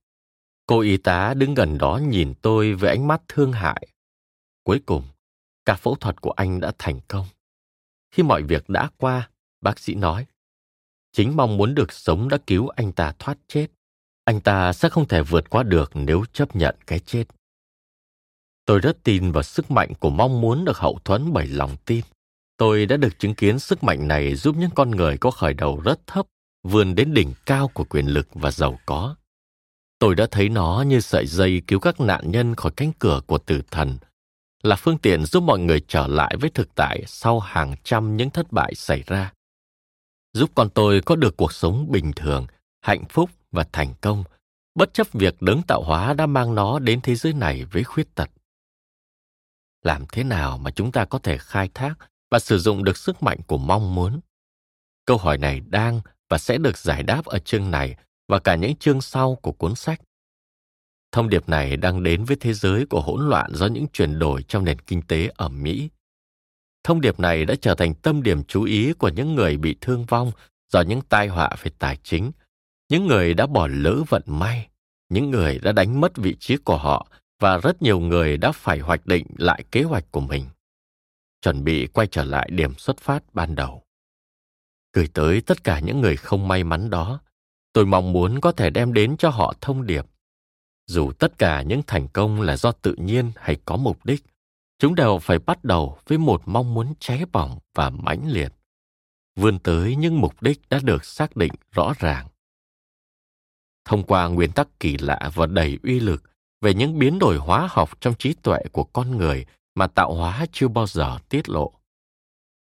Cô y tá đứng gần đó nhìn tôi với ánh mắt thương hại. Cuối cùng, ca phẫu thuật của anh đã thành công. Khi mọi việc đã qua, bác sĩ nói, chính mong muốn được sống đã cứu anh ta thoát chết. Anh ta sẽ không thể vượt qua được nếu chấp nhận cái chết. Tôi rất tin vào sức mạnh của mong muốn được hậu thuẫn bởi lòng tin. Tôi đã được chứng kiến sức mạnh này giúp những con người có khởi đầu rất thấp vươn đến đỉnh cao của quyền lực và giàu có. Tôi đã thấy nó như sợi dây cứu các nạn nhân khỏi cánh cửa của tử thần, là phương tiện giúp mọi người trở lại với thực tại sau hàng trăm những thất bại xảy ra. Giúp con tôi có được cuộc sống bình thường, hạnh phúc và thành công, bất chấp việc đấng tạo hóa đã mang nó đến thế giới này với khuyết tật. Làm thế nào mà chúng ta có thể khai thác và sử dụng được sức mạnh của mong muốn? Câu hỏi này đang và sẽ được giải đáp ở chương này và cả những chương sau của cuốn sách. Thông điệp này đang đến với thế giới của hỗn loạn do những chuyển đổi trong nền kinh tế ở Mỹ. Thông điệp này đã trở thành tâm điểm chú ý của những người bị thương vong do những tai họa về tài chính, những người đã bỏ lỡ vận may, những người đã đánh mất vị trí của họ và rất nhiều người đã phải hoạch định lại kế hoạch của mình. Chuẩn bị quay trở lại điểm xuất phát ban đầu. Gửi tới tất cả những người không may mắn đó, tôi mong muốn có thể đem đến cho họ thông điệp. Dù tất cả những thành công là do tự nhiên hay có mục đích, chúng đều phải bắt đầu với một mong muốn cháy bỏng và mãnh liệt, vươn tới những mục đích đã được xác định rõ ràng. Thông qua nguyên tắc kỳ lạ và đầy uy lực về những biến đổi hóa học trong trí tuệ của con người mà tạo hóa chưa bao giờ tiết lộ.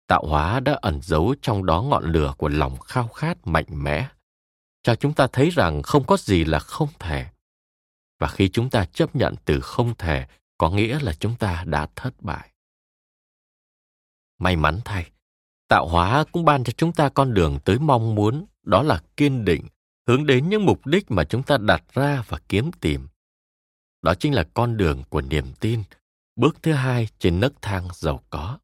Tạo hóa đã ẩn giấu trong đó ngọn lửa của lòng khao khát mạnh mẽ, cho chúng ta thấy rằng không có gì là không thể. Và khi chúng ta chấp nhận từ không thể, có nghĩa là chúng ta đã thất bại. May mắn thay, tạo hóa cũng ban cho chúng ta con đường tới mong muốn, đó là kiên định, hướng đến những mục đích mà chúng ta đặt ra và kiếm tìm. Đó chính là con đường của niềm tin, bước thứ hai trên nấc thang giàu có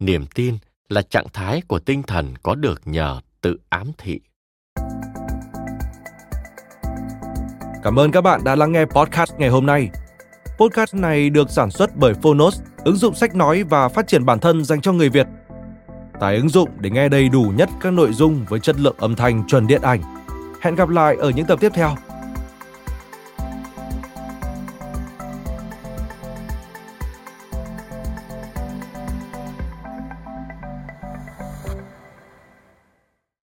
niềm tin là trạng thái của tinh thần có được nhờ tự ám thị Cảm ơn các bạn đã lắng nghe podcast ngày hôm nay. Podcast này được sản xuất bởi Phonos, ứng dụng sách nói và phát triển bản thân dành cho người Việt. Tải ứng dụng để nghe đầy đủ nhất các nội dung với chất lượng âm thanh chuẩn điện ảnh. Hẹn gặp lại ở những tập tiếp theo.